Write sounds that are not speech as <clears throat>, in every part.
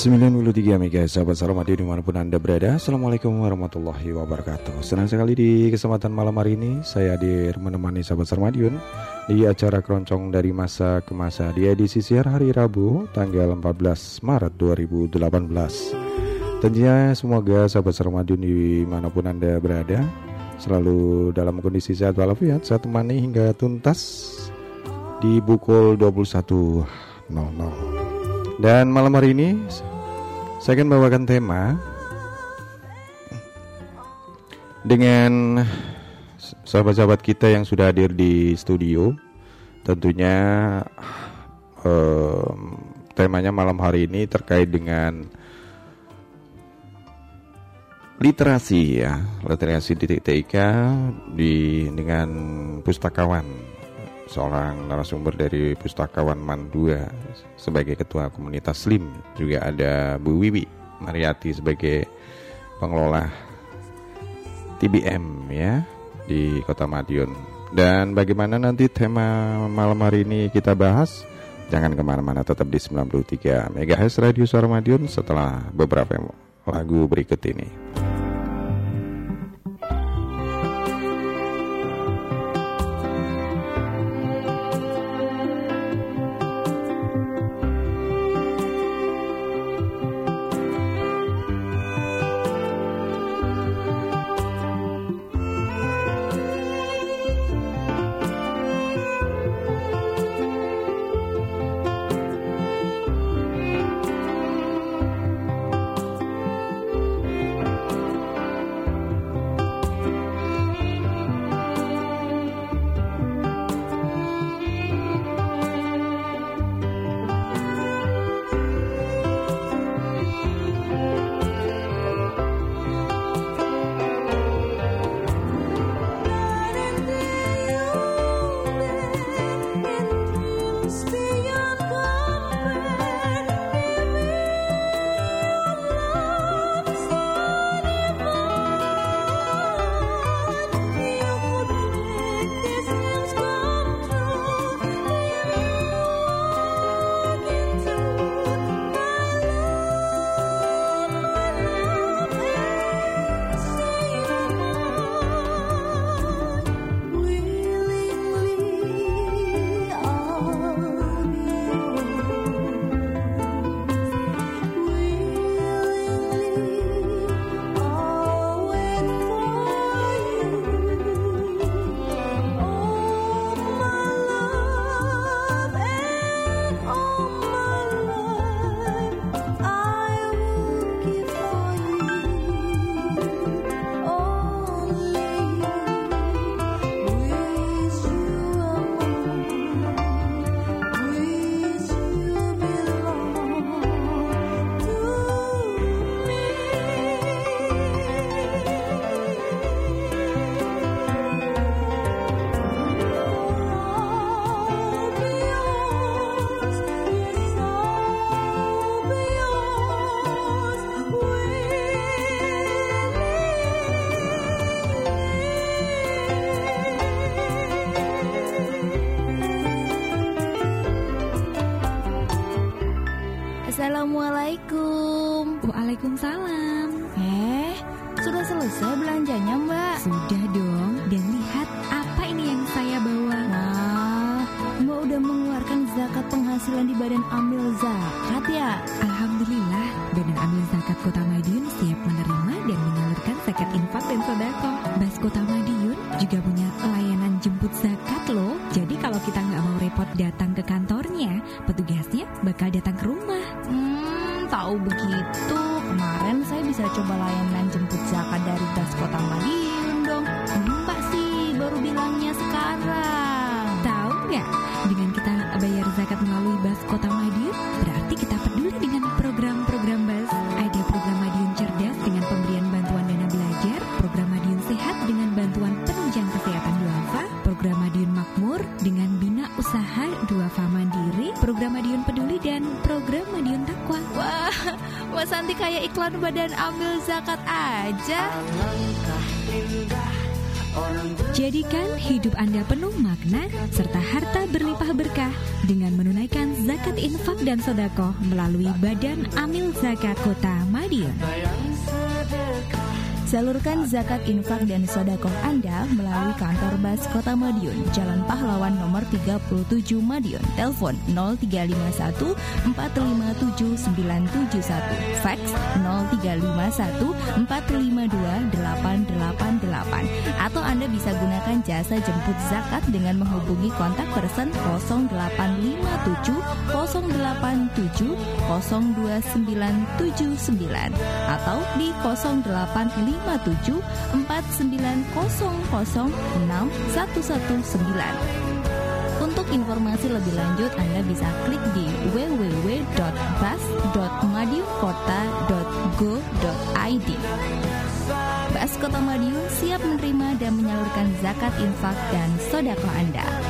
93 Mega sahabat salam hati di mana pun anda berada. Assalamualaikum warahmatullahi wabarakatuh. Senang sekali di kesempatan malam hari ini Saya hadir menemani sahabat Sarmadiun Di acara keroncong dari masa ke masa Di edisi siar hari Rabu Tanggal 14 Maret 2018 Tentunya semoga sahabat Sarmadiun di mana pun anda berada Selalu dalam kondisi sehat walafiat Saya temani hingga tuntas Di pukul 21.00 dan malam hari ini saya akan bawakan tema dengan sahabat-sahabat kita yang sudah hadir di studio. Tentunya eh, temanya malam hari ini terkait dengan literasi ya, literasi di TIK di dengan pustakawan seorang narasumber dari Pustakawan Mandua sebagai ketua komunitas Slim. Juga ada Bu Wiwi Mariati sebagai pengelola TBM ya di Kota Madiun. Dan bagaimana nanti tema malam hari ini kita bahas? Jangan ke mana-mana tetap di 93 MHz Radio Suara Madiun setelah beberapa lagu berikut ini. Assalamualaikum. Waalaikumsalam. Eh, sudah selesai belanjanya, Mbak? Sudah dong. Dan lihat apa ini yang saya bawa. Wah, Mbak udah mengeluarkan zakat penghasilan di Badan Amil Zakat ya? Alhamdulillah, Badan Amil Zakat Kota Madiun siap menerima dan menyalurkan zakat infak dan sodako. Bas Kota Madiun juga punya layanan jemput zakat loh. Jadi kalau kita nggak mau repot datang ke kantor bakal datang ke rumah. Hmm, tahu begitu. Kemarin saya bisa coba layanan jemput zakat dari Gas Kota Madiun dong. Mbak sih baru bilangnya sekarang. Iklan badan ambil zakat aja. Jadikan hidup Anda penuh makna serta harta berlimpah berkah dengan menunaikan zakat infak dan sodako melalui Badan Amil Zakat Kota Madiun. Salurkan zakat infak dan sodakoh Anda melalui kantor Bas Kota Madiun, Jalan Pahlawan nomor 37 Madiun. Telepon 0351 457 971. Fax 0351 452 888. Atau Anda bisa gunakan jasa jemput zakat dengan menghubungi kontak person 0857 087 02979 atau di 085 57 Untuk informasi lebih lanjut Anda bisa klik di www.bas.madiunkota.go.id Bas Kota Madiun siap menerima dan menyalurkan zakat infak dan sodako Anda.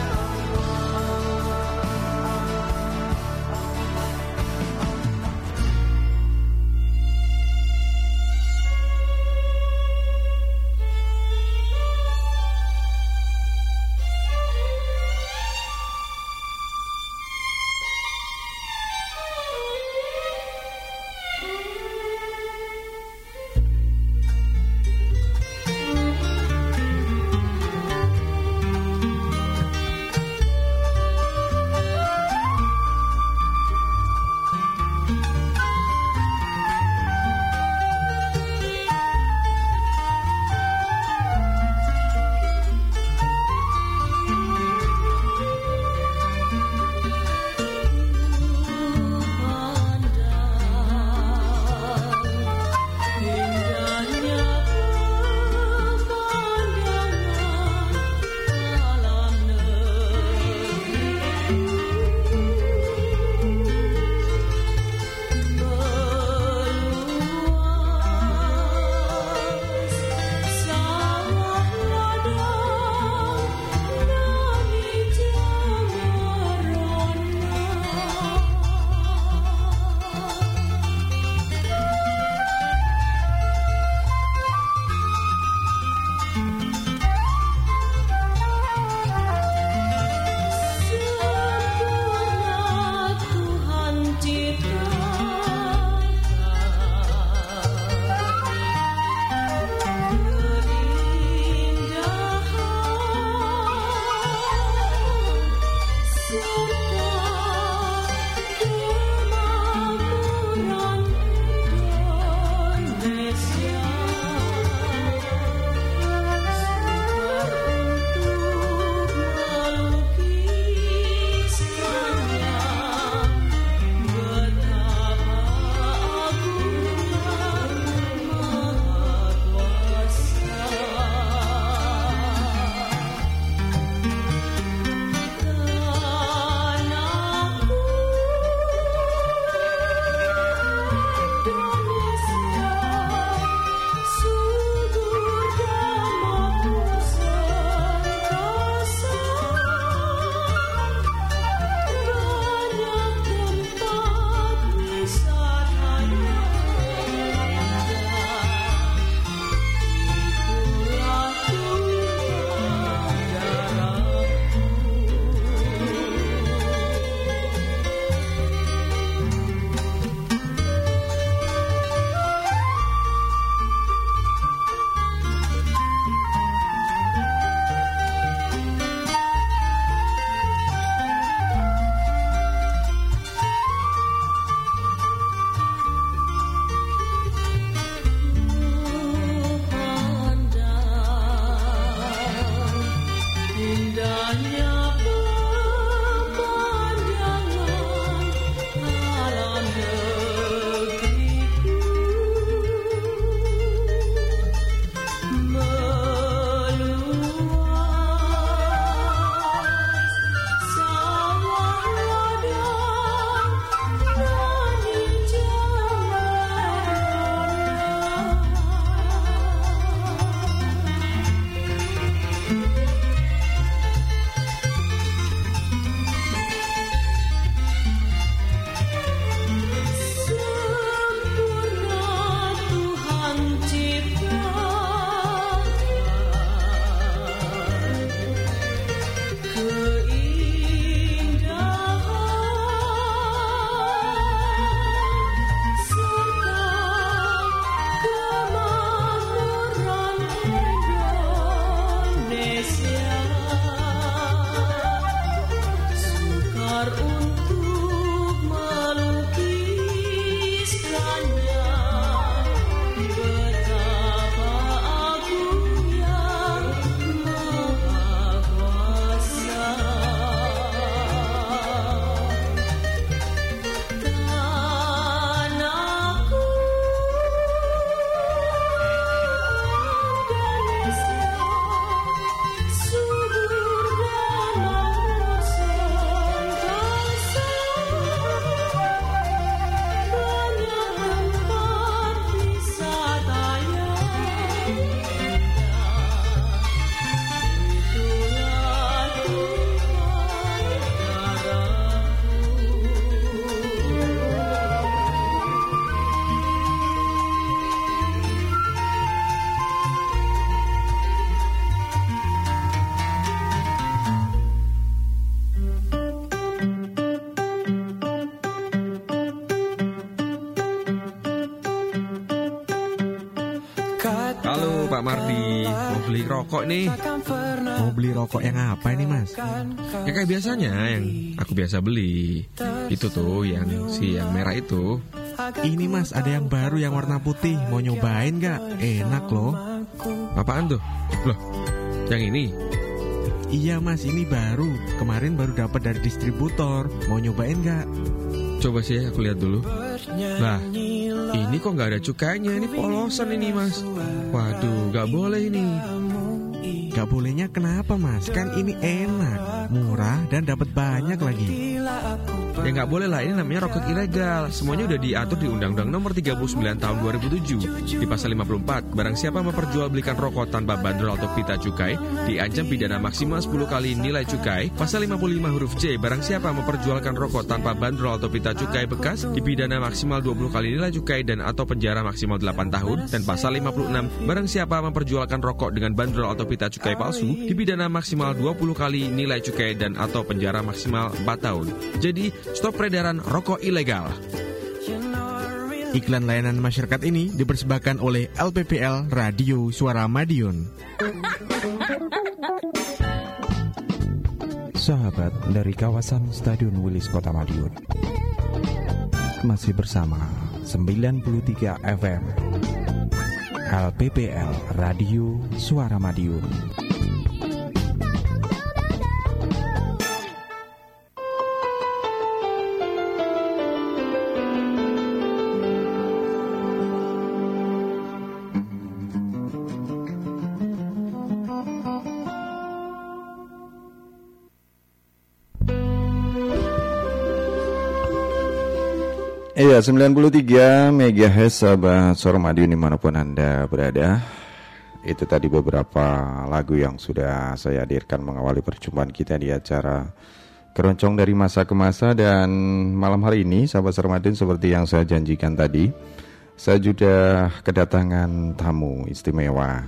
Rokok nih. Mau beli rokok yang apa ini mas? Ya kayak biasanya yang aku biasa beli. Itu tuh yang si yang merah itu. Ini mas ada yang baru yang warna putih. Mau nyobain gak? Enak loh. Apaan tuh? Loh, yang ini? Iya mas ini baru. Kemarin baru dapat dari distributor. Mau nyobain gak? Coba sih aku lihat dulu. Lah, ini kok nggak ada cukainya? Ini polosan ini mas. Waduh, nggak boleh ini. Gak bolehnya kenapa mas? Kan ini enak, murah dan dapat banyak lagi. Ya nggak boleh lah, ini namanya rokok ilegal. Semuanya udah diatur di Undang-Undang Nomor 39 Tahun 2007 di pasal 54. Barang siapa memperjualbelikan rokok tanpa bandrol atau pita cukai diancam pidana maksimal 10 kali nilai cukai. Pasal 55 huruf C. Barang siapa memperjualkan rokok tanpa bandrol atau pita cukai bekas dipidana maksimal 20 kali nilai cukai dan atau penjara maksimal 8 tahun. Dan pasal 56 barang siapa memperjualkan rokok dengan bandrol atau pita cukai palsu dipidana maksimal 20 kali nilai cukai dan atau penjara maksimal 4 tahun. Jadi Stop peredaran rokok ilegal. Iklan layanan masyarakat ini dipersembahkan oleh LPPL Radio Suara Madiun. Sahabat dari kawasan Stadion Wilis Kota Madiun. Masih bersama 93 FM LPPL Radio Suara Madiun. 93 MHz sahabat Sormadi di mana pun Anda berada. Itu tadi beberapa lagu yang sudah saya hadirkan mengawali perjumpaan kita di acara Keroncong dari masa ke masa dan malam hari ini sahabat Sormadin seperti yang saya janjikan tadi, saya sudah kedatangan tamu istimewa.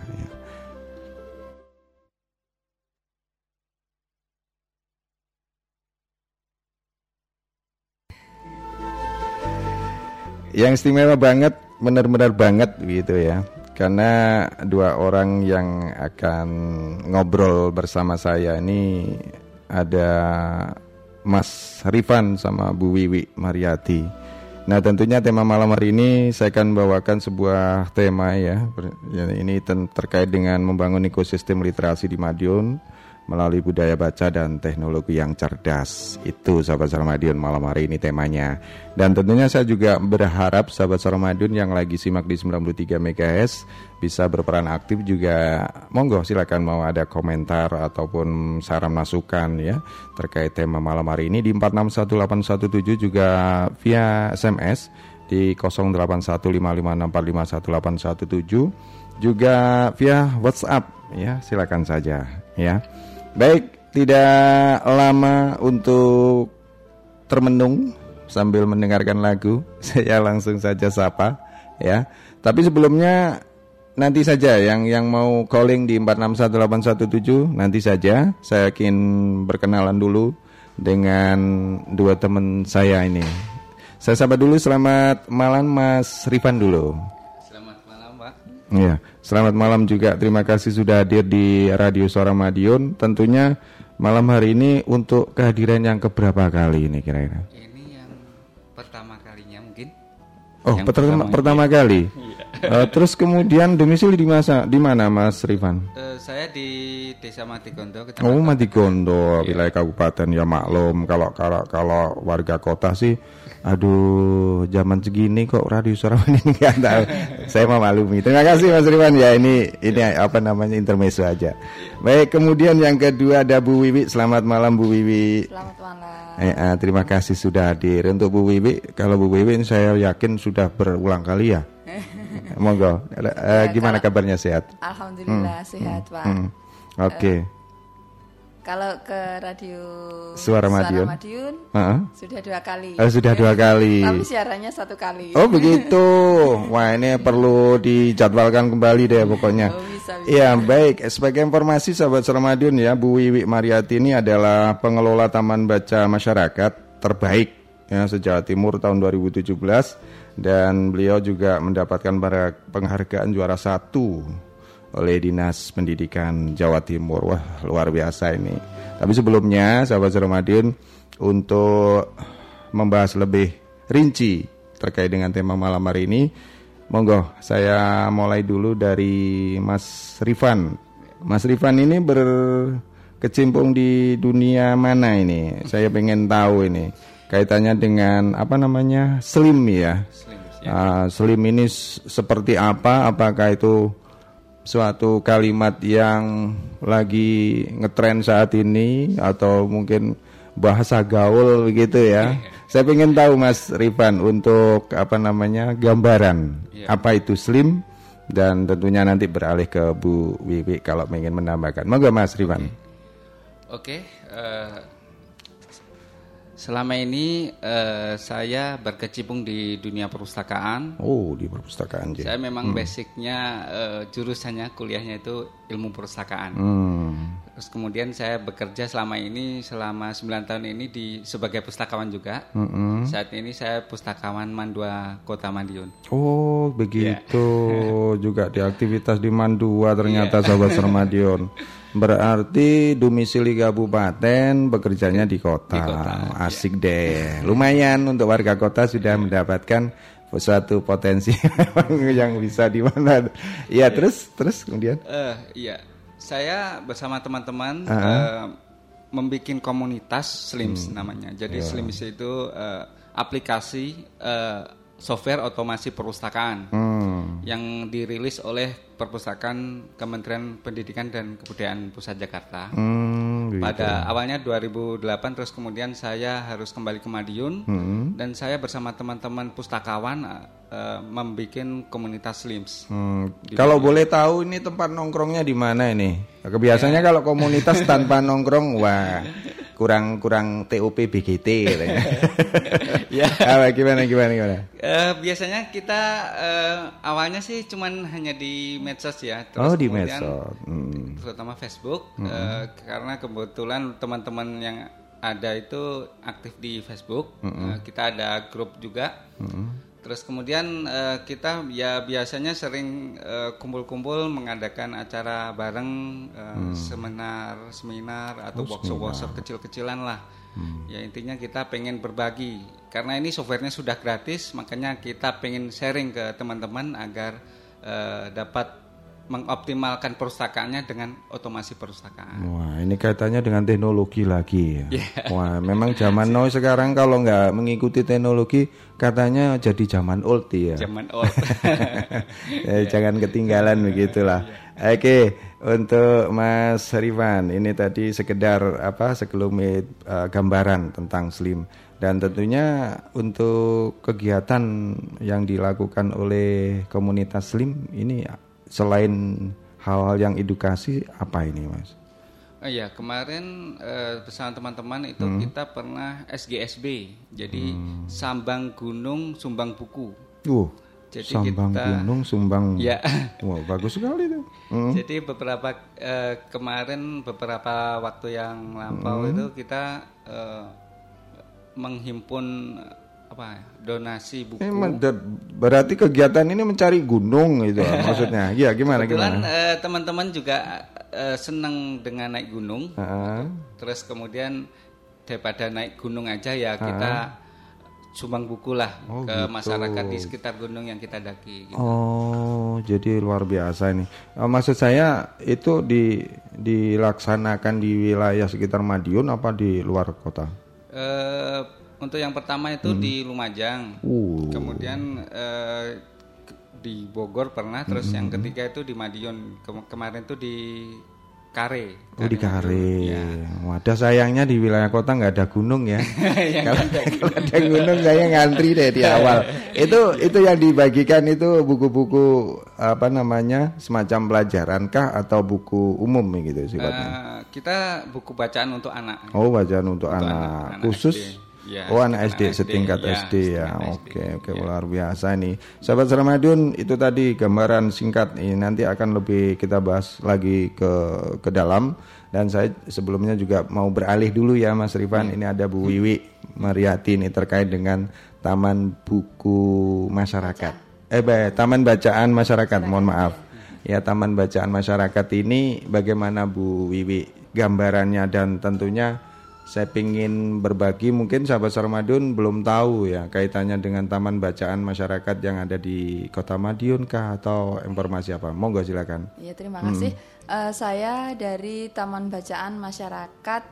Yang istimewa banget, benar-benar banget gitu ya. Karena dua orang yang akan ngobrol bersama saya ini ada Mas Rifan sama Bu Wiwi Mariati. Nah tentunya tema malam hari ini saya akan bawakan sebuah tema ya. Ini terkait dengan membangun ekosistem literasi di Madiun melalui budaya baca dan teknologi yang cerdas. Itu sahabat Sarmadion malam hari ini temanya. Dan tentunya saya juga berharap sahabat Sarmadion yang lagi simak di 93 MHz bisa berperan aktif juga. Monggo silakan mau ada komentar ataupun saran masukan ya terkait tema malam hari ini di 461817 juga via SMS di 081556451817 juga via WhatsApp ya silakan saja ya. Baik, tidak lama untuk termenung sambil mendengarkan lagu. <laughs> Saya langsung saja sapa ya. Tapi sebelumnya nanti saja yang yang mau calling di 461817 nanti saja saya ingin berkenalan dulu dengan dua teman saya ini. Saya sapa dulu selamat malam Mas Rifan dulu. Ya, selamat malam juga. Terima kasih sudah hadir di Radio Suara Madiun. Tentunya malam hari ini untuk kehadiran yang keberapa kali ini kira-kira? Ini yang pertama kalinya mungkin. Oh, Yang pertama, pertama, pertama kali. Eh, terus kemudian domisili di masa di mana Mas Rifan? Eh, saya di Desa Matigondo, Oh, Kecamatan Matigondo, wilayah kabupaten ya maklum. Kalau kalau kalau warga kota sih, aduh, zaman segini kok radio suara ini <laughs> nggak tahu. Saya memaklumi. Terima kasih Mas Rifan ya. Ini ini apa namanya intermezzo aja. Baik, kemudian yang kedua ada Bu Wiwi. Selamat malam Bu Wiwi. Selamat malam. Eh, eh, terima kasih sudah hadir. Untuk Bu Wiwi, kalau Bu Wiwi saya yakin sudah berulang kali ya. <laughs> Monggo. Eh, Ya, gimana kalau- kabarnya sehat? Alhamdulillah sehat Pak. Hmm. Oke. Kalau ke radio Suara Madiun. Madiun, Heeh. sudah dua kali. Oh, sudah dua kali. Tapi siarannya satu kali. Oh begitu. Wah ini perlu dijadwalkan kembali deh pokoknya. Oh, bisa, bisa. Iya baik. Sebagai informasi sahabat Sermadun ya, Bu Wiwi Mariati ini adalah pengelola Taman Baca Masyarakat terbaik ya sejauh Timur tahun 2017 dan beliau juga mendapatkan penghargaan juara satu oleh Dinas Pendidikan Jawa Timur. Wah luar biasa ini. Tapi sebelumnya sahabat Sermadun untuk membahas lebih rinci terkait dengan tema malam hari ini. Monggo, saya mulai dulu dari Mas Rifan. Mas Rifan ini berkecimpung di dunia mana ini? Saya pengen tahu ini. Kaitannya dengan apa namanya? Slim ya. Ah, slim ini seperti apa? Apakah itu suatu kalimat yang lagi ngetren saat ini atau mungkin bahasa gaul begitu ya. Saya ingin tahu Mas Rifan untuk apa namanya gambaran apa itu slim dan tentunya nanti beralih ke Bu Wiwi kalau ingin menambahkan. Monggo Mas Rifan. Oke, eh, selama ini eh, saya berkecimpung di dunia perpustakaan. Oh di perpustakaan. Saya memang basicnya eh, jurusannya kuliahnya itu ilmu perpustakaan. Hmm. Terus kemudian saya bekerja selama ini selama 9 tahun ini di sebagai pustakawan juga. Saat ini saya pustakawan Mandua Kota Madiun. Oh begitu <laughs> juga di aktivitas di Mandua ternyata sahabat Sermadion. <laughs> Berarti domisili kabupaten bekerjanya di kota. Asik deh. Lumayan untuk warga kota sudah mendapatkan suatu potensi <laughs> yang bisa di mana. Iya terus terus kemudian. Eh, iya, saya bersama teman-teman eh, membuat komunitas Slims namanya. Jadi Slims itu eh, aplikasi eh, software otomasi perpustakaan Hmm. yang dirilis oleh Perpustakaan Kementerian Pendidikan dan Kebudayaan Pusat Jakarta. Hmm, gitu. Pada awalnya 2008 terus kemudian saya harus kembali ke Madiun Hmm. dan saya bersama teman-teman pustakawan eh, membuat komunitas Slims. Hmm, Kalau boleh tahu ini tempat nongkrongnya di mana ini? Kebiasaannya kalau komunitas tanpa nongkrong, wah <laughs> kurang kurang TOP BGT katanya. <laughs> Ya. Apa, gimana gimana gimana? Eh, biasanya kita eh, awalnya sih cuman hanya di medsos ya. oh di medsos. Hmm. Terutama Facebook, eh, karena kebetulan teman-teman yang ada itu aktif di Facebook. Eh, kita ada grup juga. Terus kemudian eh, kita ya biasanya sering eh, kumpul-kumpul mengadakan acara bareng eh, seminar, seminar atau workshop-workshop kecil-kecilan lah. Ya intinya kita pengen berbagi. Karena ini softwarenya sudah gratis, makanya kita pengen sharing ke teman-teman agar eh, dapat mengoptimalkan perpustakaannya dengan otomasi perpustakaan. Wah ini kaitannya dengan teknologi lagi ya. Iya. Wah memang zaman now sekarang kalau nggak mengikuti teknologi katanya jadi zaman old ya. Zaman old. ya, <laughs> jangan ketinggalan begitulah. Oke, untuk Mas Rifan, ini tadi sekedar apa sekelumit eh, gambaran tentang Slim dan tentunya untuk kegiatan yang dilakukan oleh komunitas Slim ini selain hal-hal yang edukasi apa ini, Mas? Oh iya, kemarin eh, bersama teman-teman itu Hmm. kita pernah SGSB. Jadi Sambang Gunung Sumbang Buku. Uh, Jadi Sambang kita- Gunung, Sumbang. Ya. <laughs> Wah, bagus sekali tuh. Hmm. Jadi beberapa eh, kemarin beberapa waktu yang lampau Hmm. itu kita eh, menghimpun apa ya, donasi buku. Eh, berarti kegiatan ini mencari gunung itu <laughs> maksudnya. Iya, gimana Kebetulan gimana? eh, teman-teman juga eh, senang dengan naik gunung. Ah, Terus kemudian daripada naik gunung aja ya kita sumbang buku lah Oh, ke gitu. masyarakat di sekitar gunung yang kita daki. Gitu. Oh, jadi luar biasa ini. Eh, maksud saya itu di dilaksanakan di wilayah sekitar Madiun apa di luar kota? Eh, untuk yang pertama itu di Lumajang, Uh. kemudian eh, ke- di Bogor pernah, terus yang ketiga itu di Madiun, Kem- kemarin itu di Kare. Oh di Kare. Ya. Wadah sayangnya di wilayah kota nggak ada gunung ya. <laughs> kalau, <laughs> kalau ada gunung saya ngantri deh di awal. <laughs> itu itu yang dibagikan itu buku-buku apa namanya semacam pelajaran kah atau buku umum gitu sifatnya? Eh, kita buku bacaan untuk anak. Oh bacaan untuk, Untuk anak, anak- anak khusus. Ya, oh anak SD setingkat ya, SD ya. SD, Oke oke ya. luar biasa nih. Sahabat Ramadun itu tadi gambaran singkat ini nanti akan lebih kita bahas lagi ke ke dalam dan saya sebelumnya juga mau beralih dulu ya Mas Rifan. Hmm. Ini ada Bu Wiwi Mariati ini terkait dengan Taman Buku Masyarakat. Eh ba- Taman Bacaan Masyarakat. Mohon maaf. Ya Taman Bacaan Masyarakat ini bagaimana Bu Wiwi gambarannya dan tentunya saya ingin berbagi mungkin sahabat Sarmadun belum tahu ya kaitannya dengan taman bacaan masyarakat yang ada di Kota Madiun kah atau informasi apa? Monggo silakan. Ya terima kasih. Eh, saya dari Taman Bacaan Masyarakat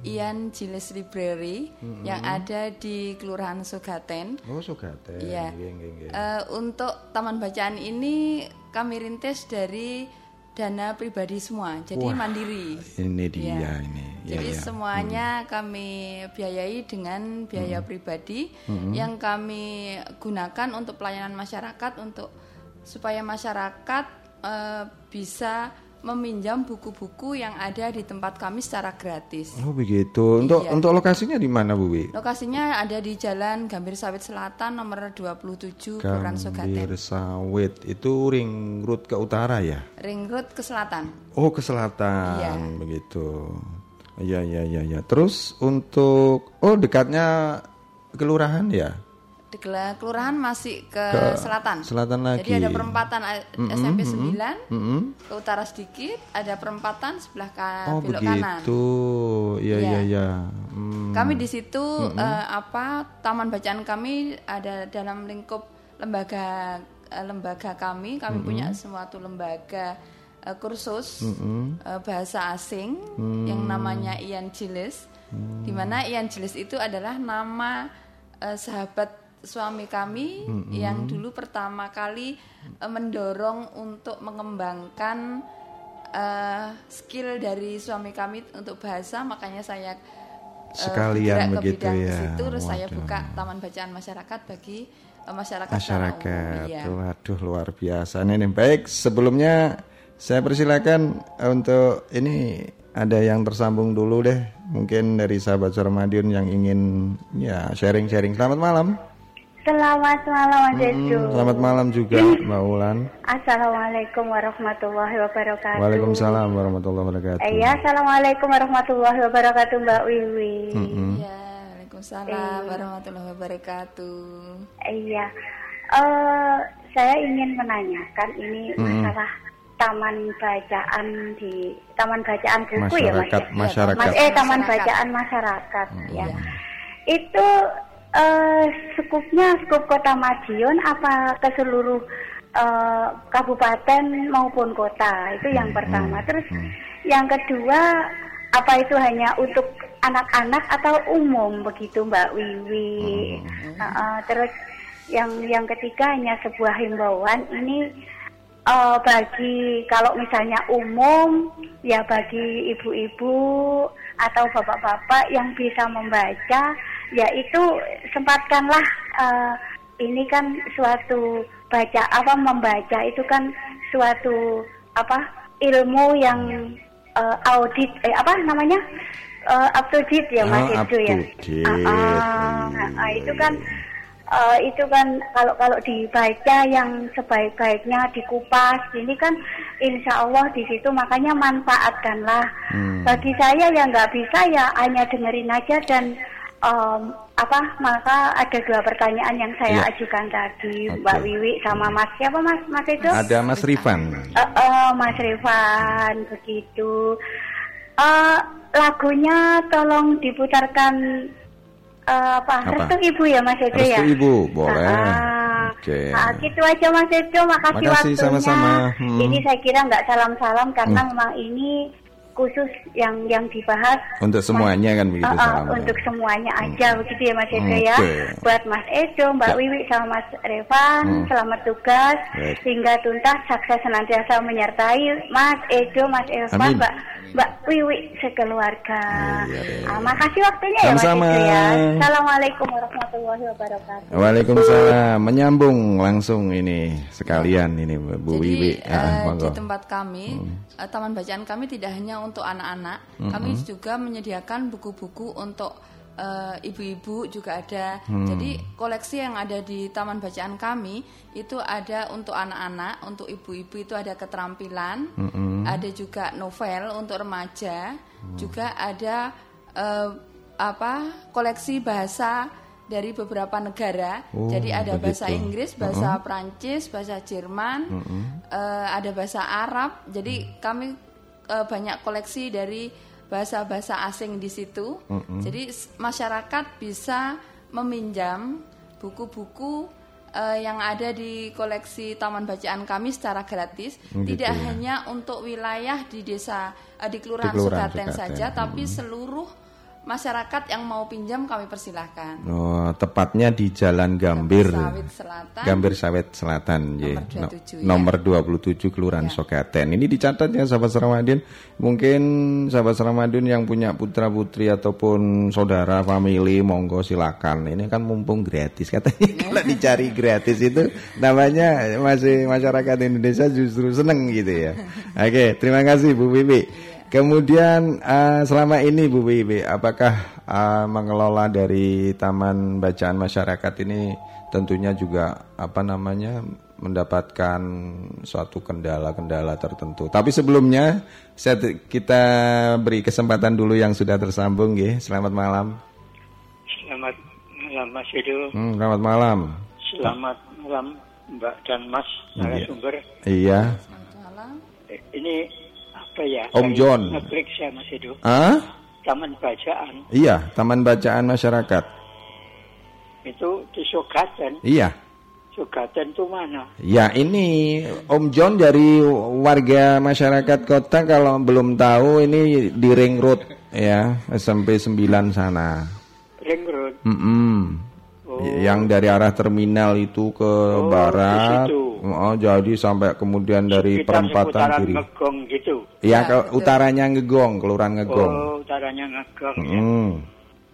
Ian Jiles Library yang ada di Kelurahan Sugaten. Oh Sugate. Iya. Eh, untuk Taman Bacaan ini kami rintis dari dana pribadi semua, jadi mandiri. Ini dia Iya. ini. Ya, Jadi ya. semuanya kami biayai dengan biaya pribadi yang kami gunakan untuk pelayanan masyarakat untuk supaya masyarakat eh, bisa meminjam buku-buku yang ada di tempat kami secara gratis. Oh begitu. Untuk Iya. untuk lokasinya di mana Bu Wi? Lokasinya ada di Jalan Gambir Sawit Selatan nomor 27 Kelurahan Sugaten. Gambir Sawit itu ring road ke utara ya? Ring Road ke selatan. Oh ke selatan Iya. begitu. Iya iya iya ya. Terus untuk oh dekatnya kelurahan ya? Di Kela- kelurahan masih ke, Ke selatan. selatan lagi. Jadi ada perempatan A- SMP 9 Mm-mm. ke utara sedikit, ada perempatan sebelah ka- Oh belok kanan. begitu. Iya iya Iya. Hmm. Kami di situ eh, apa taman bacaan kami ada dalam lingkup lembaga eh, lembaga kami. Kami punya suatu lembaga eh, kursus eh, bahasa asing yang namanya Ian Jilis. Di mana Ian Jilis itu adalah nama eh, sahabat suami kami yang dulu pertama kali eh, mendorong untuk mengembangkan eh, skill dari suami kami untuk bahasa makanya saya eh, Sekalian ke begitu bidang ya. situ, terus saya Waduh. buka taman bacaan masyarakat bagi eh, masyarakat masyarakat. umum. Iya. Waduh luar biasa nih. Baik, sebelumnya saya persilakan untuk ini ada yang tersambung dulu deh. Mungkin dari sahabat Suara Madiun yang ingin ya sharing-sharing. Selamat malam. Selamat malam Mas Edu. Hmm, selamat malam juga <laughs> Mbak Ulan. Assalamualaikum warahmatullahi wabarakatuh. Waalaikumsalam warahmatullahi wabarakatuh. Eh, ya, Assalamualaikum warahmatullahi wabarakatuh Mbak Wiwi. Mm-mm. Ya, Waalaikumsalam warahmatullahi wabarakatuh. Iya. Eh, saya ingin menanyakan ini masalah taman bacaan di taman bacaan buku ya Mas. Masyarakat, ya? masyarakat. Mas, eh taman Masyarakat. bacaan masyarakat ya. Itu eh skupnya skup Kota Madiun apa ke seluruh eh, kabupaten maupun kota? Itu yang pertama. Terus yang kedua apa itu hanya untuk anak-anak atau umum begitu Mbak Wiwi? Eh, eh, terus yang yang ketiga hanya sebuah himbauan ini eh, bagi kalau misalnya umum ya bagi ibu-ibu atau bapak-bapak yang bisa membaca ya itu sempatkanlah eh, ini kan suatu baca apa membaca itu kan suatu apa ilmu yang eh, audit eh apa namanya? Eh, up to date ya Mas Oh, itu ya? ah, ah, itu kan eh, itu kan kalau kalau dibaca yang sebaik-baiknya dikupas ini kan insya Allah di situ makanya manfaatkanlah. Hmm. bagi saya yang nggak bisa ya hanya dengerin aja dan em, apa maka ada dua pertanyaan yang saya Iya. ajukan tadi Oke. Mbak Wiwi sama Mas siapa Mas Mas itu Ada Mas Rifan. Eh, eh, Mas Rifan begitu Eh, lagunya tolong diputarkan eh, apa, Apa? restu ibu ya Mas Edo ya Restu Ibu, boleh. Ah, Oke. ah, gitu aja Mas Edo makasih, Makasih, waktunya sama-sama. Hmm. ini saya kira nggak salam-salam karena memang ini khusus yang yang dibahas Untuk semuanya kan begitu Uh, uh, untuk semuanya aja begitu ya Mas Edo ya. Oke. Buat Mas Edo, Mbak Ya. Wiwi sama Mas Revan, Hmm. selamat tugas Baik. hingga tuntas sukses senantiasa menyertai Mas Edo, Mas Evan, Amin. Mbak Mbak Wiwi sekeluarga. Iya deh. Ah, makasih waktunya ya Mas Sama-sama. Edo ya. Assalamualaikum warahmatullahi wabarakatuh. Waalaikumsalam. Menyambung langsung ini sekalian ini Bu Jadi Wiwi. eh, Ah, di monggo. tempat kami, eh, taman bacaan kami tidak hanya untuk anak-anak, kami juga menyediakan buku-buku untuk eh, ibu-ibu juga ada. Jadi koleksi yang ada di taman bacaan kami itu ada untuk anak-anak, untuk ibu-ibu itu ada keterampilan, ada juga novel untuk remaja, juga ada eh, apa koleksi bahasa dari beberapa negara. Oh, Jadi ada bahasa begitu. Inggris, bahasa Prancis, bahasa Jerman, eh, ada bahasa Arab. Jadi kami eh, banyak koleksi dari bahasa-bahasa asing di situ. Jadi s- masyarakat bisa meminjam buku-buku eh, yang ada di koleksi Taman Bacaan kami secara gratis. Oh, gitu Tidak ya. hanya untuk wilayah di desa eh, di Kelurahan Kelurahan Sekaten Sekaten. saja, tapi seluruh masyarakat yang mau pinjam kami persilahkan. Oh, tepatnya di Jalan Gambir. Sawit Selatan. Gambir Sawit Selatan. Nomor 27, ya. nomor 27 Kelurahan Sokaten. Ini dicatat ya sahabat Seramadin. Mungkin sahabat Seramadin yang punya putra putri ataupun saudara family monggo silakan. Ini kan mumpung gratis katanya. Kalau dicari gratis itu namanya masih masyarakat Indonesia justru seneng gitu ya. Oke, terima kasih Bu Bibi. Kemudian eh, selama ini Bu Wiwi, apakah eh, mengelola dari Taman Bacaan Masyarakat ini tentunya juga apa namanya mendapatkan suatu kendala-kendala tertentu. Tapi sebelumnya saya, kita beri kesempatan dulu yang sudah tersambung, ya. Selamat malam. Selamat malam Mas Edo. Hmm, selamat malam. Selamat malam Mbak dan Mas narasumber. Iya. Eh, Ini apa ya? Om John. Ngeklik saya Mas Edo. Ah? Taman bacaan Iya, Taman Bacaan Masyarakat. itu di Sogaten. Iya. Sogaten itu mana? Ya ini Om John dari warga masyarakat kota kalau belum tahu ini di Ring Road ya SMP 9 sana. Ring Road. Mm-mm. Yang dari arah terminal itu ke Oh, barat. di situ. Oh, jadi sampai kemudian dari Sekitar perempatan kiri. Ngegong gitu. Ya ke utaranya Ngegong, kelurahan Ngegong. Oh, utaranya Ngegong. ya. Mm,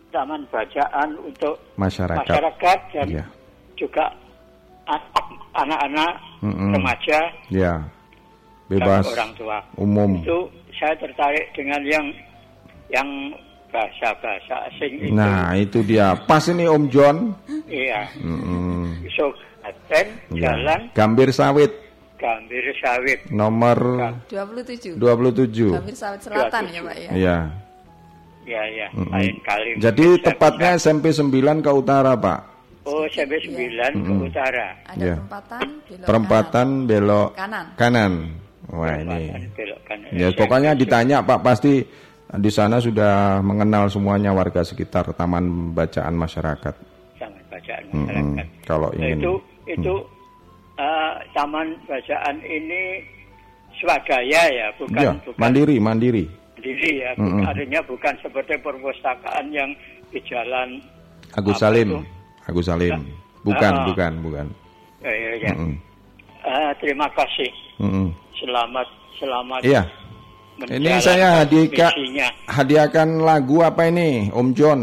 Taman bacaan untuk masyarakat. masyarakat dan Iya. juga an- anak-anak, Mm-mm. remaja, Ya. dan Bebas orang tua. umum. Itu saya tertarik dengan yang yang bahasa-bahasa asing itu. Nah, itu dia. Pas ini Om John. Iya. Mm-mm. Sogaten, Ya. Jalan Gambir Sawit Gambir Sawit. nomor 27. 27. Gambir Sawit Selatan ya, Pak ya. Iya. Ya, ya. Mm-mm. Lain kali. Jadi tepatnya SMP 9 ke utara, Pak. Oh, SMP 9 ke Mm-mm. utara. Ada Ya. perempatan belok Perempatan belok Kanan. kanan. Wah, ini. Belok kanan. Ya, pokoknya ditanya Pak pasti di sana sudah mengenal semuanya warga sekitar Taman Bacaan Masyarakat. Taman bacaan masyarakat. Kalau Nah, ingin. Itu itu eh, taman bacaan ini swadaya ya, bukan Ya, bukan mandiri, mandiri. sendiri ya. Mm-mm. Artinya bukan seperti perpustakaan yang di jalan Agus Salim. itu? Agus Salim. Bukan, Ah. bukan, bukan. Ya, ya, ya. Mm-mm. Eh, terima kasih. Mm-mm. Selamat selamat. Iya. Ini saya hadiahkan, hadiahkan lagu apa ini, Om John?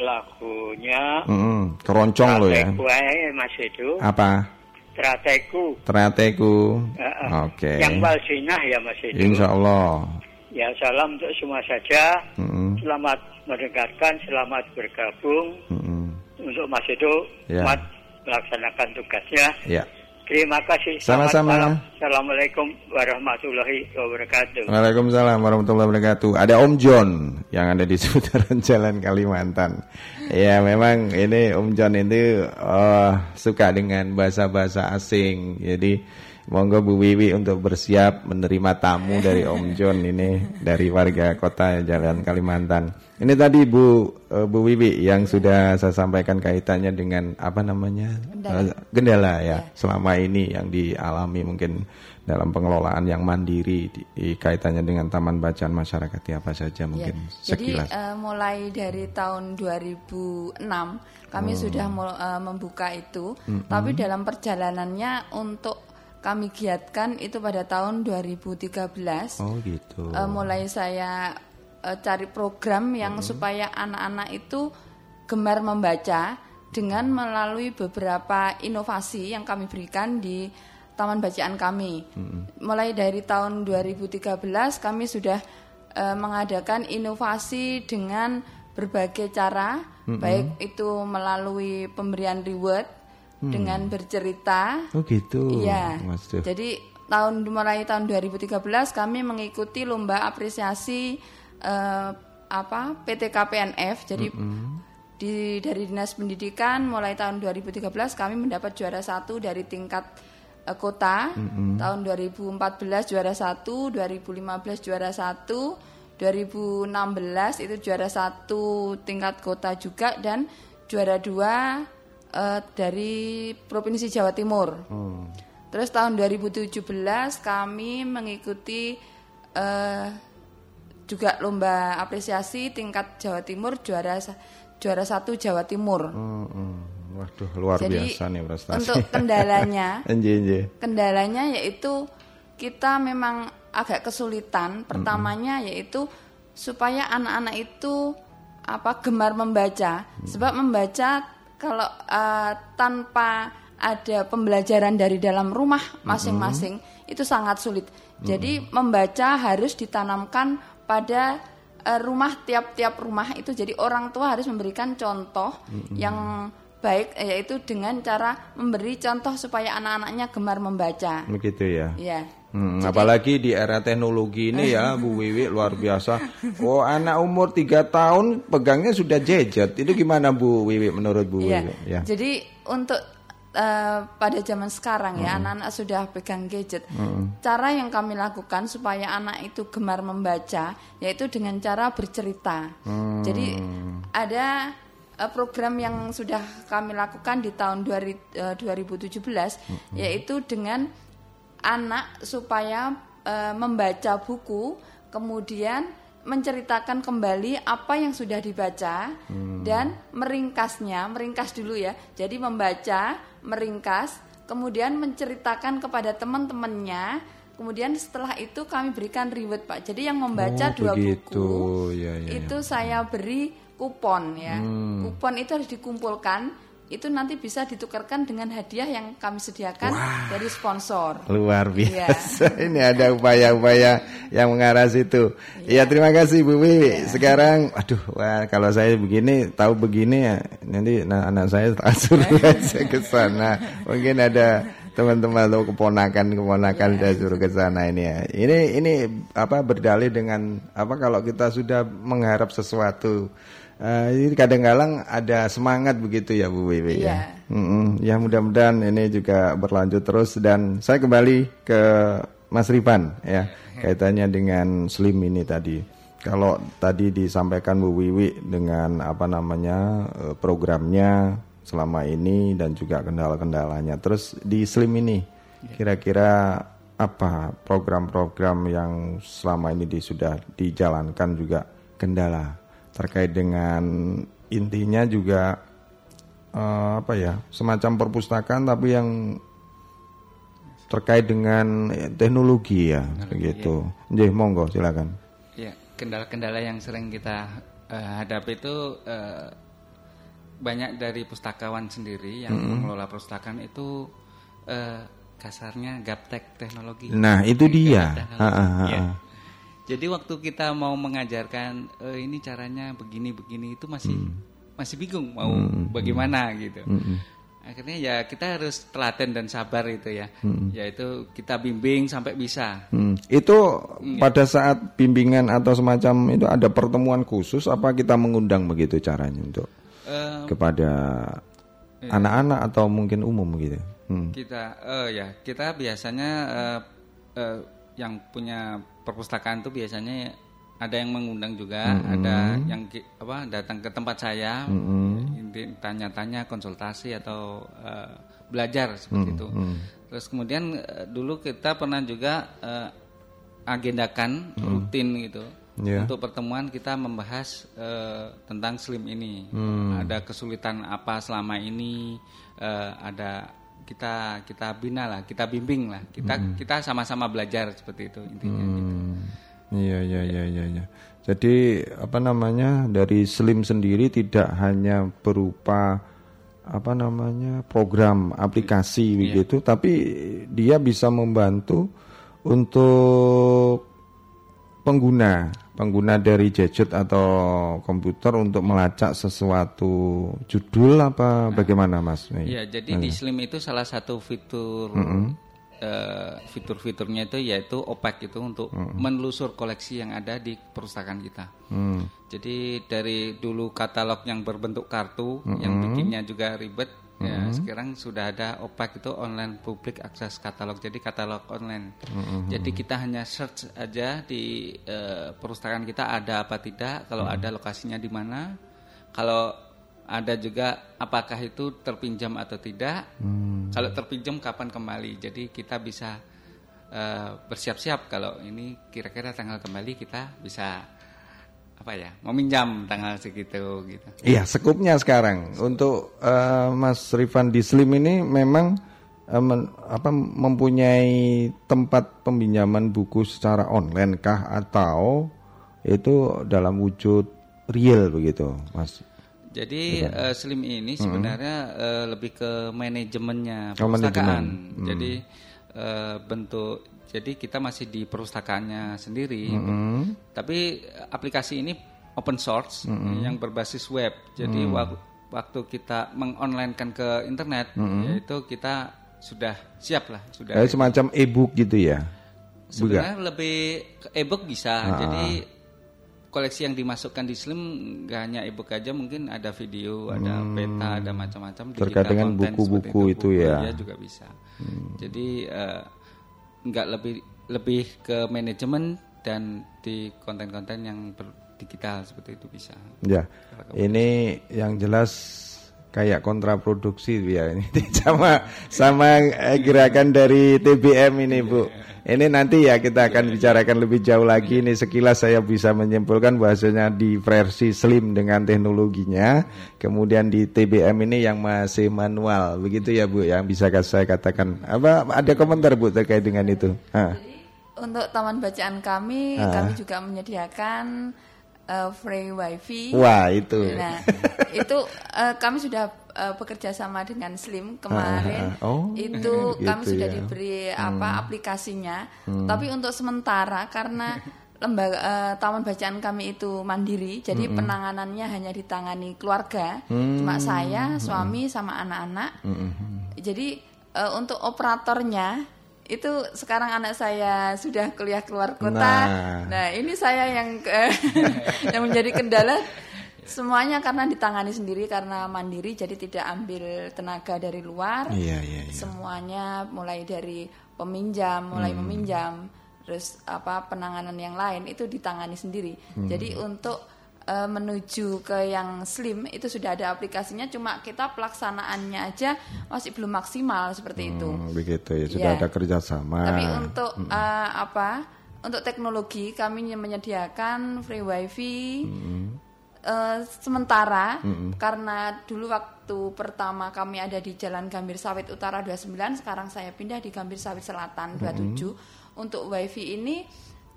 Lagunya Mm-mm, keroncong lo ya. Trateku Mas itu. Apa? Trateku. Terateku. Heeh. Oke. Yang Walsinah ya Mas itu. Insya Allah. Ya salam untuk semua saja. Mm-mm, Selamat mendengarkan, selamat bergabung mm-mm. untuk Mas Edo. Ya. Selamat melaksanakan tugasnya. Ya. Terima kasih. Sama-sama. Assalamualaikum warahmatullahi wabarakatuh. Waalaikumsalam warahmatullahi wabarakatuh. Ada Om John yang ada di <laughs> seputaran Jalan Kalimantan. Ya memang ini Om John itu oh, suka dengan bahasa-bahasa asing. Jadi Monggo Bu Wiwi untuk bersiap menerima tamu dari Om John ini dari warga kota Jalan Kalimantan. Ini tadi Bu uh, Bu Wiwi yang sudah saya sampaikan kaitannya dengan apa namanya gendala, uh, gendala ya. ya selama ini yang dialami mungkin dalam pengelolaan yang mandiri di, di kaitannya dengan taman bacaan masyarakat ya apa saja ya, mungkin ya. sekilas. Jadi uh, mulai dari tahun 2006 kami oh. sudah uh, membuka itu, mm -hmm. tapi dalam perjalanannya untuk kami giatkan itu pada tahun 2013. Oh gitu. Uh, mulai saya uh, cari program yang hmm. supaya anak-anak itu gemar membaca dengan melalui beberapa inovasi yang kami berikan di taman bacaan kami. Hmm. Mulai dari tahun 2013 kami sudah uh, mengadakan inovasi dengan berbagai cara, hmm. baik itu melalui pemberian reward hmm. dengan bercerita. Oh gitu. Iya. Jadi tahun mulai tahun 2013 kami mengikuti lomba apresiasi uh, apa PT KPNF. Jadi -hmm. di dari dinas pendidikan mulai tahun 2013 kami mendapat juara satu dari tingkat uh, kota. -hmm. Tahun 2014 juara satu, 2015 juara satu. 2016 itu juara satu tingkat kota juga dan juara dua uh, dari Provinsi Jawa Timur. Hmm. Terus tahun 2017 kami mengikuti uh, juga lomba apresiasi tingkat Jawa Timur juara juara satu Jawa Timur. Hmm, hmm. Waduh luar Jadi, biasa nih prestasi. Untuk kendalanya, <laughs> kendalanya yaitu kita memang agak kesulitan. Pertamanya hmm. yaitu supaya anak-anak itu apa gemar membaca. Hmm. Sebab membaca kalau uh, tanpa ada pembelajaran dari dalam rumah masing-masing mm-hmm. itu sangat sulit. Mm-hmm. Jadi membaca harus ditanamkan pada uh, rumah tiap-tiap rumah itu. Jadi orang tua harus memberikan contoh mm-hmm. yang baik yaitu dengan cara memberi contoh supaya anak-anaknya gemar membaca. Begitu ya. Iya. Hmm, Jadi, apalagi di era teknologi ini ya Bu Wiwi luar biasa. Oh anak umur tiga tahun pegangnya sudah jejet. Itu gimana Bu Wiwi menurut Bu iya. Wiwi? Ya. Jadi untuk uh, pada zaman sekarang ya anak-anak sudah pegang gadget. Hmm. Cara yang kami lakukan supaya anak itu gemar membaca yaitu dengan cara bercerita. Hmm. Jadi ada uh, program yang sudah kami lakukan di tahun 2017 hmm. yaitu dengan anak supaya e, membaca buku, kemudian menceritakan kembali apa yang sudah dibaca hmm. dan meringkasnya, meringkas dulu ya. Jadi membaca, meringkas, kemudian menceritakan kepada teman-temannya. Kemudian setelah itu kami berikan reward Pak. Jadi yang membaca oh, dua begitu. buku ya, ya, itu ya. saya beri kupon ya. Hmm. Kupon itu harus dikumpulkan itu nanti bisa ditukarkan dengan hadiah yang kami sediakan Wah, dari sponsor. Luar iya. biasa. Ya. <laughs> Ini ada upaya-upaya yang mengarah situ. Iya, ya, terima kasih Bu Wiwi. Ya. Sekarang aduh, wah kalau saya begini tahu begini ya nanti anak saya <laughs> tak suruh aja ke sana. Mungkin ada teman-teman atau keponakan-keponakan ya. saya suruh ke sana ini ya. Ini ini apa berdalih dengan apa kalau kita sudah mengharap sesuatu Uh, ini kadang-kadang ada semangat begitu ya Bu Wiwi yeah. ya. Mm -mm. Ya mudah-mudahan ini juga berlanjut terus dan saya kembali ke Mas Ripan ya kaitannya dengan Slim ini tadi. Kalau tadi disampaikan Bu Wiwi dengan apa namanya eh, programnya selama ini dan juga kendala-kendalanya. Terus di Slim ini ya. kira-kira apa program-program yang selama ini di, sudah dijalankan juga kendala terkait dengan intinya juga uh, apa ya semacam perpustakaan tapi yang terkait dengan teknologi ya teknologi, begitu. Ya. monggo silakan. Ya, kendala-kendala yang sering kita uh, hadapi itu uh, banyak dari pustakawan sendiri yang mm -hmm. mengelola perpustakaan itu uh, kasarnya gaptek teknologi. Nah, itu dia. Ha, ha, ha. Ya. Jadi waktu kita mau mengajarkan e, ini caranya begini begini itu masih hmm. masih bingung mau hmm. bagaimana gitu. Hmm. akhirnya ya kita harus telaten dan sabar itu ya hmm. yaitu kita bimbing sampai bisa hmm. itu hmm. pada saat bimbingan atau semacam itu ada pertemuan khusus apa kita mengundang begitu caranya untuk um, kepada iya. anak-anak iya. atau mungkin umum gitu hmm. kita uh, ya kita biasanya uh, uh, yang punya perpustakaan itu biasanya ada yang mengundang juga, mm -hmm. ada yang apa datang ke tempat saya, mm -hmm. tanya-tanya, konsultasi atau uh, belajar seperti mm -hmm. itu. Terus kemudian uh, dulu kita pernah juga uh, agendakan mm -hmm. rutin gitu. Yeah. Untuk pertemuan kita membahas uh, tentang slim ini. Mm. Ada kesulitan apa selama ini? Uh, ada kita kita bina lah, kita bimbing lah. Kita mm. kita sama-sama belajar seperti itu intinya. Mm. Gitu. Iya iya iya iya. Ya. Jadi apa namanya dari Slim sendiri tidak hanya berupa apa namanya program aplikasi yeah. begitu, tapi dia bisa membantu untuk pengguna pengguna dari gadget atau komputer untuk melacak sesuatu judul apa nah, bagaimana mas? Iya jadi nah. di Slim itu salah satu fitur mm -hmm uh, fitur-fiturnya itu yaitu opak itu untuk hmm. menelusur koleksi yang ada di perpustakaan kita. Hmm. Jadi dari dulu katalog yang berbentuk kartu hmm. yang bikinnya juga ribet ya, hmm. ya sekarang sudah ada opak itu online public akses katalog. Jadi katalog online. Hmm. Jadi kita hanya search aja di uh, perpustakaan kita ada apa tidak, kalau hmm. ada lokasinya di mana. Kalau ada juga apakah itu terpinjam atau tidak. Hmm. Kalau terpinjam kapan kembali. Jadi kita bisa uh, bersiap-siap kalau ini kira-kira tanggal kembali kita bisa apa ya meminjam tanggal segitu gitu. Iya, sekupnya sekarang untuk uh, Mas Rifan di Slim ini memang uh, men, apa mempunyai tempat peminjaman buku secara online kah atau itu dalam wujud real begitu, Mas? Jadi uh, Slim ini sebenarnya hmm. uh, lebih ke manajemennya oh, perpustakaan. Hmm. Jadi uh, bentuk jadi kita masih di perpustakaannya sendiri. Hmm. Tapi aplikasi ini open source hmm. yang berbasis web. Jadi hmm. waktu waktu kita mengonlinekan ke internet hmm. yaitu kita sudah siap lah, sudah. Eh, semacam e-book gitu ya. Sebenarnya lebih e-book bisa. Ah. Jadi koleksi yang dimasukkan di Slim gak hanya ebook aja mungkin ada video, ada hmm. peta, ada macam-macam terkait dengan buku-buku itu, itu ya. ya juga bisa. Hmm. Jadi uh, nggak lebih lebih ke manajemen dan di konten-konten yang digital seperti itu bisa. Ya. Ini yang jelas kayak kontraproduksi ya ini <laughs> sama sama gerakan dari TBM ini Bu. Ini nanti ya kita akan bicarakan lebih jauh lagi. Ini sekilas saya bisa menyimpulkan bahasanya di versi slim dengan teknologinya. Kemudian di TBM ini yang masih manual. Begitu ya Bu yang bisa saya katakan. Apa ada komentar Bu terkait dengan itu? Ha. Untuk taman bacaan kami, ha. kami juga menyediakan uh, free wifi. Wah itu. Nah <laughs> itu uh, kami sudah uh, bekerja sama dengan Slim kemarin uh, uh, oh, itu <laughs> gitu kami sudah ya. diberi apa hmm. aplikasinya hmm. tapi untuk sementara karena <laughs> lembaga uh, taman bacaan kami itu mandiri jadi hmm. penanganannya hanya ditangani keluarga hmm. cuma saya suami hmm. sama anak-anak hmm. jadi uh, untuk operatornya itu sekarang anak saya sudah kuliah keluar kota. Nah, nah ini saya yang <laughs> yang menjadi kendala Semuanya karena ditangani sendiri karena mandiri jadi tidak ambil tenaga dari luar. Iya, iya, iya. Semuanya mulai dari peminjam, mulai hmm. meminjam, terus apa penanganan yang lain itu ditangani sendiri. Hmm. Jadi untuk uh, menuju ke yang slim itu sudah ada aplikasinya cuma kita pelaksanaannya aja masih belum maksimal seperti hmm, itu. Begitu ya, sudah ya. ada kerjasama. Tapi untuk hmm. uh, apa? Untuk teknologi kami menyediakan free wifi. Hmm Uh, sementara mm-hmm. karena dulu waktu pertama kami ada di Jalan Gambir Sawit Utara 29 sekarang saya pindah di Gambir Sawit Selatan 27 mm-hmm. untuk wifi ini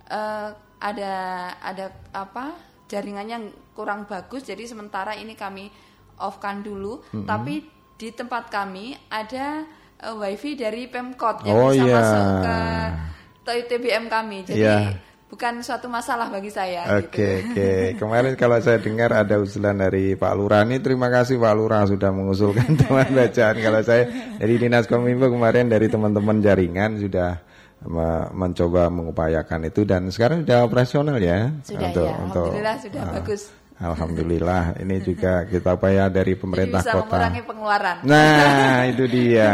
uh, ada ada apa jaringannya kurang bagus jadi sementara ini kami offkan dulu mm-hmm. tapi di tempat kami ada uh, wifi dari Pemkot yang oh, bisa yeah. masuk ke TBM kami jadi yeah bukan suatu masalah bagi saya. Oke okay, gitu. oke. Okay. <laughs> Kemarin kalau saya dengar ada usulan dari Pak Lurah ini terima kasih Pak Lurah sudah mengusulkan <laughs> teman bacaan. Kalau saya dari Dinas Kominfo kemarin dari teman-teman jaringan sudah mencoba mengupayakan itu dan sekarang sudah operasional ya. Sudah untuk ya, untuk alhamdulillah sudah uh, bagus. Alhamdulillah. Ini juga <laughs> kita upaya dari pemerintah Jadi bisa kota. mengurangi pengeluaran. Nah <laughs> itu dia.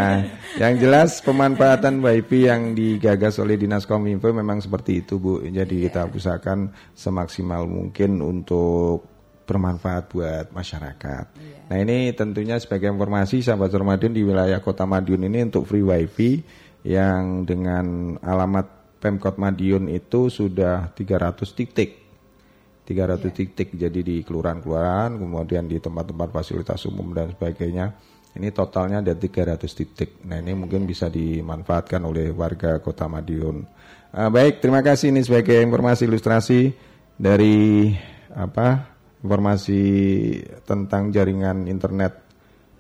Yang jelas pemanfaatan wifi yang digagas oleh dinas kominfo memang seperti itu bu. Jadi yeah. kita usahakan semaksimal mungkin untuk bermanfaat buat masyarakat. Yeah. Nah ini tentunya sebagai informasi sahabat Ramadan di wilayah Kota Madiun ini untuk free wifi yang dengan alamat Pemkot Madiun itu sudah 300 titik. 300 yeah. titik jadi di kelurahan-kelurahan, kemudian di tempat-tempat fasilitas umum dan sebagainya. Ini totalnya ada 300 titik. Nah, ini mungkin bisa dimanfaatkan oleh warga Kota Madiun. Uh, baik, terima kasih ini sebagai informasi ilustrasi dari apa? Informasi tentang jaringan internet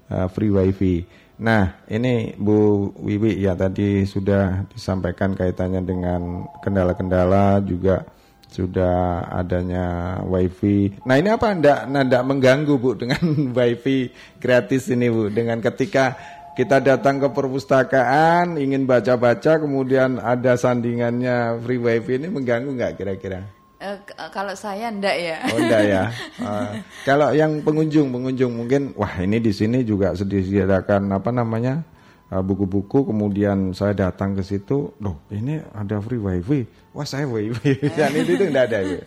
uh, free wifi. Nah, ini Bu Wiwi ya tadi sudah disampaikan kaitannya dengan kendala-kendala juga sudah adanya wifi. Nah ini apa ndak ndak mengganggu bu dengan <laughs> wifi gratis ini bu dengan ketika kita datang ke perpustakaan ingin baca-baca kemudian ada sandingannya free wifi ini mengganggu nggak kira-kira? Uh, kalau saya ndak ya. Oh ndak ya. Uh, <laughs> kalau yang pengunjung pengunjung mungkin wah ini di sini juga disediakan apa namanya eh, buku-buku uh, kemudian saya datang ke situ loh ini ada free wifi wah saya wifi <laughs> yang itu itu ndak ada ya.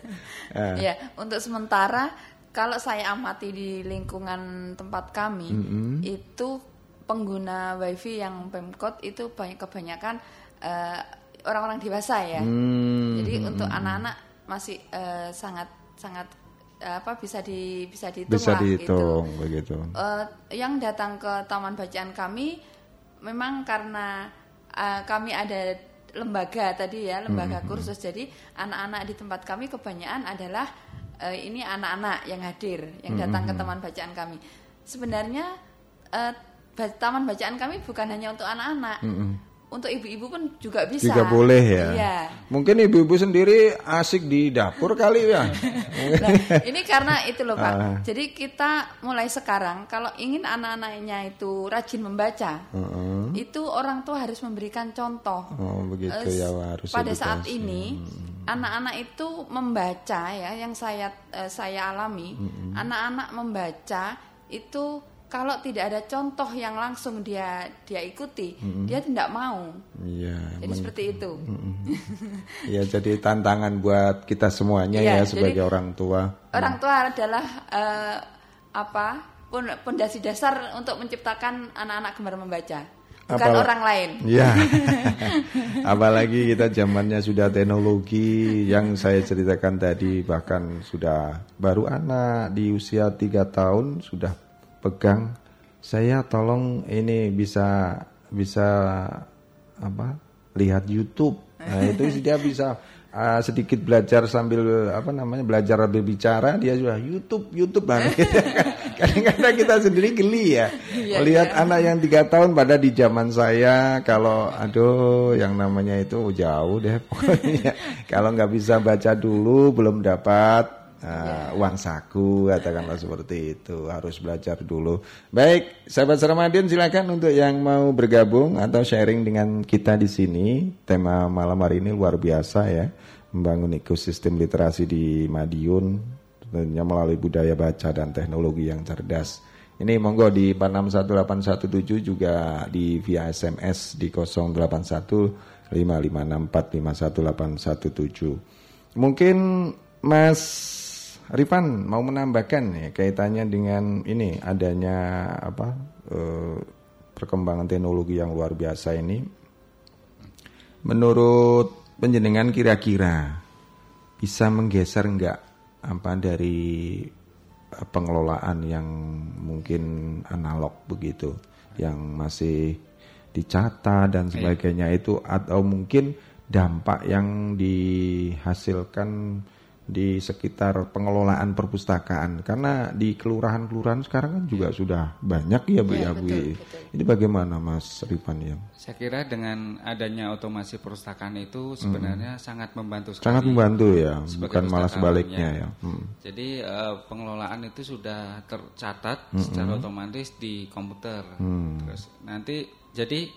Uh. Ya untuk sementara kalau saya amati di lingkungan tempat kami mm -hmm. itu pengguna wifi yang pemkot itu banyak kebanyakan orang-orang uh, dewasa ya. Mm Jadi hmm, untuk hmm, hmm. anak-anak masih uh, sangat sangat uh, apa bisa di bisa dihitung bisa lah dihitung gitu. begitu. Uh, yang datang ke taman bacaan kami memang karena uh, kami ada lembaga tadi ya lembaga hmm. kursus jadi anak-anak di tempat kami kebanyakan adalah uh, ini anak-anak yang hadir yang datang hmm. ke taman bacaan kami sebenarnya uh, taman bacaan kami bukan hanya untuk anak-anak hmm untuk ibu-ibu pun juga bisa. Juga boleh ya. Iya. Mungkin ibu-ibu sendiri asik di dapur kali ya. <laughs> nah, ini karena itu loh Pak. Uh. Jadi kita mulai sekarang kalau ingin anak-anaknya itu rajin membaca, uh -uh. itu orang tua harus memberikan contoh. Oh begitu uh, ya harus. Pada edukasi. saat ini anak-anak hmm. itu membaca ya, yang saya uh, saya alami, anak-anak hmm. membaca itu kalau tidak ada contoh yang langsung dia dia ikuti, mm-hmm. dia tidak mau. Iya. Jadi seperti itu. Iya, jadi tantangan buat kita semuanya iya, ya sebagai orang tua. Orang tua adalah uh, apa? pondasi dasar untuk menciptakan anak-anak gemar membaca. Bukan Apal orang lain. Iya. <laughs> Apalagi kita zamannya sudah teknologi yang saya ceritakan tadi bahkan sudah baru anak di usia tiga tahun sudah pegang saya tolong ini bisa bisa apa lihat YouTube. Nah itu dia bisa uh, sedikit belajar sambil apa namanya belajar berbicara dia juga YouTube YouTube. Nah, <laughs> kadang-kadang kita sendiri geli ya. Iya, melihat iya. anak yang tiga tahun pada di zaman saya kalau aduh yang namanya itu jauh deh pokoknya. <laughs> Kalau nggak bisa baca dulu belum dapat uh, uang saku katakanlah seperti itu. Harus belajar dulu. Baik sahabat Ramadan silakan untuk yang mau bergabung atau sharing dengan kita di sini. Tema malam hari ini luar biasa ya. Membangun ekosistem literasi di Madiun tentunya melalui budaya baca dan teknologi yang cerdas. Ini monggo di 461817 juga di via SMS di 081 556451817 mungkin Mas Rifan mau menambahkan ya kaitannya dengan ini adanya apa eh, perkembangan teknologi yang luar biasa ini. Menurut penjenengan kira-kira bisa menggeser enggak apa dari eh, pengelolaan yang mungkin analog begitu yang masih dicatat dan iya. sebagainya itu atau mungkin dampak yang dihasilkan di sekitar pengelolaan perpustakaan karena di kelurahan-kelurahan sekarang kan juga ya. sudah banyak ya Bu ya, ya Bu. Betul, betul. Ini bagaimana Mas Rifan ya? Saya kira dengan adanya otomasi perpustakaan itu sebenarnya hmm. sangat membantu sekali. Sangat membantu ya, bukan malah sebaliknya ya. Hmm. Jadi uh, pengelolaan itu sudah tercatat hmm. secara otomatis di komputer. Hmm. Terus nanti jadi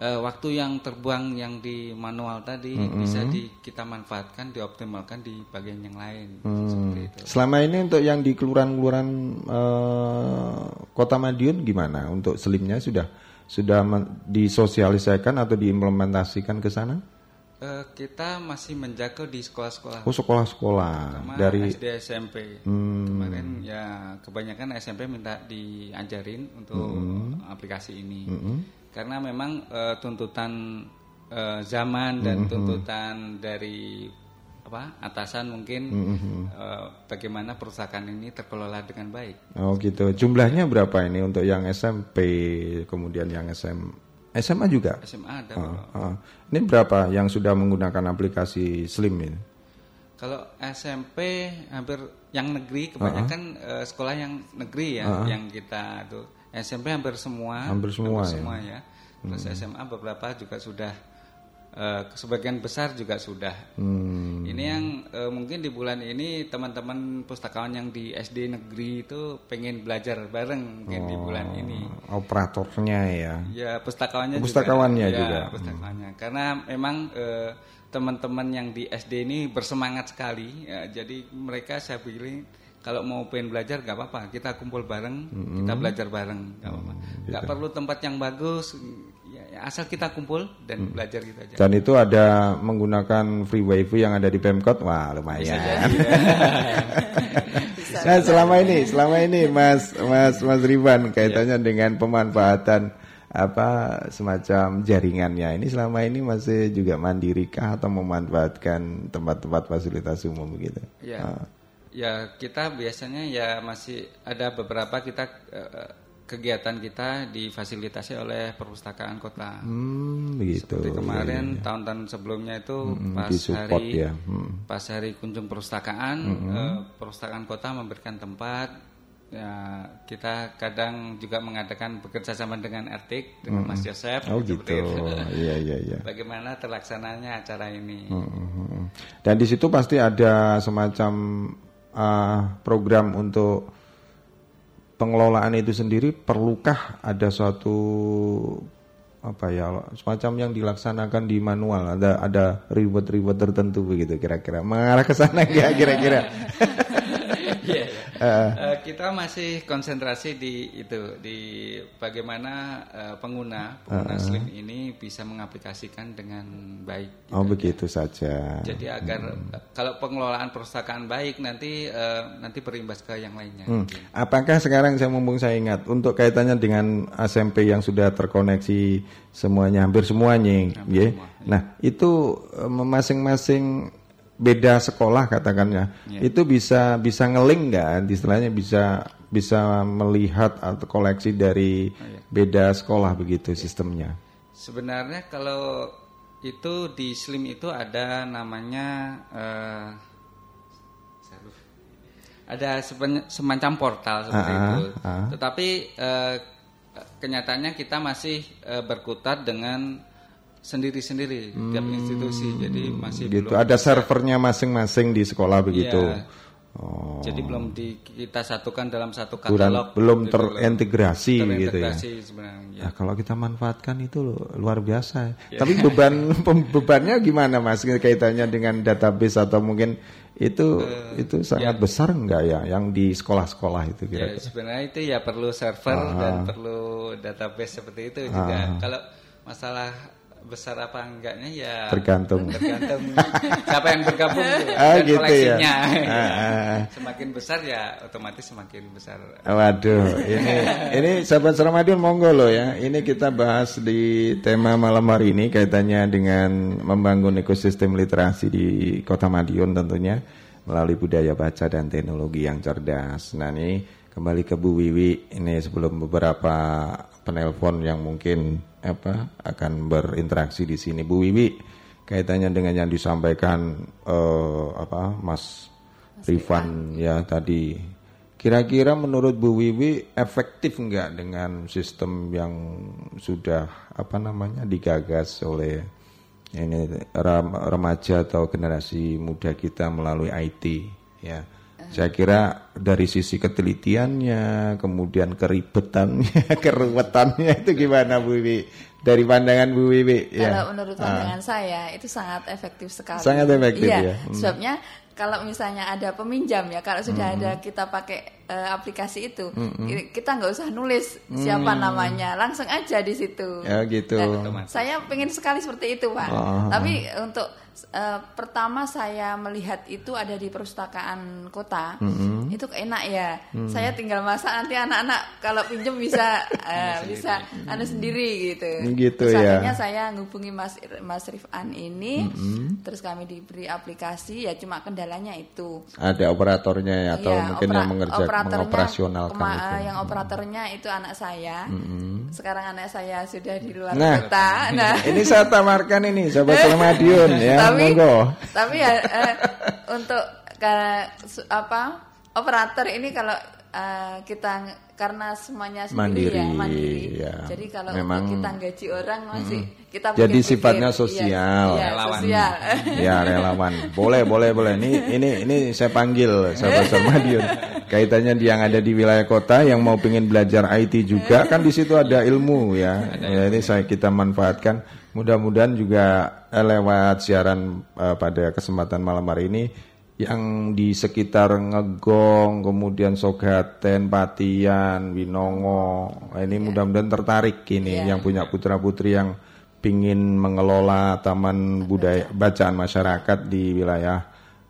uh, waktu yang terbuang yang di manual tadi mm -hmm. bisa di, kita manfaatkan dioptimalkan di bagian yang lain mm. seperti itu. Selama ini untuk yang di kelurahan-kelurahan uh, Kota Madiun gimana? Untuk selimnya sudah sudah disosialisasikan atau diimplementasikan ke sana? Uh, kita masih menjaga di sekolah-sekolah. Oh sekolah-sekolah dari SD SMP. Hmm. Kemarin ya kebanyakan SMP minta diajarin untuk hmm. aplikasi ini. Hmm karena memang uh, tuntutan uh, zaman dan mm -hmm. tuntutan dari apa atasan mungkin mm -hmm. uh, bagaimana perusahaan ini terkelola dengan baik. Oh gitu. Jumlahnya berapa ini untuk yang SMP kemudian yang SM SMA juga? SMA ada. Uh, uh. Ini berapa yang sudah menggunakan aplikasi Slim ini? Kalau SMP hampir yang negeri kebanyakan uh -huh. uh, sekolah yang negeri ya uh -huh. yang kita tuh SMP hampir semua. Hampir semua, hampir ya. semua ya. Terus hmm. SMA beberapa juga sudah uh, sebagian besar juga sudah. Hmm. Ini yang uh, mungkin di bulan ini teman-teman pustakawan yang di SD negeri itu pengen belajar bareng mungkin oh, di bulan oh, ini. Operatornya ya. Ya pustakawannya, pustakawannya juga. juga. Ya, pustakawannya. Hmm. Karena memang uh, teman-teman yang di SD ini bersemangat sekali. Ya, jadi mereka saya pilih kalau mau pengen belajar gak apa-apa kita kumpul bareng mm-hmm. kita belajar bareng gak apa-apa mm, gitu. perlu tempat yang bagus ya, ya, asal kita kumpul dan mm. belajar gitu aja dan itu ada menggunakan free wifi yang ada di pemkot wah lumayan <laughs> nah selama ini selama ini mas mas mas Rivan kaitannya yeah. dengan pemanfaatan apa semacam jaringannya ini selama ini masih juga mandiri kah atau memanfaatkan tempat-tempat fasilitas umum gitu? Ya, uh. Ya kita biasanya ya masih ada beberapa kita uh, kegiatan kita difasilitasi oleh perpustakaan kota. Hmm, begitu. Seperti kemarin iya, iya. tahun-tahun sebelumnya itu hmm, pas hari ya. hmm. pas hari kunjung perpustakaan, hmm. uh, perpustakaan kota memberikan tempat. Ya kita kadang juga mengadakan bekerja sama dengan RT dengan hmm. Mas Yosef. Oh gitu. <laughs> Iya iya iya. Bagaimana terlaksananya acara ini? Hmm. Dan di situ pasti ada semacam uh, program untuk pengelolaan itu sendiri perlukah ada suatu apa ya semacam yang dilaksanakan di manual? Ada ada reward-reward tertentu begitu kira-kira. Mengarah ke sana ya kira-kira <laughs> uh, kita masih konsentrasi di itu di bagaimana uh, pengguna pengguna uh, Slim ini bisa mengaplikasikan dengan baik. Gitu oh begitu saja. Jadi agar hmm. kalau pengelolaan perpustakaan baik nanti uh, nanti berimbas ke yang lainnya. Hmm. Apakah sekarang saya mumpung saya ingat untuk kaitannya dengan SMP yang sudah terkoneksi semuanya hampir semuanya, hampir ya. Semua, ya. Nah itu masing-masing beda sekolah katakannya ya. itu bisa bisa ngeling nggak istilahnya bisa bisa melihat atau koleksi dari oh, ya. beda sekolah begitu sistemnya sebenarnya kalau itu di Slim itu ada namanya uh, ada semacam portal seperti uh, itu uh. tetapi uh, kenyataannya kita masih uh, berkutat dengan sendiri-sendiri hmm, tiap institusi. Jadi masih gitu. belum ada servernya masing-masing di sekolah begitu. Ya. Oh. Jadi belum di, kita satukan dalam satu katalog. belum gitu terintegrasi, terintegrasi gitu ya. Sebenarnya. Nah, kalau kita manfaatkan itu luar biasa. Ya. Tapi beban <laughs> bebannya gimana Mas kaitannya dengan database atau mungkin itu uh, itu sangat ya. besar enggak ya yang di sekolah-sekolah itu kira-kira? Ya, sebenarnya itu ya perlu server ah. dan perlu database seperti itu juga. Ah. Kalau masalah besar apa enggaknya ya tergantung tergantung <laughs> siapa yang bergabung ah, dan gitu ya. koleksinya ya. ah, ah. <laughs> semakin besar ya otomatis semakin besar waduh <laughs> ini ini sahabat Ramadan monggo loh ya ini kita bahas di tema malam hari ini kaitannya dengan membangun ekosistem literasi di Kota Madiun tentunya melalui budaya baca dan teknologi yang cerdas nah ini kembali ke Bu Wiwi ini sebelum beberapa penelpon yang mungkin apa akan berinteraksi di sini Bu Wiwi kaitannya dengan yang disampaikan uh, apa Mas Rifan ya tadi. Kira-kira menurut Bu Wiwi efektif nggak dengan sistem yang sudah apa namanya digagas oleh ini remaja atau generasi muda kita melalui IT ya. Saya kira dari sisi ketelitiannya, kemudian keribetannya, <laughs> keruwetannya itu gimana Bu Wiwi? Dari pandangan Bu Wiwi Kalau ya. menurut pandangan ah. saya itu sangat efektif sekali. Sangat efektif iya, ya. Hmm. Sebabnya kalau misalnya ada peminjam ya kalau sudah hmm. ada kita pakai uh, aplikasi itu hmm. kita nggak usah nulis siapa hmm. namanya langsung aja di situ ya gitu nah, saya pengen sekali seperti itu pak oh. tapi untuk uh, pertama saya melihat itu ada di perpustakaan kota hmm. itu enak ya hmm. saya tinggal masak nanti anak-anak kalau pinjam bisa uh, <laughs> bisa anu sendiri gitu gitu terus ya akhirnya saya ngubungi mas mas Rifan ini hmm. terus kami diberi aplikasi ya cuma kendala kendalanya itu. Ada operatornya ya atau iya, mungkin opera, yang mengerjakan mengoperasionalkan kema, itu. Yang operatornya itu anak saya. Mm-hmm. Sekarang anak saya sudah di luar nah, kota. <laughs> Nah, ini saya tawarkan ini sahabat Madiun <laughs> ya, tapi, monggo. Tapi ya eh, untuk ke, apa operator ini kalau uh, kita karena semuanya sendiri mandiri, ya mandiri. Ya. Jadi kalau Memang, kita gaji orang masih hmm. kita jadi sifatnya iya, sosial. Ya, relawan. Sosial. <laughs> ya relawan. Boleh boleh boleh. Ini ini ini saya panggil sahabat <laughs> Madiun. Kaitannya dia yang ada di wilayah kota yang mau pengen belajar IT juga kan di situ ada ilmu ya. ya ini saya kita manfaatkan. Mudah-mudahan juga eh, lewat siaran uh, pada kesempatan malam hari ini yang di sekitar Ngegong, kemudian Sogaten, Patian, Winongo. Nah, ini yeah. mudah-mudahan tertarik ini yeah. yang punya putra-putri yang pingin mengelola taman budaya bacaan masyarakat di wilayah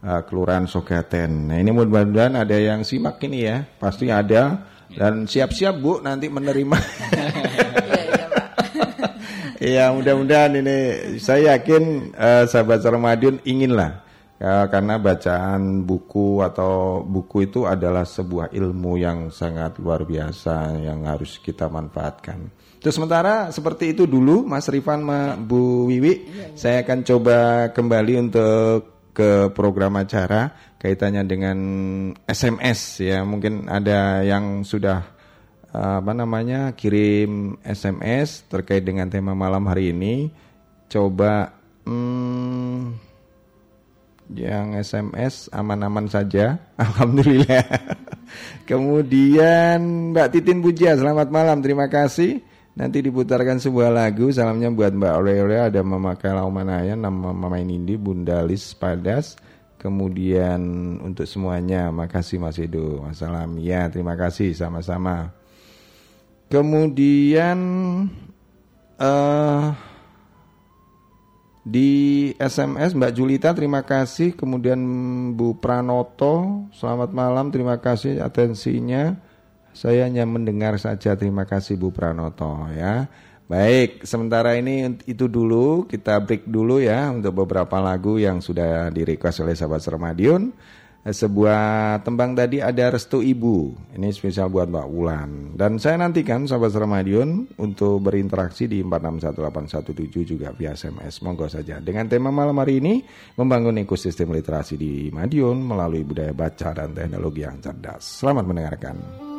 uh, Kelurahan Sogaten. Nah, ini mudah-mudahan ada yang simak ini ya. Pasti ada dan siap-siap Bu nanti menerima. <laughs> Iya, mudah-mudahan ini saya yakin uh, sahabat Sarmadiun inginlah ya, karena bacaan buku atau buku itu adalah sebuah ilmu yang sangat luar biasa yang harus kita manfaatkan. Terus sementara seperti itu dulu Mas Rifan, Bu Wiwi, iya, iya. saya akan coba kembali untuk ke program acara kaitannya dengan SMS ya. Mungkin ada yang sudah apa namanya kirim SMS terkait dengan tema malam hari ini. Coba hmm, yang SMS aman-aman saja, <laughs> alhamdulillah. <laughs> Kemudian Mbak Titin Puja, selamat malam, terima kasih. Nanti diputarkan sebuah lagu, salamnya buat Mbak Aurelia, ada Mama Kalaumanaya, nama Mama Nindi, Bunda Lis Padas. Kemudian untuk semuanya, makasih Mas Edo. Wassalam. Ya, terima kasih sama-sama. Kemudian uh, di SMS Mbak Julita terima kasih. Kemudian Bu Pranoto Selamat malam terima kasih atensinya. Saya hanya mendengar saja Terima kasih Bu Pranoto ya. Baik sementara ini itu dulu Kita break dulu ya Untuk beberapa lagu yang sudah direquest oleh sahabat Sermadion sebuah tembang tadi ada Restu Ibu. Ini spesial buat Mbak Wulan. Dan saya nantikan sahabat Ramadion untuk berinteraksi di 461817 juga via SMS. Monggo saja. Dengan tema malam hari ini membangun ekosistem literasi di Madiun melalui budaya baca dan teknologi yang cerdas. Selamat mendengarkan.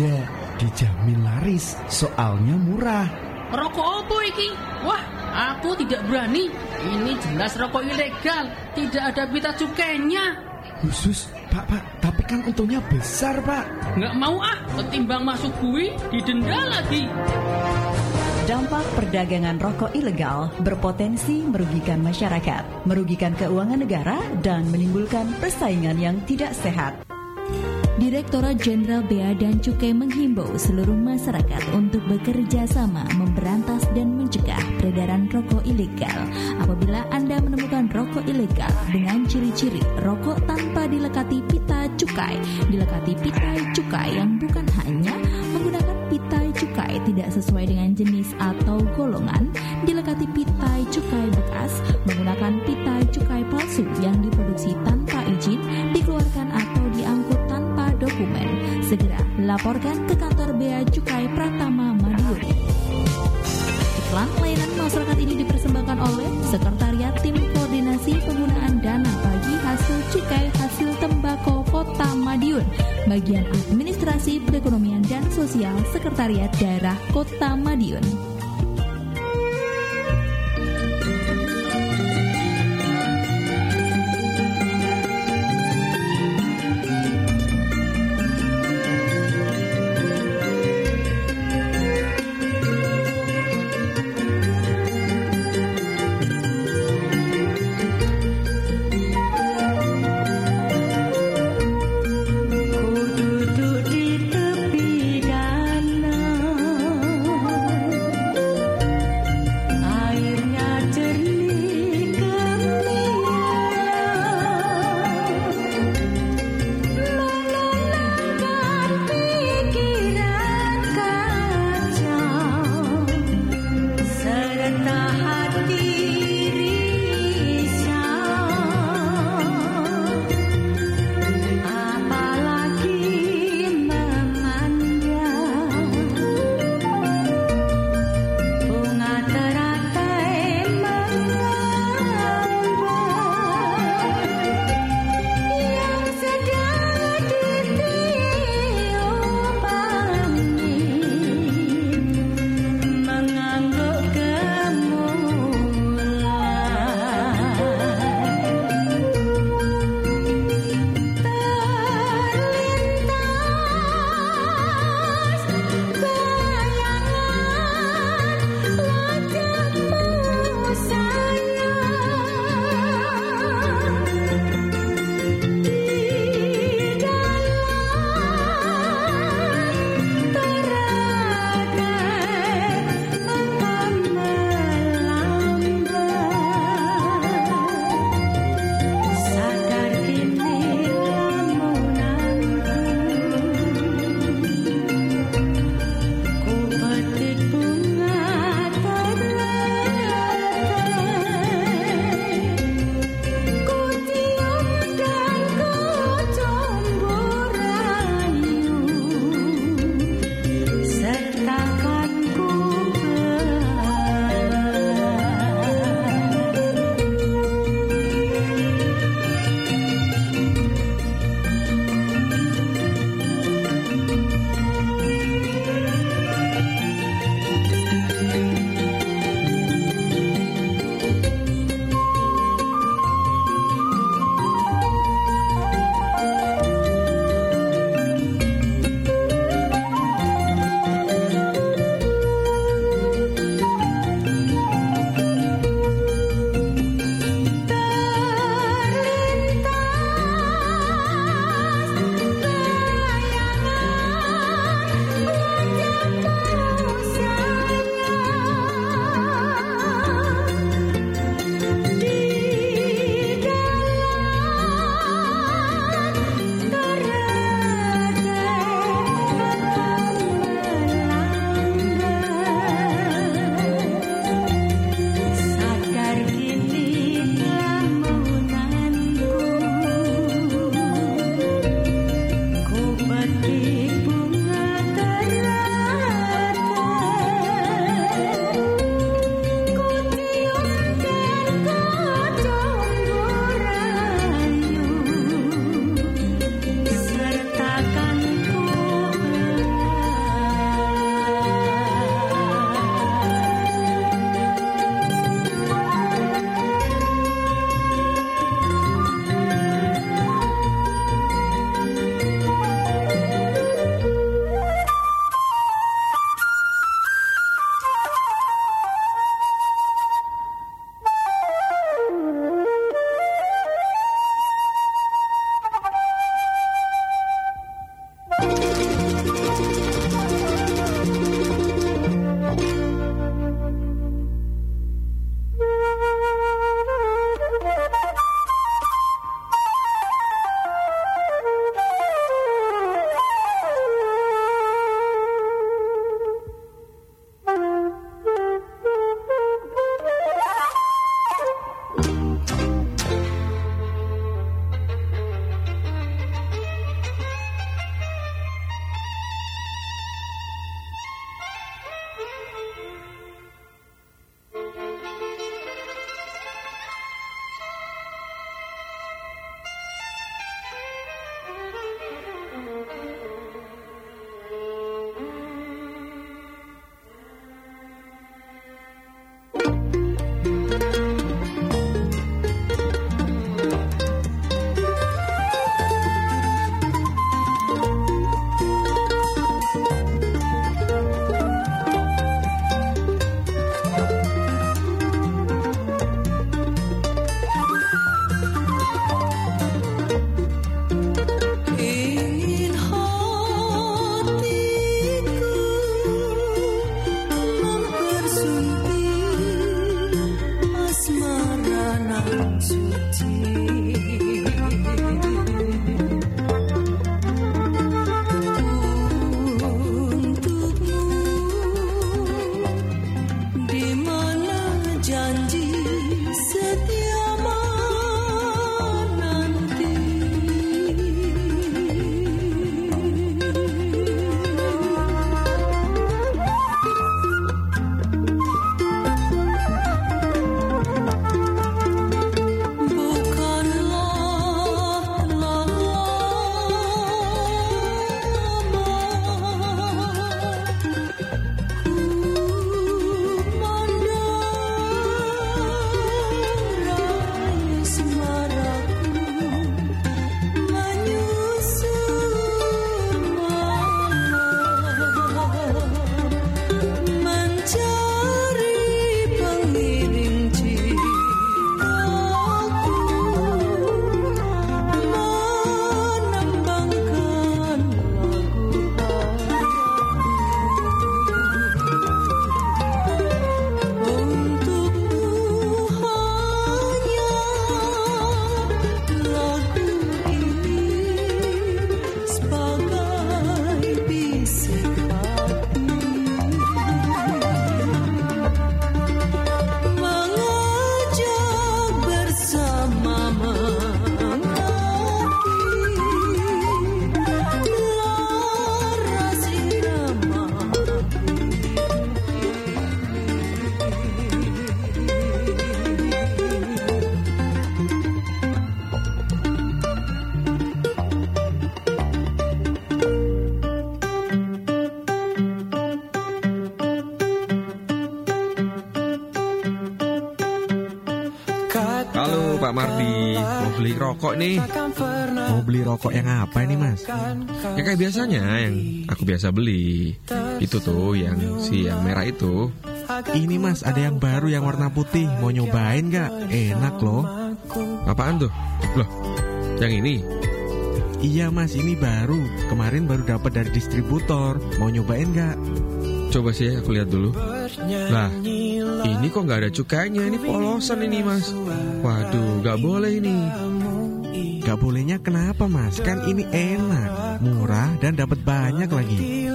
Saja dijamin laris, soalnya murah. Rokok apa iki? Wah, aku tidak berani. Ini jelas rokok ilegal, tidak ada pita cukainya. Khusus, Pak, Pak, tapi kan untungnya besar, Pak. Nggak mau ah, ketimbang masuk bui, didenda lagi. Dampak perdagangan rokok ilegal berpotensi merugikan masyarakat, merugikan keuangan negara, dan menimbulkan persaingan yang tidak sehat. Direktorat Jenderal Bea dan Cukai menghimbau seluruh masyarakat untuk bekerja sama memberantas dan mencegah peredaran rokok ilegal. Apabila Anda menemukan rokok ilegal dengan ciri-ciri rokok tanpa dilekati pita cukai, dilekati pita cukai yang bukan Tembakau Kota Madiun, Bagian Administrasi Perekonomian dan Sosial Sekretariat Daerah Kota Madiun. Rokok nih. Mau beli rokok yang apa ini mas? Ya kayak biasanya yang aku biasa beli. Itu tuh yang si yang merah itu. Ini mas ada yang baru yang warna putih Mau nyobain gak? Enak loh Apaan tuh? Loh, yang ini? Iya mas ini baru Kemarin baru dapat dari distributor Mau nyobain gak? Coba sih aku lihat dulu Lah, ini kok nggak ada cukainya Ini polosan ini mas Waduh, gak boleh ini Gak bolehnya kenapa mas? Kan ini enak, murah dan dapat banyak lagi.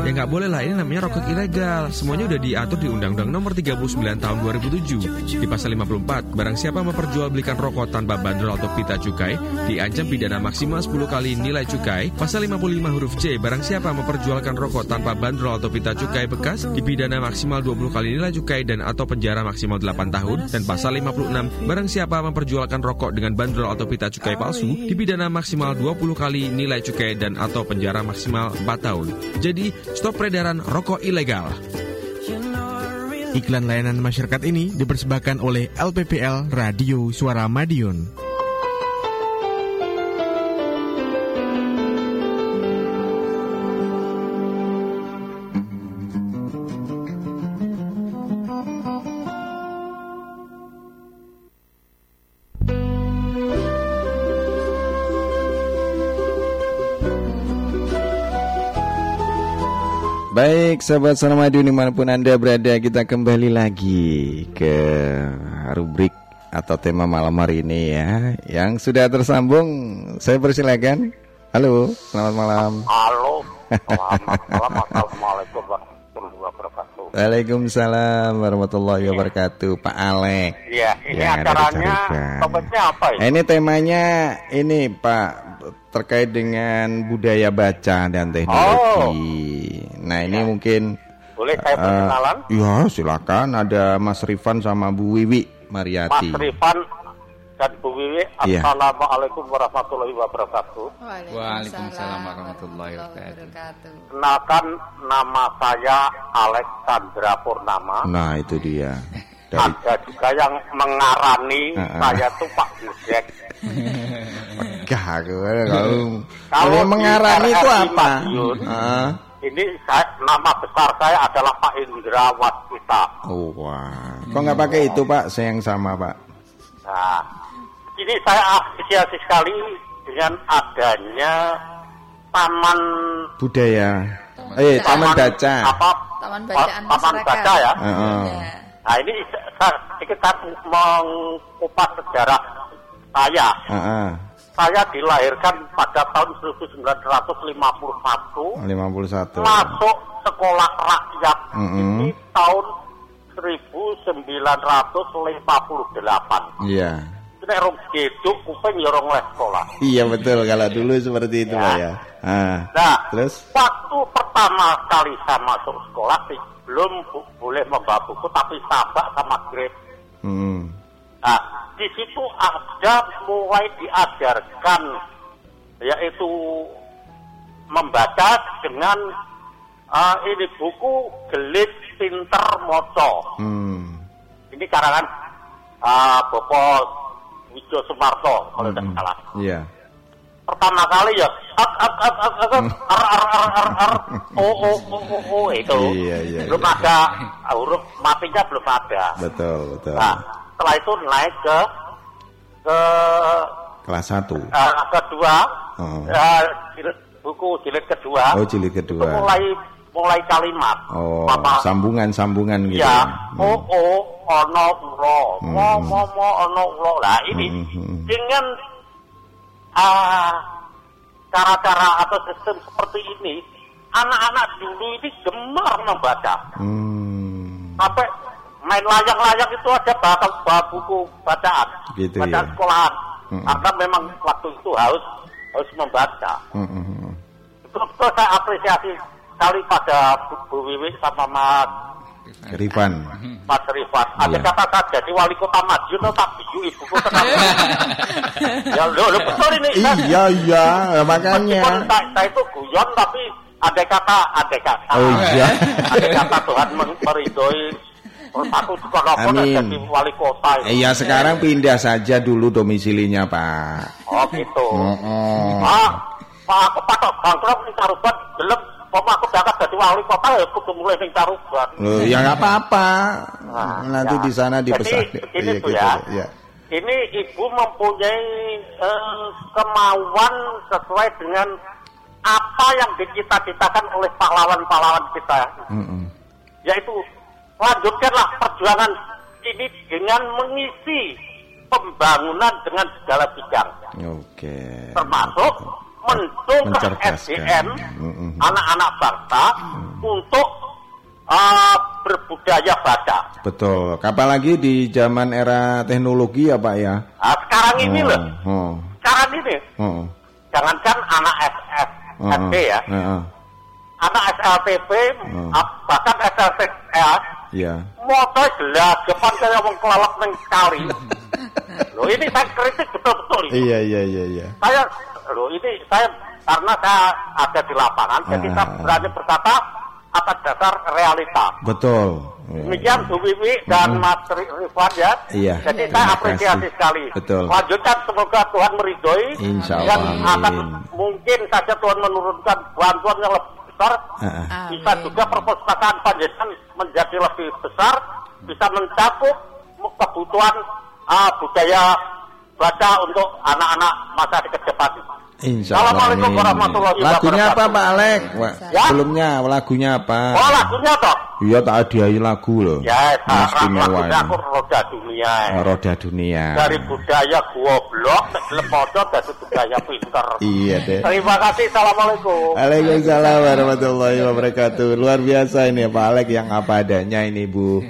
Ya nggak boleh lah, ini namanya rokok ilegal. Semuanya udah diatur di Undang-Undang Nomor 39 Tahun 2007. Di pasal 54, barang siapa memperjualbelikan rokok tanpa bandrol atau pita cukai, diancam pidana maksimal 10 kali nilai cukai. Pasal 55 huruf C, barang siapa memperjualkan rokok tanpa bandrol atau pita cukai bekas, dipidana maksimal 20 kali nilai cukai dan atau penjara maksimal 8 tahun. Dan pasal 56, barang siapa memperjualkan rokok dengan bandrol atau pita cukai palsu, dipidana maksimal 20 kali nilai cukai dan atau penjara maksimal 4 tahun. Jadi, stop peredaran rokok ilegal. Iklan layanan masyarakat ini dipersembahkan oleh LPPL Radio Suara Madiun. Baik, sahabat Salamadiun di mana pun Anda berada, kita kembali lagi ke rubrik atau tema malam hari ini ya. Yang sudah tersambung, saya persilakan. Halo, selamat malam. Halo, selamat malam. <laughs> Assalamualaikum. Waalaikumsalam warahmatullahi wabarakatuh, Pak Alek. Iya, ini ya, acaranya topiknya apa ya? Ini temanya ini Pak terkait dengan budaya baca dan teknologi. Oh. Nah ini ya. mungkin boleh saya eh, perkenalan? Uh, ya silakan. Ada Mas Rifan sama Bu Wiwi Mariati. Mas Rifan dan Bu Wiwi. Ya. Assalamualaikum warahmatullahi wabarakatuh. Waalaikumsalam warahmatullahi wabarakatuh. Kenalkan nama saya Alexandra Purnama. Nah itu dia. Dari... Ada juga yang mengarani uh -uh. saya tuh Pak Budek. Enggak, <laughs> kalau kalau mengarani itu apa? uh. Ini saya, nama besar saya adalah Pak Indra Waskita. Oh, wah. Kok nggak pakai itu Pak? Saya yang sama Pak. Nah, ini saya apresiasi sekali dengan adanya taman budaya. Eh, taman, taman baca. Apa? Taman bacaan taman baca ya. Uh -uh. Nah, ini kita mengupas sejarah saya. Uh -uh. Saya dilahirkan pada tahun 1951. 51. Masuk sekolah rakyat uh -uh. ini tahun 1958. Iya. Yeah. Ini rong geduk kuping ya rong les sekolah. Iya betul kalau dulu seperti itu ya. Pak ya. Ah. Nah, terus waktu pertama kali saya masuk sekolah sih belum boleh membawa buku tapi sabak sama grade. Hmm. Nah, di situ ada mulai diajarkan yaitu membaca dengan uh, ini buku Gelit Pinter Moco. Hmm. Ini karangan uh, Bopo Wijo Sumarto kalau tidak salah. Iya. Pertama kali ya ak ak ak ak ak <laughs> ar ar ar ar ar o o o o o itu. Iya, iya, belum iya. ada huruf matinya belum ada. Betul, betul. Nah, setelah itu naik ke ke kelas satu uh, kedua oh. uh, jilid, buku jilid kedua oh jilid kedua itu mulai mulai kalimat oh Papa, sambungan sambungan gitu ya hmm. oh oh ono ulo hmm. mo mo mo ono ulo lah ini hmm. hmm, hmm. dengan uh, cara-cara atau sistem seperti ini anak-anak dulu ini gemar membaca hmm. sampai main layang-layang itu ada bakal bawa buku bacaan, gitu, bacaan ya? sekolahan. Mm-hmm. Karena memang waktu itu harus harus membaca. Itu, itu saya apresiasi sekali pada Bu, Bu Wiwi sama Mas Rifan. Mas Rifan. Ada iya. kata kata jadi wali kota Madiun tak biu ibuku tenang. ya lo, lo betul ini. Iya iya makanya. Meskipun saya, itu guyon tapi ada kata ada kata. Oh iya. ada kata Tuhan meridoi aku juga jadi wali kota. itu. Iya sekarang pindah saja dulu domisilinya Pak. Oh gitu. Oh, Pak, Pak aku patok bangkrut ning Caruban, gelem Pokoknya aku berangkat jadi wali kota ya kudu mulai ning Caruban. Loh, ya nggak apa-apa. Nanti ya. di sana Iya, tuh gitu. ya. ya. Ini ibu mempunyai eh, kemauan sesuai dengan apa yang dicita-citakan oleh pahlawan-pahlawan kita. Mm-mm. Yaitu lanjutkanlah perjuangan ini dengan mengisi pembangunan dengan segala bidang. Oke. Termasuk mendongkrak. SDM Mm-mm. anak-anak bangsa untuk eh, berbudaya baca. Betul. Apalagi di zaman era teknologi ya Pak ya. Nah, sekarang ini loh, Oh, sekarang ini oh, jangankan anak SF, oh, SD ya, oh, oh, anak SLTP, Oh. ap- bahkan SLTS, ya. motor jelas, depan saya mau kelelep neng kali. <laughs> Loh ini saya kritik betul-betul. Iya, iya, iya, iya. Saya, loh ini saya karena saya ada di lapangan, jadi Ah. saya berani berkata atas dasar realita. Betul. Demikian Bu Wiwi dan Mas Rifan ya. Iya, Jadi saya apresiasi sekali. Betul. Lanjutkan semoga Tuhan meridhoi. Insya Dan Allah, akan amin. mungkin saja Tuhan menurunkan bantuan yang lebih besar. Ah, Bisa juga perpustakaan panjenengan menjadi lebih besar. Bisa mencakup kebutuhan ah, budaya baca untuk anak-anak masa ke depan. Insya Allah. Assalamualaikum warahmatullahi Lagunya apa wabarakatuh. Pak Alek? Ya. Sebelumnya lagunya apa? Oh lagunya toh? Iya tak hadiahi lagu loh. Ya, sekarang Istimewa lagunya aku roda dunia. Oh, Roda dunia. dari budaya goblok maca dadi budaya pinter. Iya deh. Terima kasih. Assalamualaikum. Waalaikumsalam warahmatullahi wabarakatuh. Luar biasa ini Pak Alek yang apa adanya ini Bu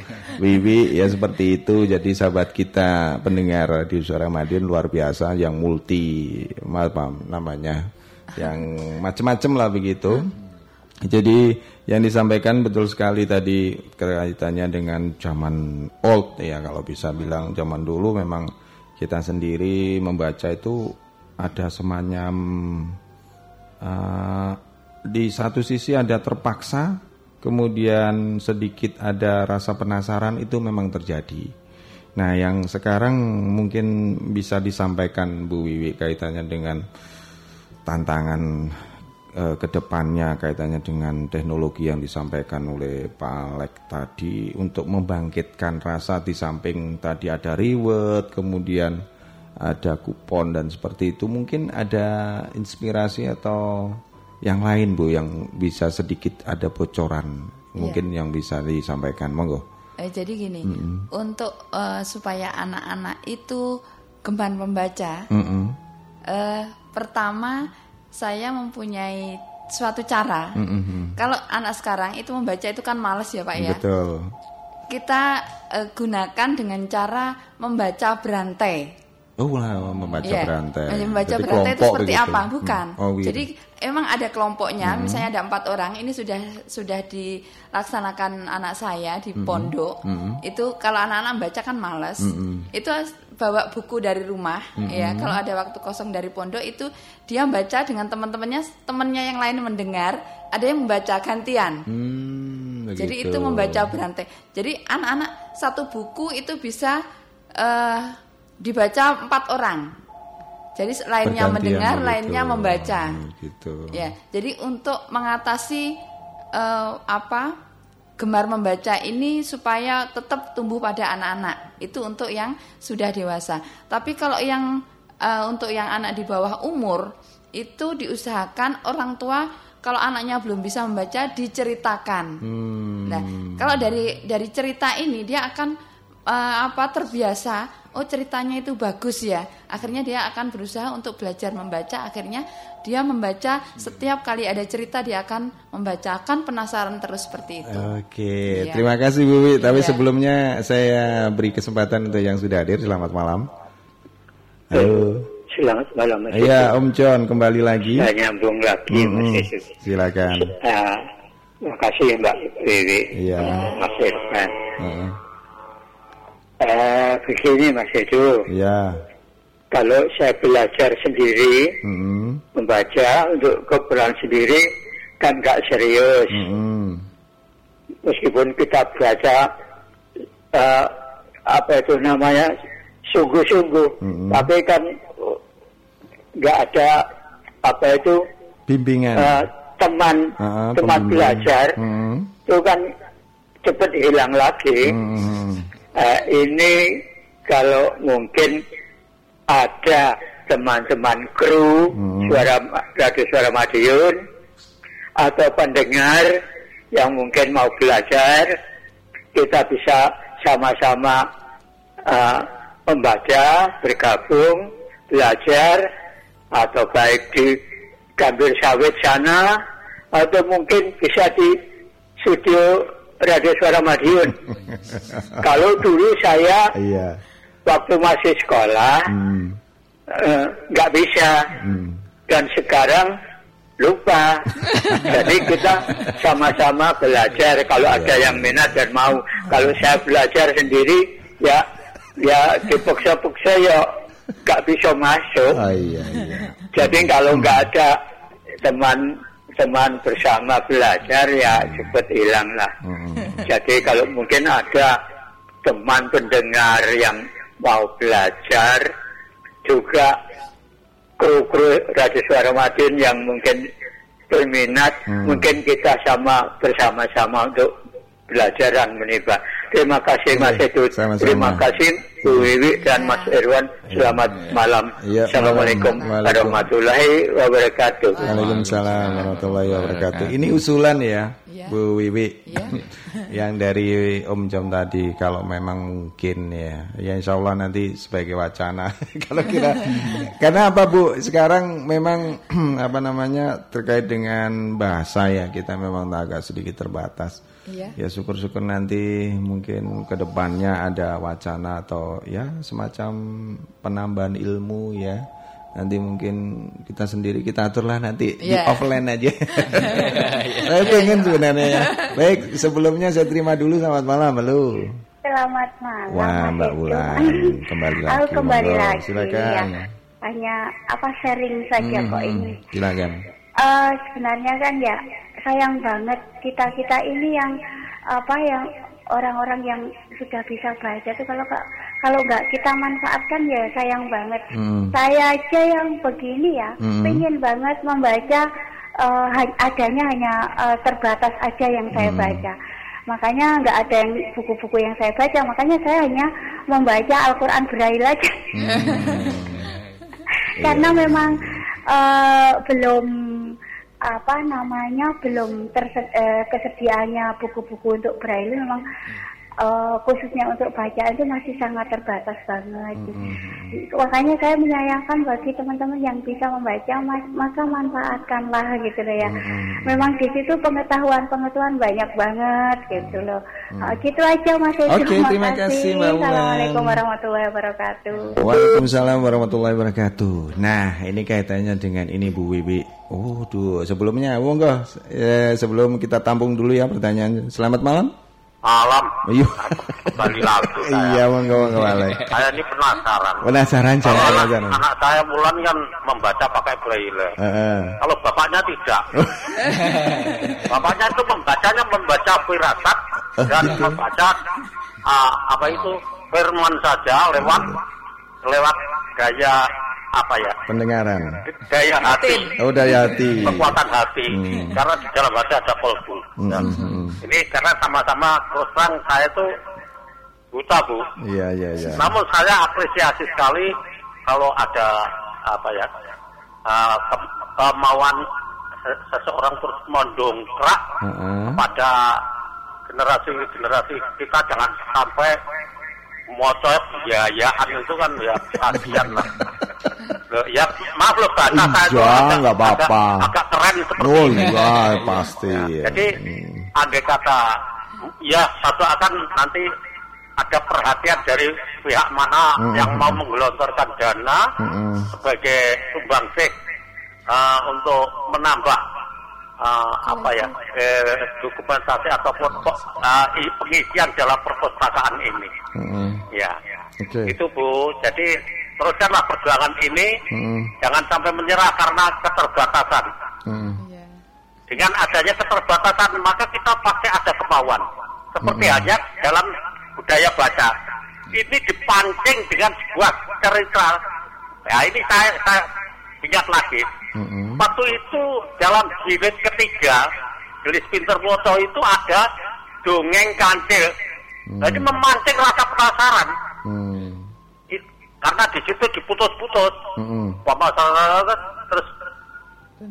Wiwi ya seperti itu. Jadi sahabat kita pendengar di Suara Madiun luar biasa yang multi apa namanya yang macam-macam lah begitu. Jadi yang disampaikan betul sekali tadi kaitannya dengan zaman old ya kalau bisa bilang zaman dulu memang kita sendiri membaca itu ada semacam eh, di satu sisi ada terpaksa kemudian sedikit ada rasa penasaran itu memang terjadi. Nah yang sekarang mungkin bisa disampaikan Bu Wiwi kaitannya dengan tantangan eh, ke depannya kaitannya dengan teknologi yang disampaikan oleh Pak Alek tadi untuk membangkitkan rasa di samping tadi ada reward kemudian ada kupon dan seperti itu mungkin ada inspirasi atau yang lain Bu yang bisa sedikit ada bocoran mungkin yang bisa disampaikan monggo Eh, jadi gini, Mm-mm. untuk eh, supaya anak-anak itu gemar membaca, Mm-mm. eh, pertama saya mempunyai suatu cara. Mm-mm. Kalau anak sekarang itu membaca itu kan males ya pak ya. betul Kita eh, gunakan dengan cara membaca berantai. Oh lah membaca Iya, berantai Membaca Jadi berantai itu seperti begitu. apa? Bukan. Hmm. oh, gitu. Jadi emang ada kelompoknya. Hmm. Misalnya ada empat orang. Ini sudah sudah dilaksanakan anak saya di Hmm. pondok. Hmm. Itu kalau anak-anak baca kan males. Hmm. Itu bawa buku dari rumah. Hmm. Ya kalau ada waktu kosong dari pondok itu dia baca dengan teman-temannya, temannya yang lain mendengar. Ada yang membaca gantian. Hmm, Jadi itu membaca berantai. Jadi anak-anak satu buku itu bisa eh, dibaca empat orang. Jadi lainnya mendengar, begitu. lainnya membaca. gitu Ya, jadi untuk mengatasi eh, apa gemar membaca ini supaya tetap tumbuh pada anak-anak itu untuk yang sudah dewasa. Tapi kalau yang eh, untuk yang anak di bawah umur itu diusahakan orang tua kalau anaknya belum bisa membaca diceritakan. Hmm. Nah, kalau dari dari cerita ini dia akan eh, apa terbiasa. Oh ceritanya itu bagus ya. Akhirnya dia akan berusaha untuk belajar membaca. Akhirnya dia membaca setiap kali ada cerita dia akan membaca. Akan penasaran terus seperti itu. Oke, Iya. terima kasih Bu Wi. Tapi Iya. sebelumnya saya beri kesempatan untuk yang sudah hadir. Selamat malam. Halo. Selamat malam Mas Iya, Om John kembali lagi. Saya nyambung lagi Mas Mm-mm. Yesus. Silakan. Ah, Terima kasih Mbak Wiwi, Iya. Mas Irfan. Heeh. Eh, begini Mas Edu, Iya. kalau saya belajar sendiri, Mm-mm. membaca untuk keperluan sendiri, kan nggak serius. Mm-mm. Meskipun kita baca uh, apa itu namanya sungguh-sungguh, Mm-mm. tapi kan uh, nggak ada apa itu Bimbingan. uh, teman Ah, teman pembimbing. belajar Mm. itu kan cepat hilang lagi. Mm. Eh, ini kalau mungkin ada teman-teman kru Hmm. suara radio suara Madiun atau pendengar yang mungkin mau belajar, kita bisa sama-sama eh, membaca, bergabung, belajar, atau baik di Gambir Sawit sana, atau mungkin bisa di studio Radio Suara Madiun. <laughs> Kalau dulu saya Iya. waktu masih sekolah Hmm. eh, nggak bisa Hmm. dan sekarang lupa. <laughs> Jadi kita sama-sama belajar. Kalau ada yang minat dan mau. Kalau saya belajar sendiri ya ya dipaksa-paksa ya nggak bisa masuk. Oh, iya, iya. Jadi kalau nggak ada teman teman bersama belajar ya cepat hilang lah. Hmm. Jadi kalau mungkin ada teman pendengar yang mau belajar juga kru-kru Radio Suara Madiun yang mungkin berminat, Hmm. mungkin kita sama bersama-sama untuk belajar dan menimba. Terima kasih Mas Edut. sama-sama. Terima kasih Bu Wiwi dan Mas Irwan. Selamat malam. Iya, Assalamualaikum warahmatullahi wabarakatuh. Waalaikumsalam warahmatullahi wabarakatuh. Ini usulan ya, Bu Wiwi. <laughs> Yang dari Om Jom tadi kalau memang mungkin ya, ya Insya Allah nanti sebagai wacana. <laughs> kalau kira, <laughs> karena apa Bu? Sekarang memang <clears throat> apa namanya terkait dengan bahasa ya kita memang agak sedikit terbatas. Iya. Ya syukur-syukur nanti mungkin ke depannya ada wacana atau ya semacam penambahan ilmu ya. Nanti mungkin kita sendiri kita aturlah nanti di Iya. offline aja. <laughs> Saya pengen sebenarnya ya. Baik, sebelumnya saya terima dulu selamat malam, halo. Selamat malam. Wah, Mas Mbak. Wulan, <laughs> kembali lagi. Aku kembali Monggo, lagi. Silakan. ya. Hanya apa sharing saja Hmm, kok hmm, ini. Silakan. Eh, sebenarnya kan ya sayang banget kita kita ini yang apa yang orang-orang yang sudah bisa baca itu kalau kalau nggak kita manfaatkan ya sayang banget. Hmm. Saya aja yang begini ya, Hmm. pengen banget membaca ha- adanya hanya eh, terbatas aja yang saya Hmm. baca. Makanya nggak ada yang buku-buku yang saya baca, makanya saya hanya membaca Al-Quran Braille aja. <laughs> Karena memang eh, belum apa namanya belum terse- eh, kesediaannya buku-buku untuk braille. Memang eh, khususnya untuk bacaan itu masih sangat terbatas banget. Makanya saya menyayangkan bagi teman-teman yang bisa membaca mas- maka manfaatkanlah gitu loh ya. Memang di situ pengetahuan-pengetahuan banyak banget gitu loh. Eh, gitu aja Mas Edo. Oke, terima kasih, Mbak. Assalamualaikum warahmatullahi wabarakatuh. Waalaikumsalam warahmatullahi wabarakatuh. Nah, ini kaitannya dengan ini Bu Wiwi. Oh, tuh sebelumnya, monggo eh, sebelum kita tampung dulu ya pertanyaan. Selamat malam. Malam. Iya. Lagi. saya. Iya, monggo monggo. Saya ini penasaran. Penasaran saya anak, penasaran. anak saya Mulan kan membaca pakai braille. Heeh. Kalau bapaknya tidak. bapaknya itu membacanya membaca firasat dan gitu. membaca ah, apa itu firman saja lewat lewat gaya apa ya? Pendengaran. Gaya hati. Oh, daya hati. Kekuatan hati. Hmm. Karena di dalam hati ada kolbu. Hmm, hmm. Ini karena sama-sama terus terang saya itu buta bu. Iya, iya, iya. Namun saya apresiasi sekali kalau ada apa ya uh, ke- kemauan se- seseorang terus mendongkrak Heeh. pada generasi-generasi kita jangan sampai mocok biayaan itu kan ya kasihan lah. <laughs> Loh, ya maaf loh bahasa saya nggak apa-apa. agak, agak keren seperti Oh ini. iya, pasti. ya. Jadi andai kata ya satu akan nanti ada perhatian dari pihak mana Mm, yang mm, mau mm. menggelontorkan dana Mm-mm. sebagai sumbangsih uh, untuk menambah uh, apa ya eh, dokumentasi ataupun uh, pengisian dalam perpustakaan ini. Mm-mm. Ya, Oke. itu Bu. Jadi teruskanlah perjuangan ini. Mm-mm. Jangan sampai menyerah karena keterbatasan. Mm. Dengan adanya keterbatasan, maka kita pasti ada kemauan. Seperti Mm-mm. hanya dalam budaya baca. Ini dipancing dengan sebuah cerita. Ya ini saya, saya ingat lagi. Mm-mm. Waktu itu dalam jilid ketiga, jilid pinter foto itu ada dongeng kancil. Jadi memancing rasa penasaran. Hmm. Karena di situ diputus-putus. Pemasaran terus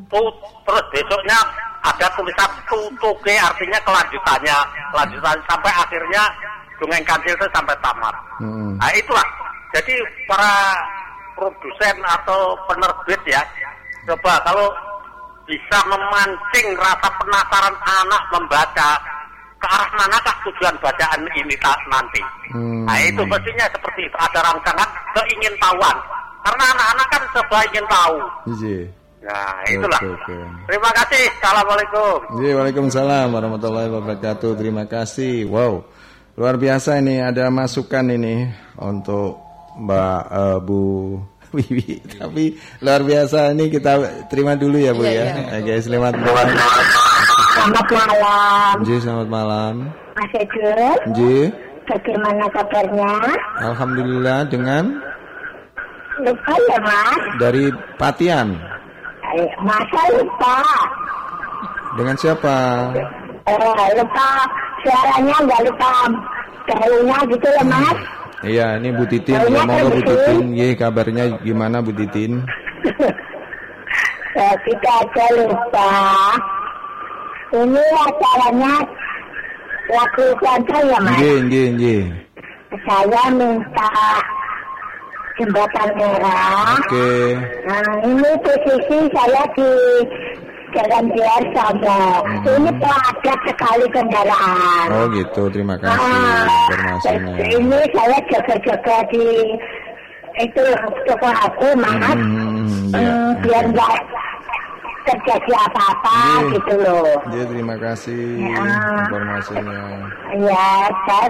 tu- terus besoknya ada tulisan tutuke artinya kelanjutannya, kelanjutan sampai akhirnya dongeng kancil itu sampai tamat. Mm-mm. Nah itulah. Jadi para produsen atau penerbit ya, coba kalau bisa memancing rasa penasaran anak membaca ke arah manakah tujuan bacaan ini ta- nanti. Hmm. Nah itu mestinya seperti itu ada rangsangan keingintahuan. Karena anak-anak kan serba ingin tahu. Iya. Nah itulah. Oke, oke. Terima kasih. Assalamualaikum. Iya, Waalaikumsalam warahmatullahi wabarakatuh. Terima kasih. Wow, luar biasa ini ada masukan ini untuk Mbak eh, Bu <laughs> Wiwi. Tapi luar biasa ini kita terima dulu ya Bu Iya, ya. Oke, selamat malam. Selamat malam, Ji, selamat malam. Mas Ejul. Ji, Bagaimana kabarnya? alhamdulillah dengan Lupa ya, Mas? dari Patian. Masa lupa? Dengan siapa? Eh, lupa suaranya nggak lupa daunnya gitu ya, Mas? Iya, ini Bu Titin. Ya, monggo Bu betul. Titin. Ye, kabarnya gimana Bu Titin? Eh, <laughs> kita aja lupa. Ini acaranya lagu keluarga ya, Mas? Nggih, nggih, nggih. Saya minta jembatan merah. Oke. Nah, ini posisi saya di Jalan Biar Sobo. Ini padat sekali kendaraan. Oh gitu, terima kasih Ah, informasinya. ini saya jaga-jaga di itu toko aku, Mas. Hmm, ya. Hmm, biar nggak terjadi apa-apa Iya. gitu loh. Iya, terima kasih Ya. informasinya. Ya, saya,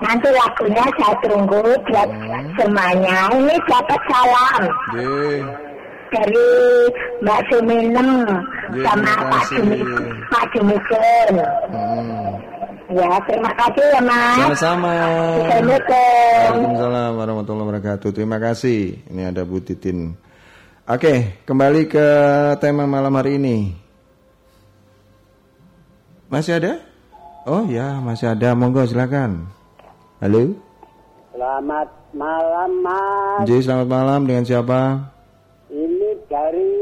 nanti lagunya saya tunggu buat Hmm. semuanya. Ini dapat salam Ye, dari Mbak Suminem Ya, sama Pak. Jumi Pak Jumisen. hmm. Ya, terima kasih ya Mas. Sama-sama. Assalamualaikum. Waalaikumsalam warahmatullahi wabarakatuh. Terima kasih. Ini ada Bu Titin. Oke, kembali ke tema malam hari ini. Masih ada? Oh ya, masih ada. Monggo silakan. Halo. Selamat malam Mas. Ji, selamat malam. Dengan siapa? Ini dari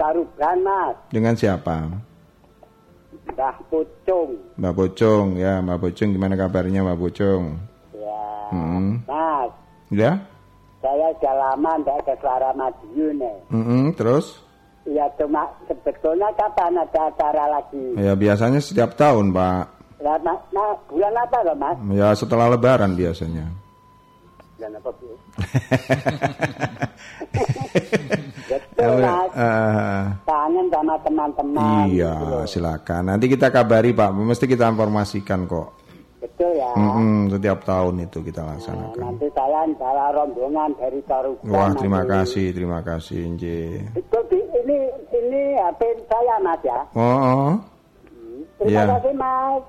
Sarugan Mas. Dengan siapa? Mbah Pucung. Mbak Bocong ya, Mbak Bocong gimana kabarnya Mbak Bocong? Ya. Hmm. Mas, Ya? Saya sudah lama tidak ke suara Madiun nih. Mm-mm, terus? Ya cuma sebetulnya kapan ada acara lagi? Ya biasanya setiap tahun Pak. Nah, nah, nah, bulan apa loh Mas? Ya setelah Lebaran biasanya. Bulan apa Bu? <laughs> Betul Mas. eh, Kangen sama teman-teman. iya, gitu silakan. Nanti kita kabari Pak. Mesti kita informasikan kok. Betul ya. Mm-mm, setiap tahun itu kita Nah, laksanakan. nanti saya bawa rombongan dari Sarugan. Wah, terima nanti. kasih, terima kasih. Itu di- ini ini HP saya Mas ya. Oh, oh. Terima Iya. kasih Mas.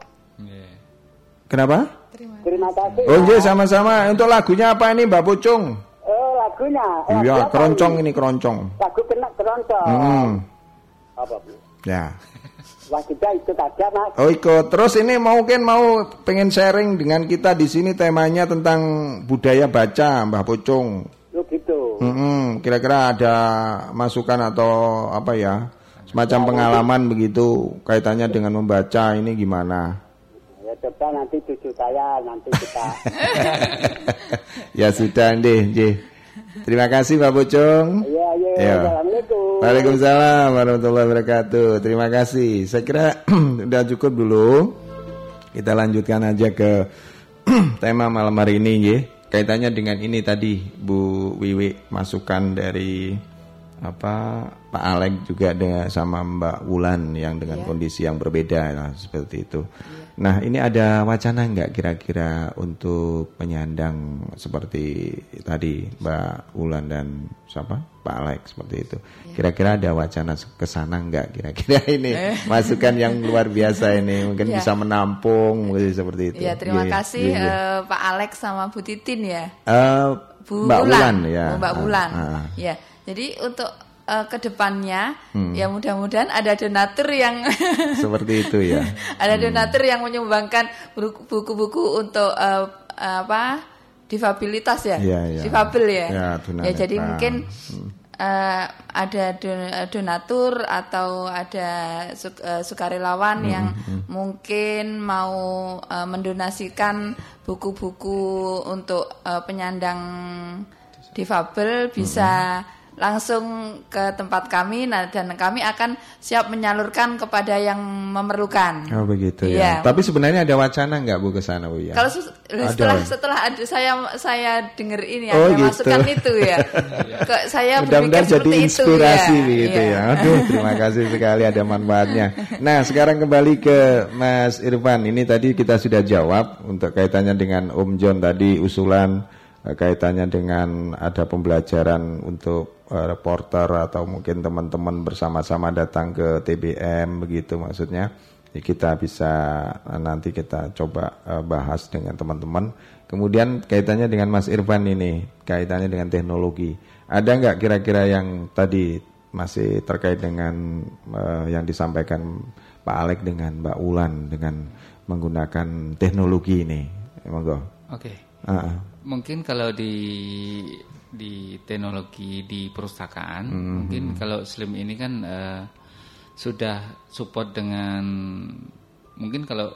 Kenapa? Terima kasih. Oh, Nje, Mas. sama-sama. Untuk lagunya apa ini, Mbak Pucung? Oh lagunya. Eh, Iya, keroncong ini? ini keroncong. Lagu kena keroncong. Mm-mm. Apa Bu? Ya. Wah kita ikut aja Mas. Oh ikut. Terus ini mungkin mau pengen sharing dengan kita di sini temanya tentang budaya baca, Mbah Pucung. Lu gitu. Mm-mm, Kira-kira ada masukan atau apa ya, semacam pengalaman begitu kaitannya dengan membaca ini gimana? Ya coba nanti cucu saya nanti kita. <laughs> ya sudah, deh, deh. Terima kasih Mbak Pucung. Iya Iya. Assalamualaikum. Waalaikumsalam warahmatullahi wabarakatuh. Terima kasih. Saya kira <clears throat> udah cukup dulu. Kita lanjutkan aja ke <clears throat> tema malam hari ini ya. Kaitannya dengan ini tadi Bu Wiwi masukan dari apa Pak Alek juga dengan sama Mbak Wulan yang dengan yeah. kondisi yang berbeda nah, seperti itu. Yeah. Nah ini ada wacana nggak kira-kira untuk penyandang seperti tadi Mbak Wulan dan siapa Pak Alek seperti itu. Iya. Kira-kira ada wacana ke sana nggak kira-kira <laughs> ini eh. masukan yang luar biasa ini mungkin yeah. bisa menampung seperti itu. Ya terima yeah, kasih yeah, yeah. Uh, Pak Alek sama Bu Titin ya. Uh, Bu Mbak Wulan, ya. Oh, Mbak Wulan. Uh, uh. Ya. Jadi untuk uh, ke depannya hmm. ya mudah-mudahan ada donatur yang <laughs> seperti itu ya. ada hmm. donatur yang menyumbangkan buku-buku untuk uh, apa difabilitas ya, ya, ya. difabel ya. Ya, ya jadi mungkin hmm. uh, ada donatur atau ada su uh, sukarelawan hmm. yang hmm. mungkin mau uh, mendonasikan buku-buku untuk uh, penyandang difabel bisa hmm langsung ke tempat kami nah dan kami akan siap menyalurkan kepada yang memerlukan. Oh begitu ya. ya. Tapi sebenarnya ada wacana nggak Bu ke sana Bu ya? Kalau setelah ada. setelah ada, saya saya dengar ini oh, ada gitu. masukan itu ya. <laughs> ke, saya Mudah-mudahan jadi inspirasi itu, ya. begitu ya. ya. Aduh terima kasih sekali ada manfaatnya. Nah sekarang kembali ke Mas Irfan. Ini tadi kita sudah jawab untuk kaitannya dengan Om John tadi usulan eh, kaitannya dengan ada pembelajaran untuk reporter atau mungkin teman-teman bersama-sama datang ke TBM begitu maksudnya. Ya kita bisa uh, nanti kita coba uh, bahas dengan teman-teman. Kemudian kaitannya dengan Mas Irfan ini kaitannya dengan teknologi. Ada nggak kira-kira yang tadi masih terkait dengan uh, yang disampaikan Pak Alek dengan Mbak Ulan dengan menggunakan teknologi ini? Monggo. Oke. Okay. uh -uh. mungkin kalau di di teknologi di perpustakaan. Mm -hmm. Mungkin kalau Slim ini kan uh, sudah support dengan mungkin kalau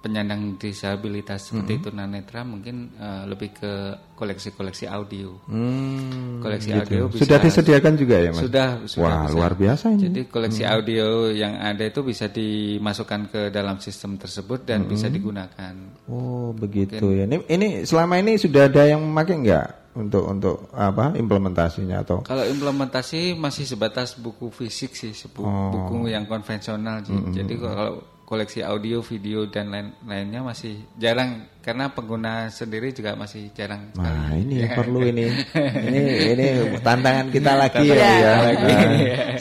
penyandang disabilitas seperti mm -hmm. tunanetra mungkin uh, lebih ke koleksi-koleksi audio. Hmm, koleksi gitu. audio bisa, sudah disediakan juga ya, Mas? Sudah, sudah Wah, bisa. luar biasa ini. Jadi koleksi hmm. audio yang ada itu bisa dimasukkan ke dalam sistem tersebut dan hmm. bisa digunakan. Oh, begitu mungkin. ya. Ini ini selama ini sudah ada yang memakai enggak? Untuk untuk apa implementasinya atau kalau implementasi masih sebatas buku fisik sih buku, oh. buku yang konvensional sih. Mm -hmm. jadi kalau koleksi audio video dan lain lainnya masih jarang karena pengguna sendiri juga masih jarang sekali. Nah ini ya. perlu ini <laughs> ini ini tantangan kita lagi ya, ya. Lagi. Nah,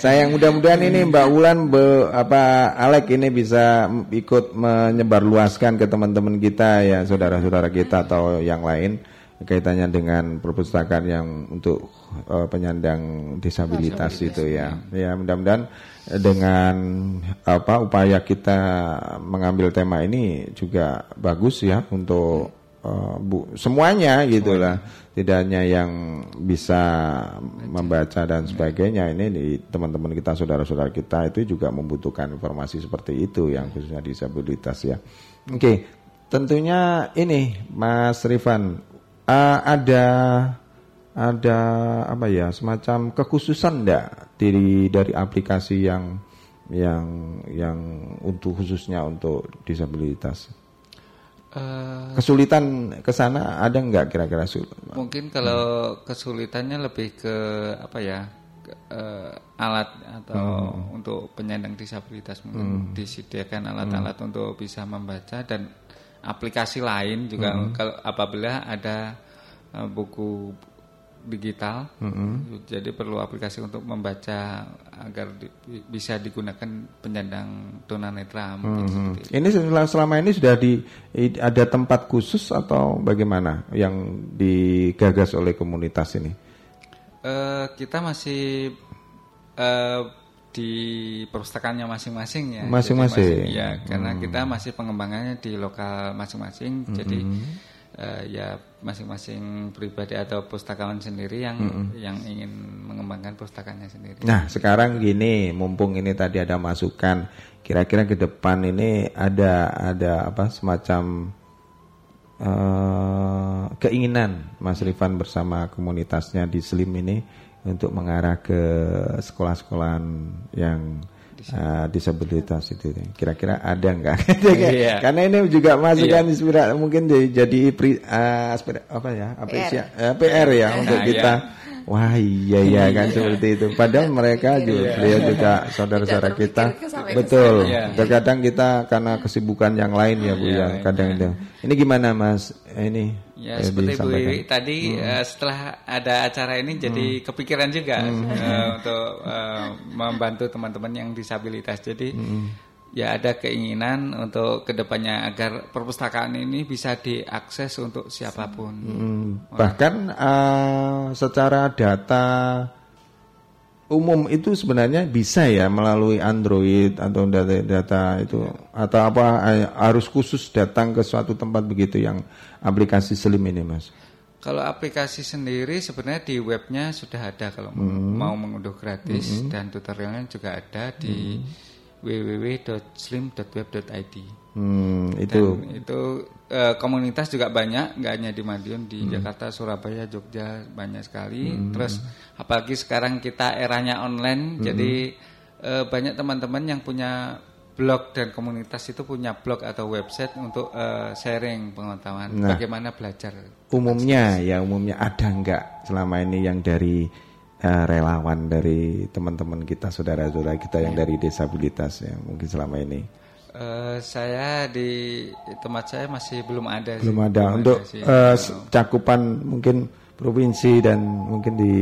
saya mudah-mudahan ini Mbak Wulan be, apa Alek ini bisa ikut menyebarluaskan ke teman-teman kita ya saudara-saudara kita atau yang lain kaitannya dengan perpustakaan yang untuk uh, penyandang disabilitas, itu ya. Ya mudah-mudahan dengan apa upaya kita mengambil tema ini juga bagus ya untuk uh, bu, semuanya gitulah. Tidak hanya yang bisa membaca dan sebagainya ini di teman-teman kita saudara-saudara kita itu juga membutuhkan informasi seperti itu yang khususnya disabilitas ya. Oke, okay. tentunya ini Mas Rifan uh, ada ada apa ya semacam kekhususan enggak dari dari aplikasi yang yang yang untuk khususnya untuk disabilitas uh, kesulitan ke sana ada nggak kira-kira mungkin kalau hmm. kesulitannya lebih ke apa ya uh, alat atau hmm. untuk penyandang disabilitas mungkin hmm. disediakan alat-alat hmm. untuk bisa membaca dan aplikasi lain juga hmm. kalau apabila ada uh, buku digital, mm -hmm. jadi perlu aplikasi untuk membaca agar di, bisa digunakan penyandang tunanetra. Mm -hmm. Ini selama, selama ini sudah di ada tempat khusus atau bagaimana yang digagas oleh komunitas ini? Uh, kita masih uh, di perpustakaannya masing-masing ya. Masing-masing. Ya, karena hmm. kita masih pengembangannya di lokal masing-masing. Hmm. Jadi uh, ya masing-masing pribadi atau pustakawan sendiri yang hmm. yang ingin mengembangkan pustakanya sendiri. Nah, sekarang gini, mumpung ini tadi ada masukan, kira-kira ke depan ini ada ada apa semacam uh, keinginan Mas Rifan bersama komunitasnya di Slim ini untuk mengarah ke sekolah-sekolahan yang uh, disabilitas itu kira-kira ada nggak <laughs> iya. karena ini juga masukan iya. inspirasi mungkin jadi, jadi pri, uh, aspir, apa ya apresiasi PR. Uh, PR ya nah, untuk kita iya. Wah iya iya kan seperti itu. Padahal mereka juga dia juga saudara-saudara kita. Betul. Ya. Terkadang kita karena kesibukan yang lain ya Bu ya, yang kadang itu. Ini gimana Mas? Ini Ya eh, seperti Bu tadi hmm. uh, setelah ada acara ini jadi hmm. kepikiran juga hmm. uh, untuk uh, membantu teman-teman yang disabilitas. Jadi hmm ya ada keinginan untuk ke depannya agar perpustakaan ini bisa diakses untuk siapa pun. Hmm, bahkan uh, secara data umum itu sebenarnya bisa ya melalui Android atau data-data itu atau apa eh, harus khusus datang ke suatu tempat begitu yang aplikasi Slim ini, Mas. Kalau aplikasi sendiri sebenarnya di webnya sudah ada kalau hmm. mau mengunduh gratis hmm. dan tutorialnya juga ada di hmm www.slim.web.id. Hmm, itu Dan itu uh, komunitas juga banyak, nggak hanya di Madiun, di hmm. Jakarta, Surabaya, Jogja banyak sekali. Hmm. Terus apalagi sekarang kita eranya online, hmm. jadi uh, banyak teman-teman yang punya blog dan komunitas itu punya blog atau website untuk uh, sharing pengetahuan nah, bagaimana belajar. Umumnya ya umumnya ada nggak selama ini yang dari uh, relawan dari teman-teman kita, saudara-saudara kita yang dari disabilitas ya mungkin selama ini? Uh, saya di tempat saya masih belum ada. Belum sih. ada. Belum Untuk ada uh, cakupan mungkin provinsi dan mungkin di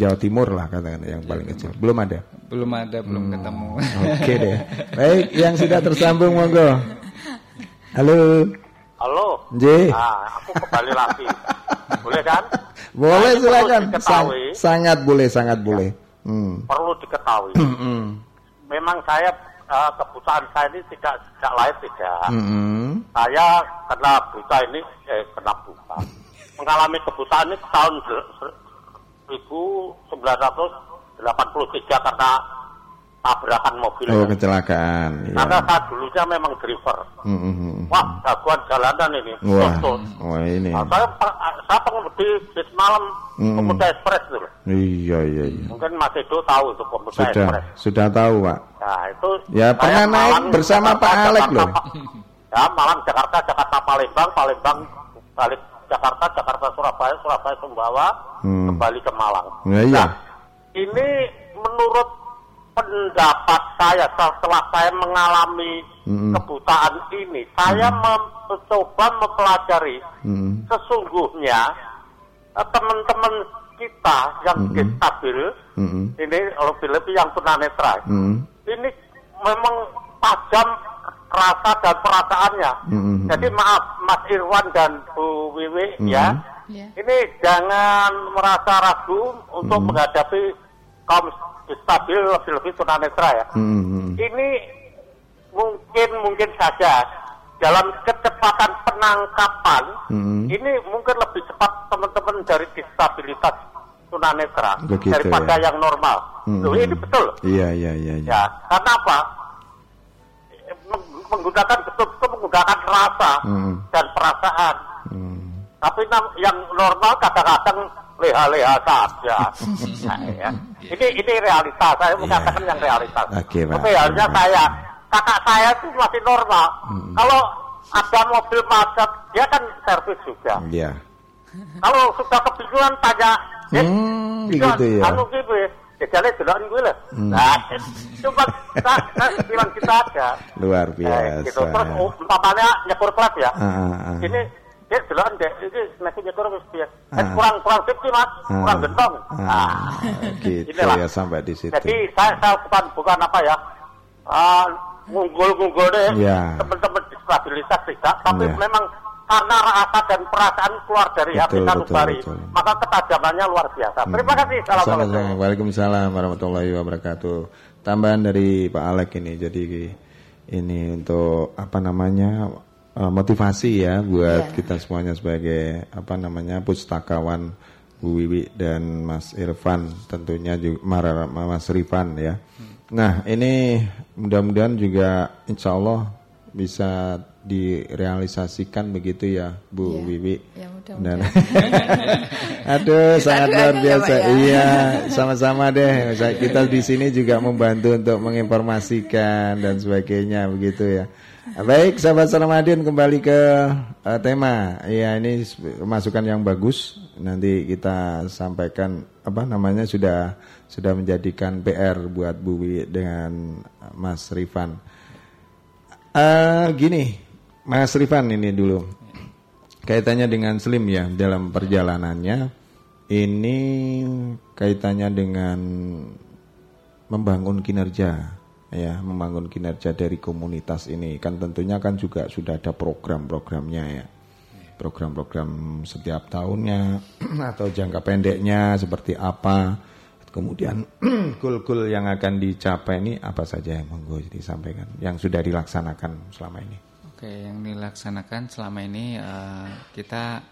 Jawa Timur lah katakan yang ya, paling kecil. Belum ada. Belum ada, belum hmm. ketemu. Oke okay deh. Baik, yang sudah tersambung monggo. Halo. Halo. J. Nah, aku kembali lagi. Boleh kan? Boleh nah, silakan. Sang, sangat boleh, sangat ya. boleh. Hmm. Perlu diketahui. Hmm. Memang saya uh, kebutaan saya ini tidak tidak lain tidak. Hmm. Saya kena buta ini eh kena buta. <laughs> Mengalami kebutaan ini tahun 1983 karena tabrakan mobil. Oh, kecelakaan. Iya. Karena saya dulunya memang driver. Mm -hmm. Wah, jagoan jalanan ini. Wah, wah ini. Nah, saya saya pengemudi bis malam mm -hmm. Pemuda Express dulu. Iya, iya, iya. Mungkin Mas Edo tahu itu Pemuda sudah, Express. Sudah tahu, Pak. Nah, itu Ya, pernah naik bersama Pak Alek loh. Ya, malam Jakarta, Jakarta Palembang, Palembang balik Jakarta, Jakarta Surabaya, Surabaya Sumbawa, hmm. kembali ke Malang. Ya, iya. Nah, ini menurut pendapat saya setelah saya mengalami mm-hmm. kebutaan ini, saya mm-hmm. mencoba mempelajari mm-hmm. sesungguhnya eh, teman-teman kita yang mm-hmm. stabil, mm-hmm. ini lebih-lebih yang tunanetra, mm-hmm. ini memang tajam rasa dan perasaannya. Mm-hmm. Jadi maaf Mas Irwan dan Bu Wiwi mm-hmm. ya, yeah. ini jangan merasa ragu untuk mm-hmm. menghadapi kaum stabil lebih-lebih tunanetra ya. Hmm. Ini mungkin mungkin saja dalam kecepatan penangkapan hmm. ini mungkin lebih cepat teman-teman dari disabilitas tunanetra Begitu, daripada ya. yang normal. Hmm. Loh, ini betul. Iya iya iya. iya. Ya, karena apa? Menggunakan betul-betul menggunakan rasa hmm. dan perasaan. Hmm. Tapi yang normal kadang-kadang leha-leha saja. <laughs> nah, ya. Ini ini realitas. Saya yeah. mengatakan yang realitas. Okay, Tapi halnya saya, kakak saya itu masih normal. Hmm. Kalau ada mobil macet, dia kan servis juga. Iya. Yeah. Kalau sudah kebingungan tanya, eh, hmm, gitu ya. Anu gitu ya. Jalan jalan gue lah. Hmm. Nah, cuma kita, bilang kita aja. Luar biasa. Eh, gitu. Terus umpamanya nyekur kelas ya. Uh, uh, uh. Ini Ya jelas deh, ini nasinya kurang. Eh, kurang kurang safety mas, ah. kurang gentong. Ah. ah. gitu Inilah. ya sampai di situ. Jadi saya, saya bukan bukan apa ya, uh, ngunggul-ngunggul deh yeah. teman-teman disabilitas tidak, tapi yeah. memang karena rasa dan perasaan keluar dari hati sanubari, maka ketajamannya luar biasa. Hmm. Terima kasih. Assalamualaikum. Waalaikumsalam warahmatullahi wabarakatuh. Tambahan dari Pak Alek ini, jadi ini untuk apa namanya uh, motivasi ya buat yeah. kita semuanya sebagai apa namanya pustakawan Bu Wiwi dan Mas Irfan tentunya juga Mas Rifan ya. Hmm. Nah ini mudah-mudahan juga Insya Allah bisa direalisasikan begitu ya Bu ya, Wiwi. Ya, Dan <laughs> aduh sangat luar biasa. Ya, Iya, sama-sama deh. Kita di sini juga membantu untuk menginformasikan dan sebagainya begitu ya. <laughs> Baik, sahabat Salamadin kembali ke uh, tema. Ya, ini masukan yang bagus. Nanti kita sampaikan apa namanya sudah sudah menjadikan PR buat Bu dengan Mas Rifan. Uh, gini, Mas Rifan ini dulu. Kaitannya dengan Slim ya dalam perjalanannya ini kaitannya dengan membangun kinerja ya membangun kinerja dari komunitas ini. Kan tentunya kan juga sudah ada program-programnya ya. Program-program setiap tahunnya <clears throat> atau jangka pendeknya seperti apa. Kemudian <clears throat> goal-goal yang akan dicapai ini apa saja yang monggo disampaikan yang sudah dilaksanakan selama ini? Oke yang dilaksanakan selama ini uh, kita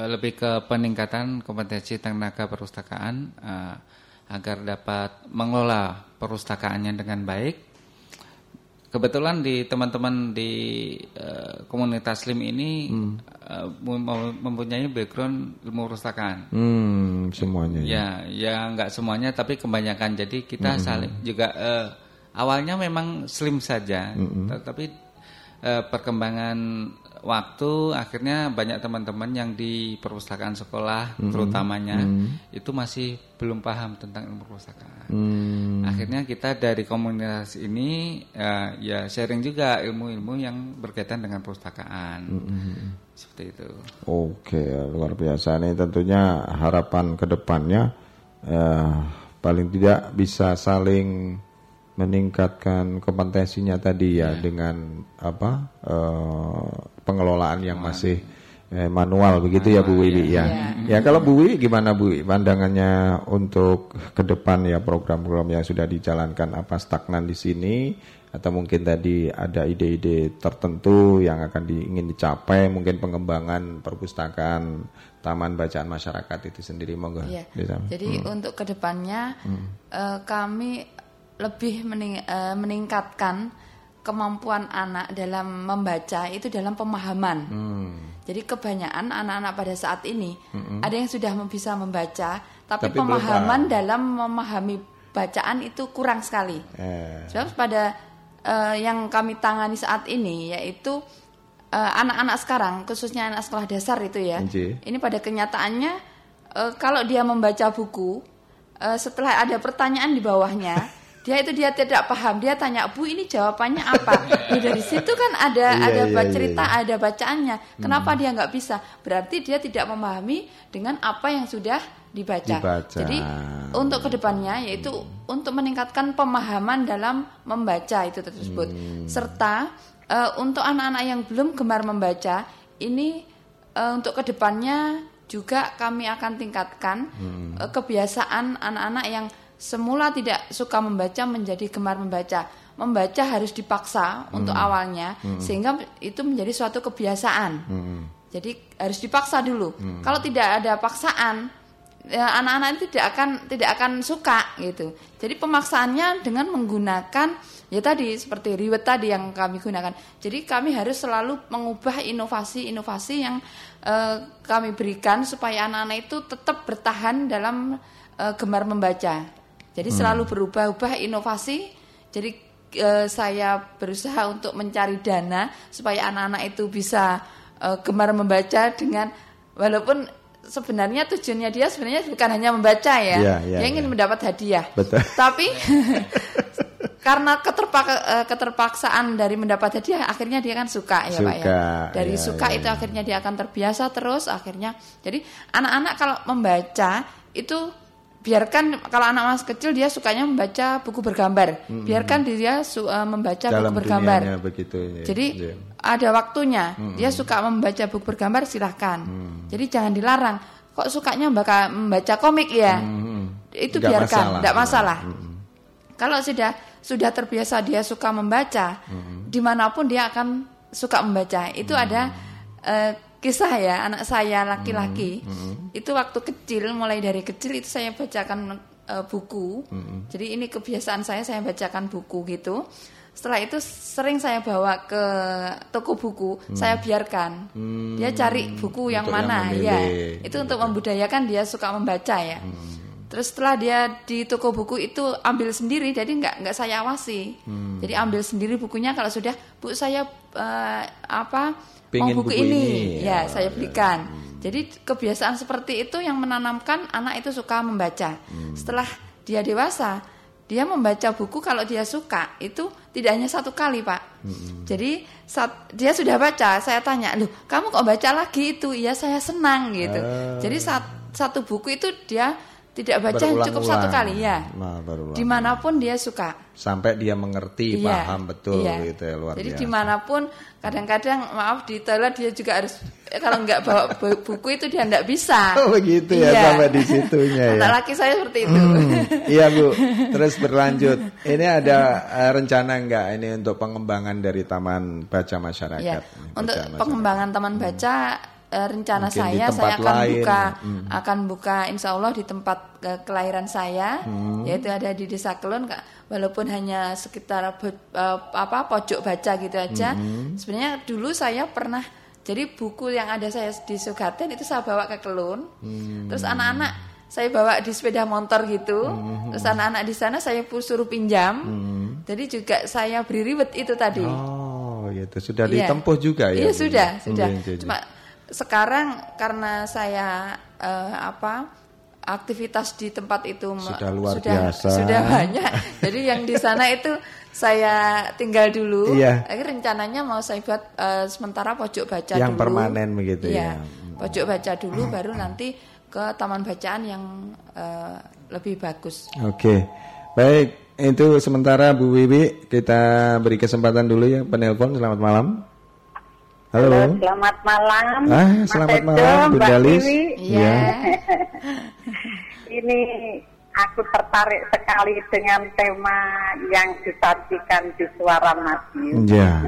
uh, lebih ke peningkatan kompetensi tenaga perpustakaan uh, agar dapat mengelola perpustakaannya dengan baik. Kebetulan di teman-teman di uh, komunitas Slim ini hmm. uh, mempunyai background ilmu perpustakaan. Hmm, semuanya. Ya, ya nggak semuanya, tapi kebanyakan. Jadi kita hmm. saling juga uh, awalnya memang Slim saja, hmm. tapi uh, perkembangan waktu akhirnya banyak teman-teman yang di perpustakaan sekolah mm-hmm. terutamanya mm-hmm. itu masih belum paham tentang ilmu perpustakaan. Mm. Akhirnya kita dari komunitas ini ya, ya sharing juga ilmu-ilmu yang berkaitan dengan perpustakaan. Mm-hmm. Seperti itu. Oke, luar biasa nih tentunya harapan ke depannya eh, paling tidak bisa saling meningkatkan kompetensinya tadi ya, ya. dengan apa uh, pengelolaan yang masih eh, manual begitu ya Bu Wiwi ya. ya. Ya kalau Bu Wiwi gimana Bu pandangannya untuk ke depan ya program-program yang sudah dijalankan apa stagnan di sini atau mungkin tadi ada ide-ide tertentu yang akan di, ingin dicapai mungkin pengembangan perpustakaan taman bacaan masyarakat itu sendiri monggo. Ya. Jadi hmm. untuk ke depannya hmm. uh, kami lebih mening, uh, meningkatkan kemampuan anak dalam membaca itu dalam pemahaman. Hmm. Jadi kebanyakan anak-anak pada saat ini hmm. ada yang sudah bisa membaca, tapi, tapi pemahaman dalam memahami bacaan itu kurang sekali. Eh. Sebab pada uh, yang kami tangani saat ini yaitu anak anak-anak sekarang, khususnya anak sekolah dasar itu ya. Enji. Ini pada kenyataannya uh, kalau dia membaca buku, uh, setelah ada pertanyaan di bawahnya <laughs> dia itu dia tidak paham dia tanya bu ini jawabannya apa <laughs> ya, dari situ kan ada iya, ada iya, cerita iya. ada bacaannya kenapa hmm. dia nggak bisa berarti dia tidak memahami dengan apa yang sudah dibaca, dibaca. jadi untuk ke depannya yaitu hmm. untuk meningkatkan pemahaman dalam membaca itu tersebut hmm. serta uh, untuk anak-anak yang belum gemar membaca ini uh, untuk ke depannya juga kami akan tingkatkan hmm. uh, kebiasaan anak-anak yang semula tidak suka membaca menjadi gemar membaca. Membaca harus dipaksa hmm. untuk awalnya hmm. sehingga itu menjadi suatu kebiasaan. Hmm. Jadi harus dipaksa dulu. Hmm. Kalau tidak ada paksaan, ya, anak-anak ya, tidak akan tidak akan suka gitu. Jadi pemaksaannya dengan menggunakan ya tadi seperti riwet tadi yang kami gunakan. Jadi kami harus selalu mengubah inovasi-inovasi yang uh, kami berikan supaya anak-anak itu tetap bertahan dalam uh, gemar membaca. Jadi hmm. selalu berubah-ubah inovasi. Jadi e, saya berusaha untuk mencari dana supaya anak-anak itu bisa e, gemar membaca dengan walaupun sebenarnya tujuannya dia sebenarnya bukan hanya membaca ya, ya, ya dia ingin ya. mendapat hadiah. Betul. Tapi <laughs> karena keterpak eh, keterpaksaan dari mendapat hadiah akhirnya dia kan suka ya suka, pak ya dari ya, suka ya, itu ya. akhirnya dia akan terbiasa terus akhirnya jadi anak-anak kalau membaca itu biarkan kalau anak mas kecil dia sukanya membaca buku bergambar hmm. biarkan dia su, uh, membaca Dalam buku bergambar begitu ya. jadi ya. ada waktunya hmm. dia suka membaca buku bergambar silahkan hmm. jadi jangan dilarang kok sukanya membaca, membaca komik ya hmm. itu Gak biarkan tidak masalah, masalah. Hmm. kalau sudah sudah terbiasa dia suka membaca hmm. di mana pun dia akan suka membaca itu hmm. ada uh, kisah ya anak saya laki-laki hmm, hmm. itu waktu kecil mulai dari kecil itu saya bacakan uh, buku hmm. jadi ini kebiasaan saya saya bacakan buku gitu setelah itu sering saya bawa ke toko buku hmm. saya biarkan hmm. dia cari buku yang untuk mana yang ya itu untuk membudayakan dia suka membaca ya hmm. Terus setelah dia di toko buku itu ambil sendiri, jadi nggak nggak saya awasi. Hmm. Jadi ambil sendiri bukunya kalau sudah bu saya uh, apa Pengen mau buku, buku ini, ini. ya, Ya, saya belikan. Jadi kebiasaan seperti itu yang menanamkan anak itu suka membaca. Hmm. Setelah dia dewasa, dia membaca buku kalau dia suka itu tidak hanya satu kali pak. Hmm. Jadi saat dia sudah baca, saya tanya, loh kamu kok baca lagi itu? Iya saya senang gitu. Ah. Jadi saat satu buku itu dia tidak baca cukup satu kali ya. Nah, berulang. Di mana pun dia suka. Sampai dia mengerti, Iya, paham betul iya. gitu ya luar Jadi biasa. di mana pun kadang-kadang maaf di toilet dia juga harus eh, kalau nggak bawa bu- buku itu dia nggak bisa. <laughs> Oh begitu ya Iya. sampai di situnya ya. Laki saya seperti itu. Hmm, <laughs> iya bu, terus berlanjut. Ini ada eh, rencana nggak ini untuk pengembangan dari Taman Baca Masyarakat? Ya, Baca untuk Masyarakat. pengembangan taman baca eh, rencana Mungkin saya saya akan lain. buka Hmm. akan buka insya Allah di tempat eh, kelahiran saya Hmm. yaitu ada di Desa Kelon Kak. walaupun hanya sekitar eh, apa pojok baca gitu aja Hmm. sebenarnya dulu saya pernah jadi buku yang ada saya di Sugaten itu saya bawa ke Kelun Hmm. terus anak-anak saya bawa di sepeda motor gitu terus anak-anak di sana saya suruh pinjam Hmm. jadi juga saya beri ribet itu tadi Oh gitu, sudah Iya. ditempuh juga ya? Iya sudah, Hmm, sudah. iya. Cuma sekarang karena saya eh, apa aktivitas di tempat itu Sudah luar sudah, biasa. sudah banyak. Jadi yang di sana itu saya tinggal dulu. Iya. Akhirnya rencananya mau saya buat eh, sementara pojok baca Yang dulu. permanen begitu Iya. ya. Pojok baca dulu <clears throat> baru nanti ke taman bacaan yang eh, lebih bagus. Oke, baik. Itu sementara Bu Wiwi kita beri kesempatan dulu ya penelpon. Selamat malam. Halo. Selamat malam. Ah, Mas selamat Edo, malam, Bu Mbak Dalis. Wiwi. Iya. <laughs> Ini aku tertarik sekali dengan tema yang disajikan di Suara Madiun. Ya.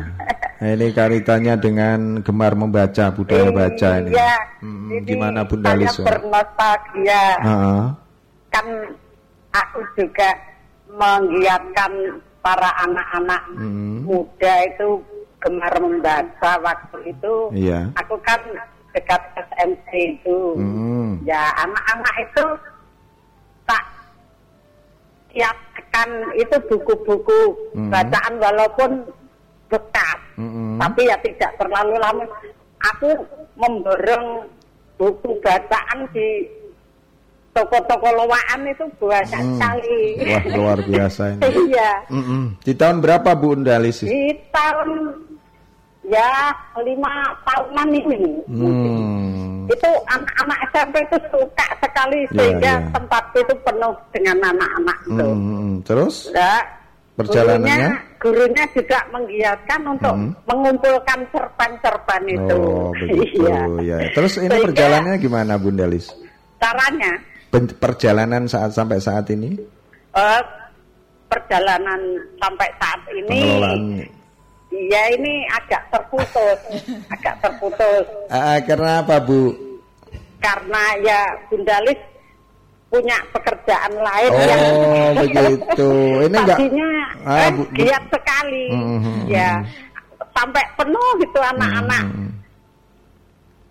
Nah, ini kaitannya dengan gemar membaca, budaya baca ini. Iya. Hmm, Jadi gimana Bunda saya Lis? bernostalgia. Heeh. Kan aku juga menggiatkan para anak-anak Hmm. muda itu gemar membaca waktu itu. Iya. Aku kan dekat SMP itu. Hmm. Ya anak-anak itu tak siapkan itu buku-buku Hmm. bacaan walaupun bekas, Mm-mm. tapi ya tidak terlalu lama. Aku memborong buku bacaan di toko-toko lowaan itu banyak Hmm. sekali. Wah luar biasa ini. <laughs> Iya. Mm-mm. Di tahun berapa Bu Undalis? Di tahun ya lima tahunan ini. Hmm. itu anak-anak SMP itu suka sekali Ya, sehingga ya. tempat itu penuh dengan anak-anak itu. Hmm. Terus Nah, perjalanannya? gurunya, gurunya juga menggiatkan untuk Hmm. mengumpulkan cerpen-cerpen itu. Oh <laughs> begitu Iya. ya. Terus ini Sehingga perjalanannya gimana Bunda Lis? Caranya Perjalanan saat sampai saat ini? eh, perjalanan sampai saat ini Pengelolaan ya ini agak terputus, <laughs> agak terputus. Ah, karena apa Bu? karena ya Bunda Lis punya pekerjaan lain. Yang Oh <laughs> begitu. Ini enggak tadinya Ah, eh, Bu- Bu- giat sekali. Mhm, ya sampai penuh itu anak-anak.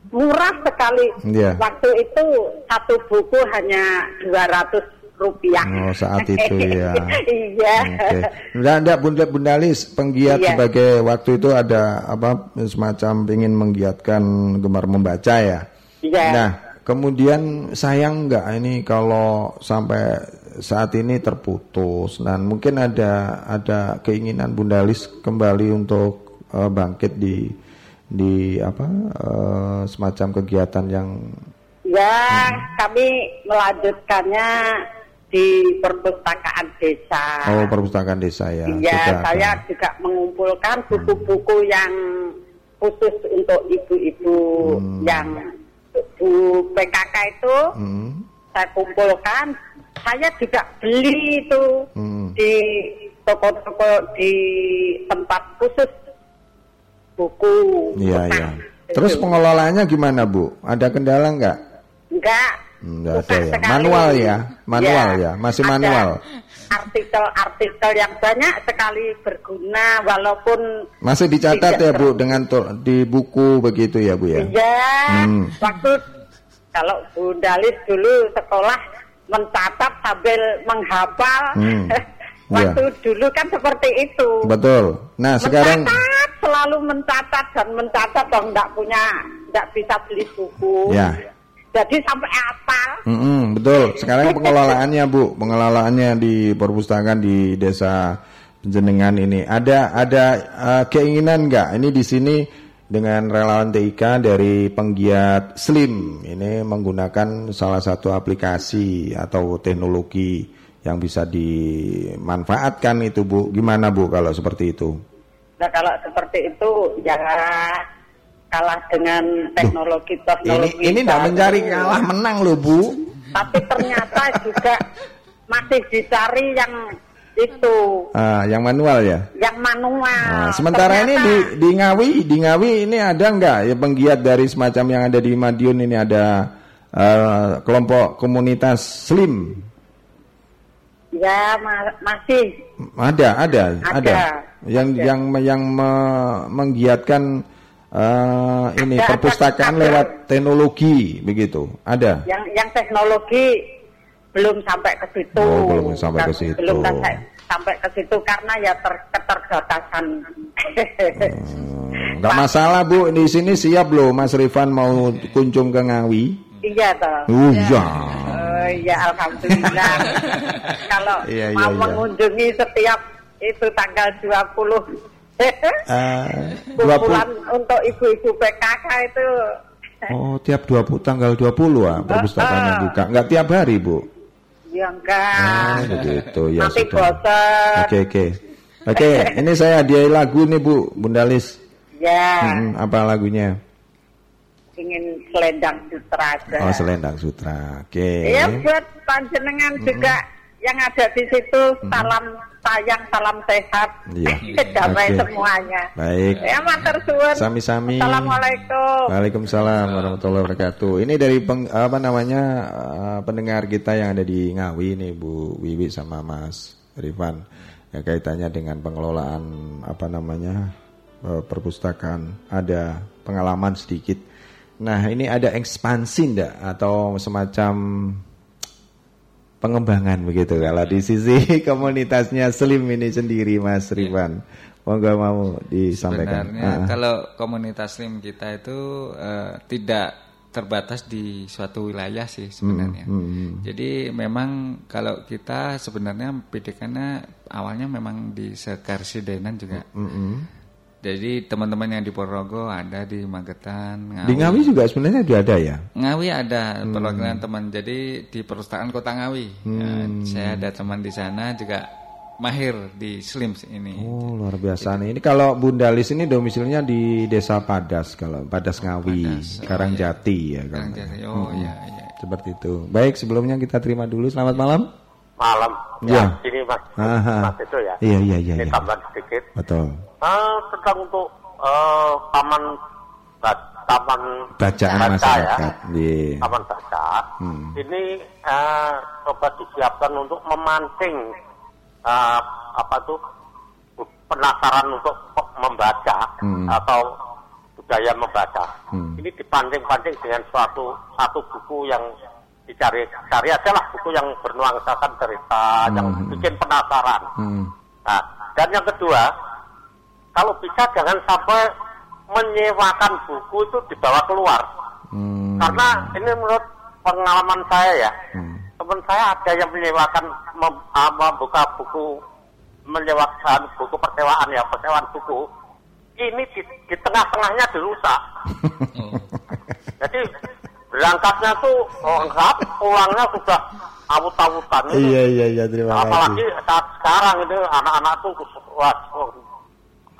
Murah sekali. Iya. waktu itu satu buku hanya 200 rupiah Oh saat itu <laughs> ya. iya Oke. Enggak, enggak Bunda Bundalis penggiat Iya. sebagai waktu itu ada apa semacam ingin menggiatkan gemar membaca ya. Iya. Nah, kemudian sayang enggak ini kalau sampai saat ini terputus dan mungkin ada ada keinginan Bundalis kembali untuk eh, bangkit di di apa eh, semacam kegiatan yang ya kami melanjutkannya di perpustakaan desa oh perpustakaan desa ya. Iya, saya juga mengumpulkan buku-buku yang khusus untuk ibu-ibu yang bu PKK itu Hmm. saya kumpulkan. Saya juga beli itu Hmm. di toko-toko di tempat khusus buku. Iya, iya. Terus pengelolaannya gimana, Bu? Ada kendala nggak? Enggak. Enggak ada ya. sekali. Manual ya, manual Ya, ya, masih ada manual. Artikel-artikel yang banyak sekali berguna walaupun Masih dicatat ya, Bu, dengan di buku begitu ya, Bu ya. Iya, Hmm. waktu kalau Bu Dalis dulu sekolah mencatat sambil menghafal. Hmm. <laughs> Waktu Iya. dulu kan seperti itu. Betul. Nah, sekarang mencatat, selalu mencatat dan mencatat dong nggak punya nggak bisa beli buku. ya. Jadi sampai apal. Mm-mm, betul. Sekarang <laughs> pengelolaannya Bu, pengelolaannya di perpustakaan di desa Penjenengan ini ada ada eh, keinginan nggak? Ini di sini dengan relawan TIK dari penggiat Slim ini menggunakan salah satu aplikasi atau teknologi yang bisa dimanfaatkan itu Bu. Gimana Bu kalau seperti itu? Nah kalau seperti itu ya kalah dengan teknologi Ini teknologi. ini tidak baru. mencari kalah menang loh Bu. Tapi ternyata juga masih dicari yang itu Ah, yang manual ya. yang manual. Nah, sementara ini Ternyata di, di Ngawi, di Ngawi ini ada nggak ya penggiat dari semacam yang ada di Madiun ini ada eh, kelompok komunitas Slim? ya ma- masih Ada, ada, ada. Ada, Yang ada. yang yang me- menggiatkan eh, ini Ada, perpustakaan ada. lewat teknologi begitu. Ada. yang yang teknologi belum sampai ke situ. Oh, belum sampai ke situ. Belum sampai sampai ke situ karena ya ter, keterbatasan. Nggak masalah Bu, di sini siap loh Mas Rifan mau kunjung ke Ngawi. iya toh. Iya. Oh, iya alhamdulillah. <laughs> Kalau Iya, iya, mau iya. mengunjungi setiap itu tanggal 20 Eh, 20 kumpulan untuk ibu-ibu PKK itu Oh, tiap 20 tanggal 20 ah perpustakaannya Ah. buka. Enggak tiap hari, Bu. ya enggak. Oh, begitu ya Nanti sudah. bosan. Oke, oke. Oke, ini saya hadiah lagu nih, Bu, Bundalis. Ya, Hmm, apa lagunya? ingin selendang sutra aja. Oh, Selendang Sutra. Oke. Ya buat panjenengan juga yang ada di situ salam sayang, salam sehat, Iya. <laughs> damai Oke. semuanya. Baik. Ya matur suwun. Sami-sami. Assalamualaikum. Waalaikumsalam warahmatullahi wabarakatuh. Ini dari peng- apa namanya eh, pendengar kita yang ada di Ngawi nih Bu Wiwi sama Mas Rifan. Ya kaitannya dengan pengelolaan apa namanya eh, perpustakaan. Ada pengalaman sedikit. Nah ini ada ekspansi ndak atau semacam pengembangan begitu kalau di sisi <laughs> komunitasnya Slim ini sendiri Mas Rifan. Monggo mau disampaikan. Sebenarnya kalau komunitas Slim kita itu eh, tidak terbatas di suatu wilayah sih sebenarnya. Hmm, hmm, hmm. Jadi memang kalau kita sebenarnya pendidikannya awalnya memang di Sekarsidenan juga. Hmm, hmm. Jadi teman-teman yang di Ponorogo ada di Magetan, Di Ngawi juga sebenarnya juga ada ya. Ngawi ada Hmm. perwakilan teman. Jadi di perpustakaan Kota Ngawi. Ya, Hmm. saya ada teman di sana juga mahir di Slims ini. Oh luar biasa nih. Ini kalau Bunda Lis ini domisilinya di Desa Padas kalau Padas Ngawi, Karangjati ya kalau. Karangjati, oh, Mm-mm. iya, iya. Seperti itu. Baik sebelumnya kita terima dulu. Selamat malam. Malam. Ya. Ya, ini Mas, Aha. Mas itu ya. Iya iya iya. Ini iya. tambahan sedikit. Betul. Tentang untuk eh, taman taman Bacaan baca masyarakat. ya. Iya. Taman baca. Hmm. Ini eh, coba disiapkan untuk memancing eh, apa tuh penasaran untuk membaca Hmm. atau budaya membaca. Hmm. Ini dipancing-pancing dengan suatu satu buku yang dicari cari aja lah buku yang bernuansakan cerita yang Hmm. bikin penasaran. Hmm. Nah, dan yang kedua, kalau bisa jangan sampai menyewakan buku itu dibawa keluar. Hmm. Karena ini menurut pengalaman saya ya, Hmm. teman saya ada yang menyewakan mem- ah, membuka buku menyewakan buku persewaan ya persewaan buku ini di, di tengah-tengahnya dirusak. <laughs> Jadi berangkatnya tuh lengkap, pulangnya sudah awut-awutan. Itu Iya iya iya terima Apalagi kasih. saat sekarang itu anak-anak tuh wah, oh,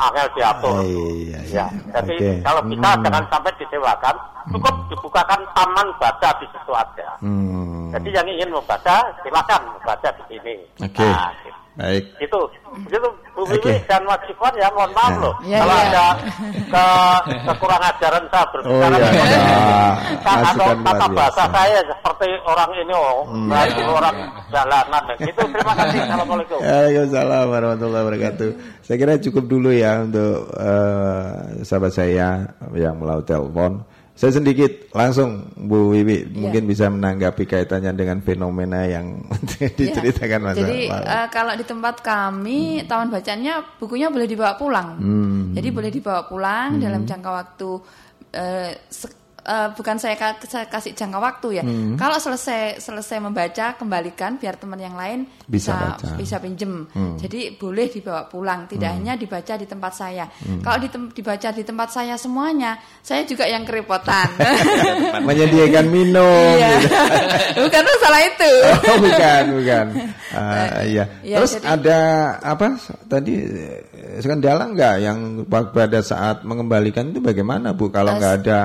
angel diatur. Iya Ya, jadi Oke. kalau bisa Hmm. jangan sampai disewakan, cukup dibukakan taman baca di situ aja. Hmm. Jadi yang ingin membaca silakan membaca di sini. Oke. Nah, Baik. itu, itu Bu. Wiwi dan Mas Ivan ya mohon maaf loh Ya, kalau ya. ada ke kekurangan ajaran saya Oh berbicara seperti iya. Kan atau tata bahasa biasa. saya seperti orang ini oh, Hmm. berarti orang jalanan. Itu terima kasih. Assalamualaikum. Waalaikumsalam warahmatullahi wabarakatuh. Saya kira cukup dulu ya untuk eh, sahabat saya yang melalui telepon. Saya sedikit langsung Bu Wiwi ya. mungkin bisa menanggapi kaitannya dengan fenomena yang <laughs> diceritakan Mas. Jadi uh, kalau di tempat kami hmm. taman bacanya bukunya boleh dibawa pulang. Hmm. Jadi boleh dibawa pulang hmm. dalam jangka waktu uh, uh, bukan saya, saya kasih jangka waktu ya. Hmm. Kalau selesai selesai membaca kembalikan biar teman yang lain bisa bisa, bisa pinjem. Hmm. Jadi boleh dibawa pulang, tidak hmm. hanya dibaca di tempat saya. Hmm. Kalau di dibaca di tempat saya semuanya, saya juga yang kerepotan. <laughs> Menyediakan minum. Iya. <laughs> Bukan masalah itu. <laughs> Oh, bukan, bukan. Uh, iya. Ya, Terus jadi, ada apa tadi skandala enggak yang pada saat mengembalikan itu bagaimana Bu kalau nggak ada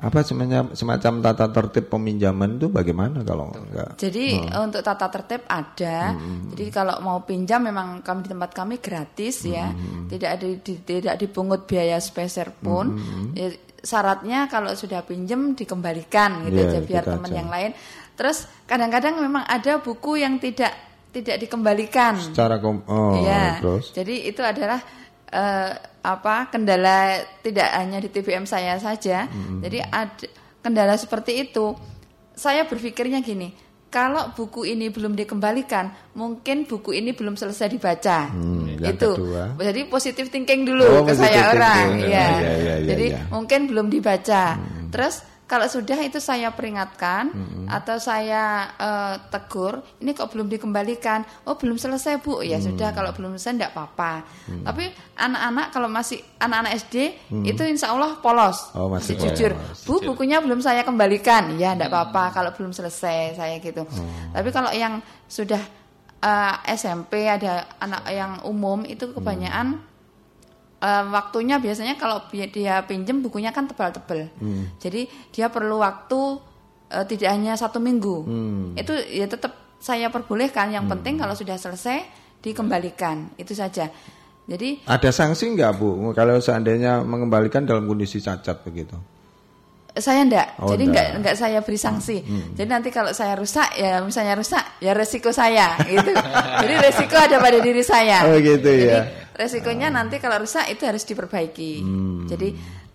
apa semacam semacam tata tertib peminjaman itu bagaimana kalau enggak? Jadi hmm. untuk tata tertib ada. Hmm. Jadi kalau mau pinjam memang kami di tempat kami gratis ya. hmm. Tidak ada di, tidak dipungut biaya speser pun. Hmm. Ya, syaratnya kalau sudah pinjam dikembalikan gitu yeah, aja biar teman yang lain. Terus kadang-kadang memang ada buku yang tidak tidak dikembalikan. Secara kom oh, ya. terus. Jadi itu adalah uh, apa kendala tidak hanya di TBM saya saja. Hmm. Jadi ada kendala seperti itu. Saya berpikirnya gini, kalau buku ini belum dikembalikan, mungkin buku ini belum selesai dibaca. Hmm, itu. Kedua. Jadi positif thinking dulu oh, ke saya orang, ya. Ya, ya, ya. Jadi ya. mungkin belum dibaca. Hmm. Terus kalau sudah itu saya peringatkan hmm. atau saya uh, tegur, ini kok belum dikembalikan? Oh belum selesai bu, ya hmm. sudah kalau belum selesai tidak apa-apa. Hmm. Tapi anak-anak kalau masih anak-anak SD hmm. itu insya Allah polos, oh, masih, masih jujur. Bu bukunya belum saya kembalikan, ya tidak apa-apa kalau belum selesai saya gitu. Hmm. Tapi kalau yang sudah uh, eh, SMP ada anak yang umum itu kebanyakan hmm uh, waktunya biasanya kalau dia pinjem bukunya kan tebal-tebal. Hmm. Jadi dia perlu waktu uh, tidak hanya satu minggu. Hmm. Itu ya tetap saya perbolehkan. Yang hmm. penting kalau sudah selesai dikembalikan. Itu saja. Jadi ada sanksi nggak bu kalau seandainya mengembalikan dalam kondisi cacat begitu? Saya enggak, oh, jadi enggak enggak saya beri sanksi. Hmm. hmm. Jadi nanti kalau saya rusak ya misalnya rusak ya resiko saya gitu. <laughs> jadi resiko ada pada diri saya. Oh gitu jadi, ya. Resikonya hmm. nanti kalau rusak itu harus diperbaiki. Hmm. Jadi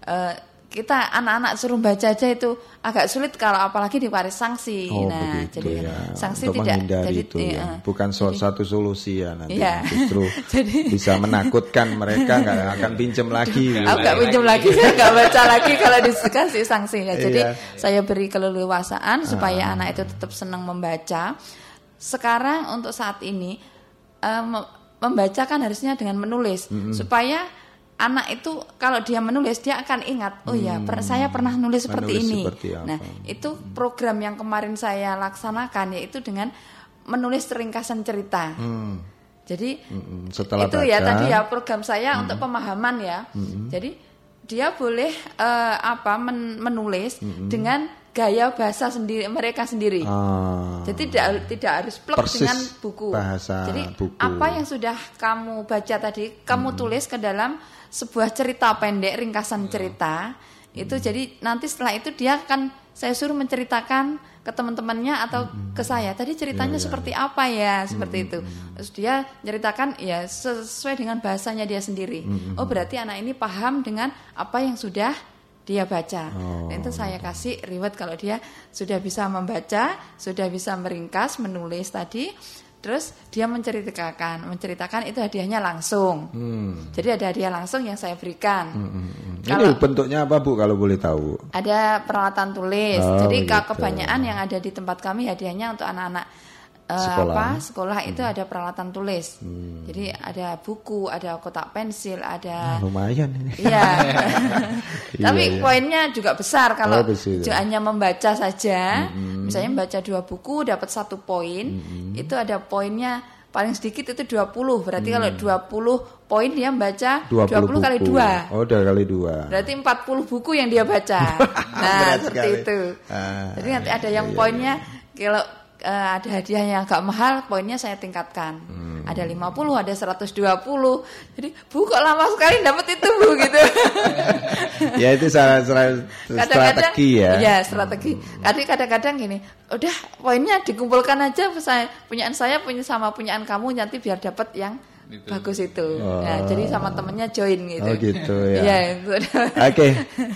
uh, kita anak-anak suruh baca aja itu agak sulit kalau apalagi diwaris sanksi. Oh, nah, begitu, jadi ya. sanksi Untuk tidak jadi itu ya. ya. bukan jadi, satu solusi ya nanti ya. justru <laughs> jadi, bisa menakutkan mereka nggak akan pinjam lagi. Aku <laughs> nggak pinjam lagi, saya nggak baca lagi kalau dikasih sanksi ya. Jadi iya. saya beri keleluasaan supaya ah. anak itu tetap senang membaca. Sekarang untuk saat ini um, membaca kan harusnya dengan menulis mm -hmm. supaya anak itu kalau dia menulis dia akan ingat oh ya per, saya pernah nulis seperti menulis ini. Seperti nah itu program yang kemarin saya laksanakan yaitu dengan menulis ringkasan cerita. Hmm. Jadi hmm. Setelah itu ya baca, ya tadi ya program saya hmm. untuk pemahaman ya. Hmm. Jadi dia boleh uh, apa men menulis hmm. dengan gaya bahasa sendiri mereka sendiri. Oh. Jadi tidak tidak harus plek dengan buku. Bahasa Jadi buku. apa yang sudah kamu baca tadi, kamu hmm. tulis ke dalam sebuah cerita pendek, ringkasan cerita. Hmm. Itu jadi nanti setelah itu dia akan saya suruh menceritakan ke teman-temannya atau hmm. ke saya. Tadi ceritanya ya, ya, seperti ya. apa ya, seperti hmm. itu. Terus dia ceritakan ya sesuai dengan bahasanya dia sendiri. Hmm. Oh, berarti anak ini paham dengan apa yang sudah dia baca. Oh. Itu saya kasih reward kalau dia sudah bisa membaca, sudah bisa meringkas, menulis tadi, terus dia menceritakan, menceritakan itu hadiahnya langsung. Hmm. Jadi ada hadiah langsung yang saya berikan. Hmm. hmm, hmm. Kalau, Ini bentuknya apa bu kalau boleh tahu? Ada peralatan tulis. Oh, Jadi gitu. kebanyakan yang ada di tempat kami hadiahnya untuk anak-anak uh, sekolah. apa sekolah itu hmm. ada peralatan tulis. Hmm. Jadi ada buku, ada kotak pensil, ada nah, lumayan ini. Iya. <laughs> <laughs> Tapi iya, iya. poinnya juga besar kalau oh, hanya membaca saja. Hmm. Misalnya membaca dua buku dapat satu poin, hmm. itu ada poinnya paling sedikit itu 20. Berarti hmm. kalau 20 poin dia membaca 20, 20 kali dua. Oh, udah kali dua. Berarti 40 buku yang dia baca. <laughs> nah, seperti sekali. itu. Ah, Jadi nanti ada yang iya, poinnya iya. kalau uh, ada hadiah yang agak mahal, poinnya saya tingkatkan. Hmm. Ada 50, ada 120. Jadi, Bu kok lama sekali dapat itu, Bu <laughs> gitu. ya itu salah, salah strategi ya. Iya, strategi. Hmm. kadang-kadang gini, udah poinnya dikumpulkan aja saya punyaan saya punya sama punyaan kamu nanti biar dapat yang itu. bagus itu. Oh. Nah, jadi sama temennya join gitu. Oh gitu ya. Iya, <laughs> Oke.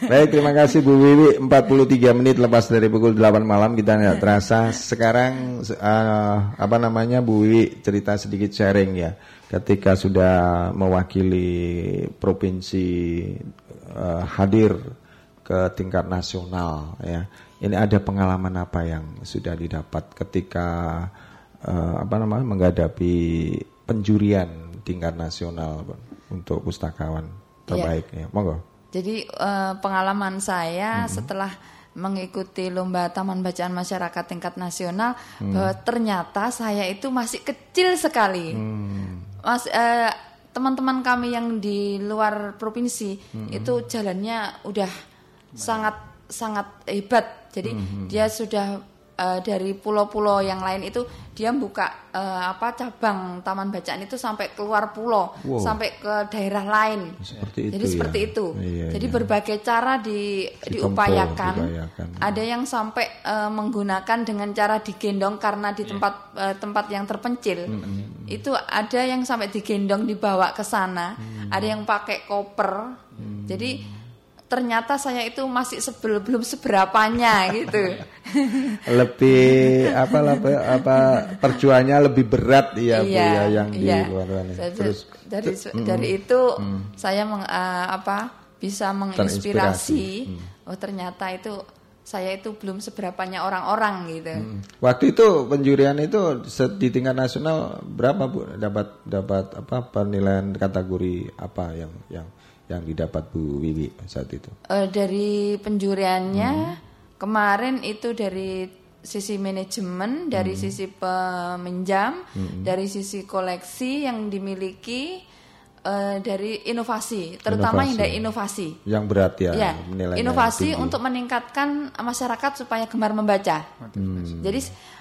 Baik, terima kasih Bu Wiwi. 43 menit lepas dari pukul 8 malam kita nggak terasa. Sekarang uh, apa namanya Bu Wiwi cerita sedikit sharing ya. Ketika sudah mewakili provinsi uh, hadir ke tingkat nasional ya. Ini ada pengalaman apa yang sudah didapat ketika uh, apa namanya menghadapi penjurian tingkat nasional untuk pustakawan terbaik ya. Monggo. Jadi uh, pengalaman saya hmm. setelah mengikuti lomba Taman Bacaan Masyarakat tingkat nasional hmm. bahwa ternyata saya itu masih kecil sekali. Hmm. Mas uh, teman-teman kami yang di luar provinsi hmm. itu jalannya udah Baik. sangat sangat hebat. Jadi hmm. dia sudah uh, dari pulau-pulau yang lain itu dia buka uh, apa cabang taman bacaan itu sampai keluar pulau wow. sampai ke daerah lain. Seperti itu. Jadi ya? seperti itu. Iya, Jadi iya. berbagai cara di, di diupayakan. Diupayakan. Ada yang sampai uh, menggunakan dengan cara digendong karena di iya. tempat uh, tempat yang terpencil. Mm -hmm. Itu ada yang sampai digendong dibawa ke sana. Mm. Ada yang pakai koper. Mm. Jadi ternyata saya itu masih sebel, belum seberapanya <laughs> gitu. lebih apa apa apa perjuangannya lebih berat ya iya, Bu ya yang iya. di luar Terus dari mm, dari itu mm. saya meng, uh, apa bisa menginspirasi. Mm. Oh ternyata itu saya itu belum seberapanya orang-orang gitu. Hmm. Waktu itu penjurian itu di tingkat nasional berapa Bu dapat dapat apa penilaian kategori apa yang yang yang didapat Bu Wiwi saat itu? Uh, dari penjuriannya hmm. kemarin itu dari sisi manajemen, dari hmm. sisi peminjam, hmm. dari sisi koleksi yang dimiliki, uh, dari inovasi, terutama inovasi. yang dari inovasi. Yang berat ya, ya Inovasi tinggi. untuk meningkatkan masyarakat supaya gemar membaca. Hmm. Jadi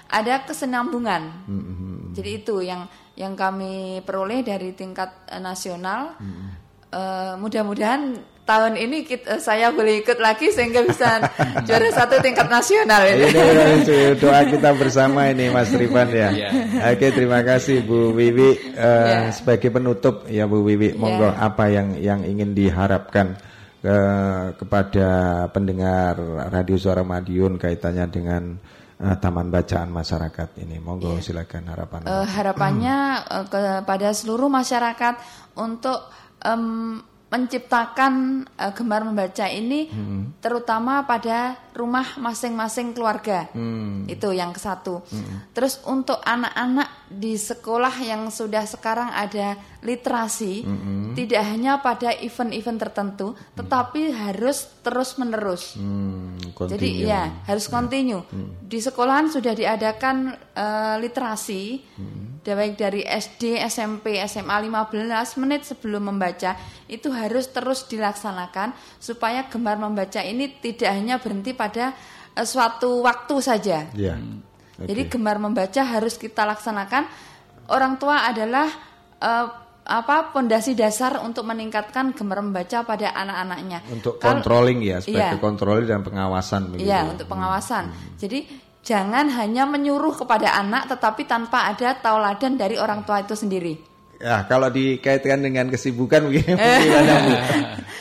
ada kesenambungan. Hmm. Jadi itu yang yang kami peroleh dari tingkat nasional. Hmm uh, mudah-mudahan tahun ini kita, saya boleh ikut lagi sehingga bisa <laughs> juara satu tingkat nasional. Ini doa kita bersama ini Mas Rifan ya. Yeah. Oke terima kasih Bu Wiwi uh, yeah. sebagai penutup ya Bu Wiwi. Monggo yeah. apa yang yang ingin diharapkan ke, kepada pendengar Radio Suara Madiun kaitannya dengan uh, taman bacaan masyarakat ini. Monggo yeah. silakan harapan. Uh, harapannya uh, kepada seluruh masyarakat untuk um, menciptakan uh, gemar membaca ini hmm. terutama pada rumah masing-masing keluarga hmm. itu yang ke satu hmm. terus untuk anak-anak di sekolah yang sudah sekarang ada literasi hmm. tidak hanya pada event-event tertentu hmm. tetapi harus terus menerus hmm. jadi ya harus kontinu hmm. di sekolahan sudah diadakan uh, literasi hmm baik dari SD, SMP, SMA 15 menit sebelum membaca itu harus terus dilaksanakan supaya gemar membaca ini tidak hanya berhenti pada uh, suatu waktu saja. Yeah. Okay. Jadi gemar membaca harus kita laksanakan. Orang tua adalah uh, apa pondasi dasar untuk meningkatkan gemar membaca pada anak-anaknya. Untuk controlling ya, sebagai iya, controlling dan pengawasan. Iya, untuk pengawasan. Hmm. Jadi Jangan hanya menyuruh kepada anak tetapi tanpa ada tauladan dari orang tua itu sendiri. Ya, kalau dikaitkan dengan kesibukan begini <laughs>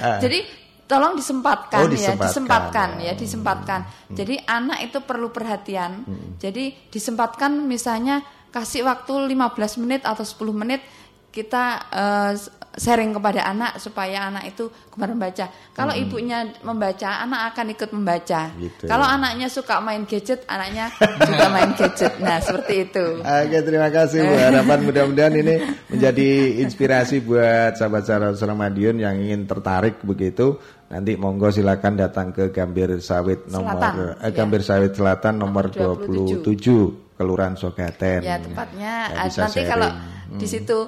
ah. Jadi tolong disempatkan, oh, disempatkan ya, disempatkan ya, disempatkan. Hmm. Jadi anak itu perlu perhatian. Hmm. Jadi disempatkan misalnya kasih waktu 15 menit atau 10 menit kita uh, sharing kepada anak supaya anak itu gemar membaca. Kalau hmm. ibunya membaca, anak akan ikut membaca. Gitu. Kalau anaknya suka main gadget, anaknya juga <laughs> main gadget. Nah, seperti itu. Oke, terima kasih Bu. Harapan mudah-mudahan ini menjadi inspirasi buat sahabat-sahabat Madiun yang ingin tertarik begitu. Nanti monggo silakan datang ke Gambir Sawit nomor Selatan, eh, Gambir ya. Sawit Selatan nomor 27, 27 Kelurahan Sogaten. Ya, tepatnya ya, nanti sharing. kalau hmm. di situ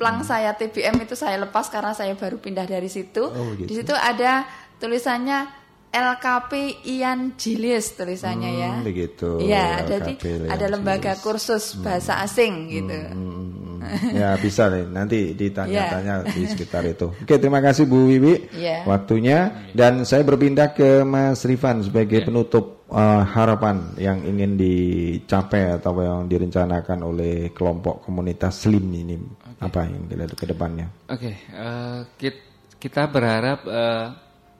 plang hmm. saya TBM itu saya lepas karena saya baru pindah dari situ. Oh, gitu. Di situ ada tulisannya LKP Ian Jilis tulisannya hmm, ya. Begitu. Iya, jadi ada lembaga kursus bahasa asing gitu. Hmm, hmm, hmm <laughs> ya bisa nih nanti ditanya-tanya yeah. di sekitar itu. <laughs> Oke terima kasih Bu Wiwi yeah. waktunya dan saya berpindah ke Mas Rifan sebagai yeah. penutup uh, harapan yang ingin dicapai atau yang direncanakan oleh kelompok komunitas Slim ini. Apa yang dilihat ke depannya? Oke okay, uh, eh, kita berharap uh,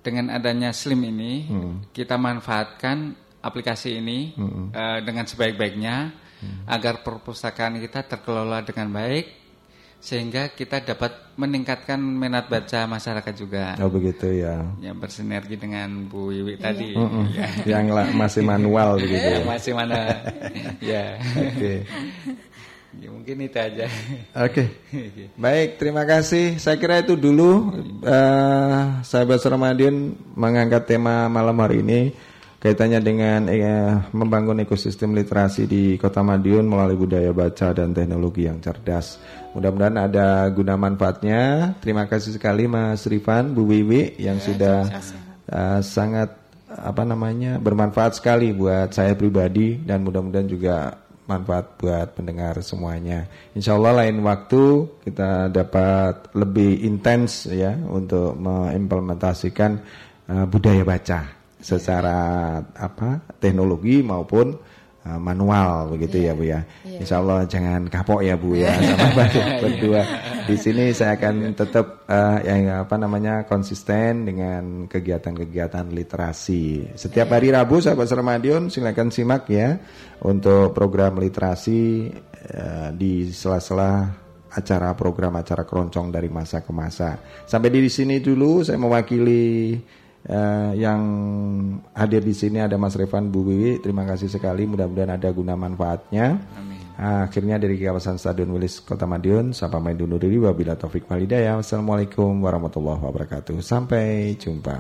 dengan adanya Slim ini hmm. kita manfaatkan aplikasi ini hmm. uh, dengan sebaik-baiknya hmm. agar perpustakaan kita terkelola dengan baik sehingga kita dapat meningkatkan minat baca masyarakat juga. Oh begitu ya. Ya bersinergi dengan Bu Wiwi iya. tadi. Mm -mm. Ya. Yang masih manual begitu. Ya. <laughs> masih mana? <laughs> ya. Oke. Okay. Ya, mungkin itu aja. Oke. Okay. Baik, terima kasih. Saya kira itu dulu uh, sahabat Ramadion mengangkat tema malam hari ini kaitannya dengan eh, membangun ekosistem literasi di Kota Madiun melalui budaya baca dan teknologi yang cerdas. Mudah-mudahan ada guna manfaatnya. Terima kasih sekali Mas Rifan, Bu Wiwi yang ya, sudah uh, sangat apa namanya bermanfaat sekali buat saya pribadi dan mudah-mudahan juga manfaat buat pendengar semuanya. Insya Allah lain waktu kita dapat lebih intens ya untuk mengimplementasikan uh, budaya baca secara apa teknologi maupun manual begitu yeah. ya Bu ya. Yeah. Insya Allah jangan kapok ya Bu ya sama <laughs> berdua. Di sini saya akan tetap uh, yang apa namanya konsisten dengan kegiatan-kegiatan literasi. Setiap iya. hari Rabu sahabat Sermadion silakan simak ya untuk program literasi uh, di sela-sela acara program acara keroncong dari masa ke masa. Sampai di sini dulu saya mewakili Uh, yang hadir di sini ada Mas Revan Bu Wiwi. Terima kasih sekali. Mudah-mudahan ada guna manfaatnya. Amin. Uh, akhirnya dari kawasan Stadion Wilis Kota Madiun, Sapa main diri. Wabila Taufik Walidaya. Wassalamualaikum warahmatullahi wabarakatuh. Sampai jumpa.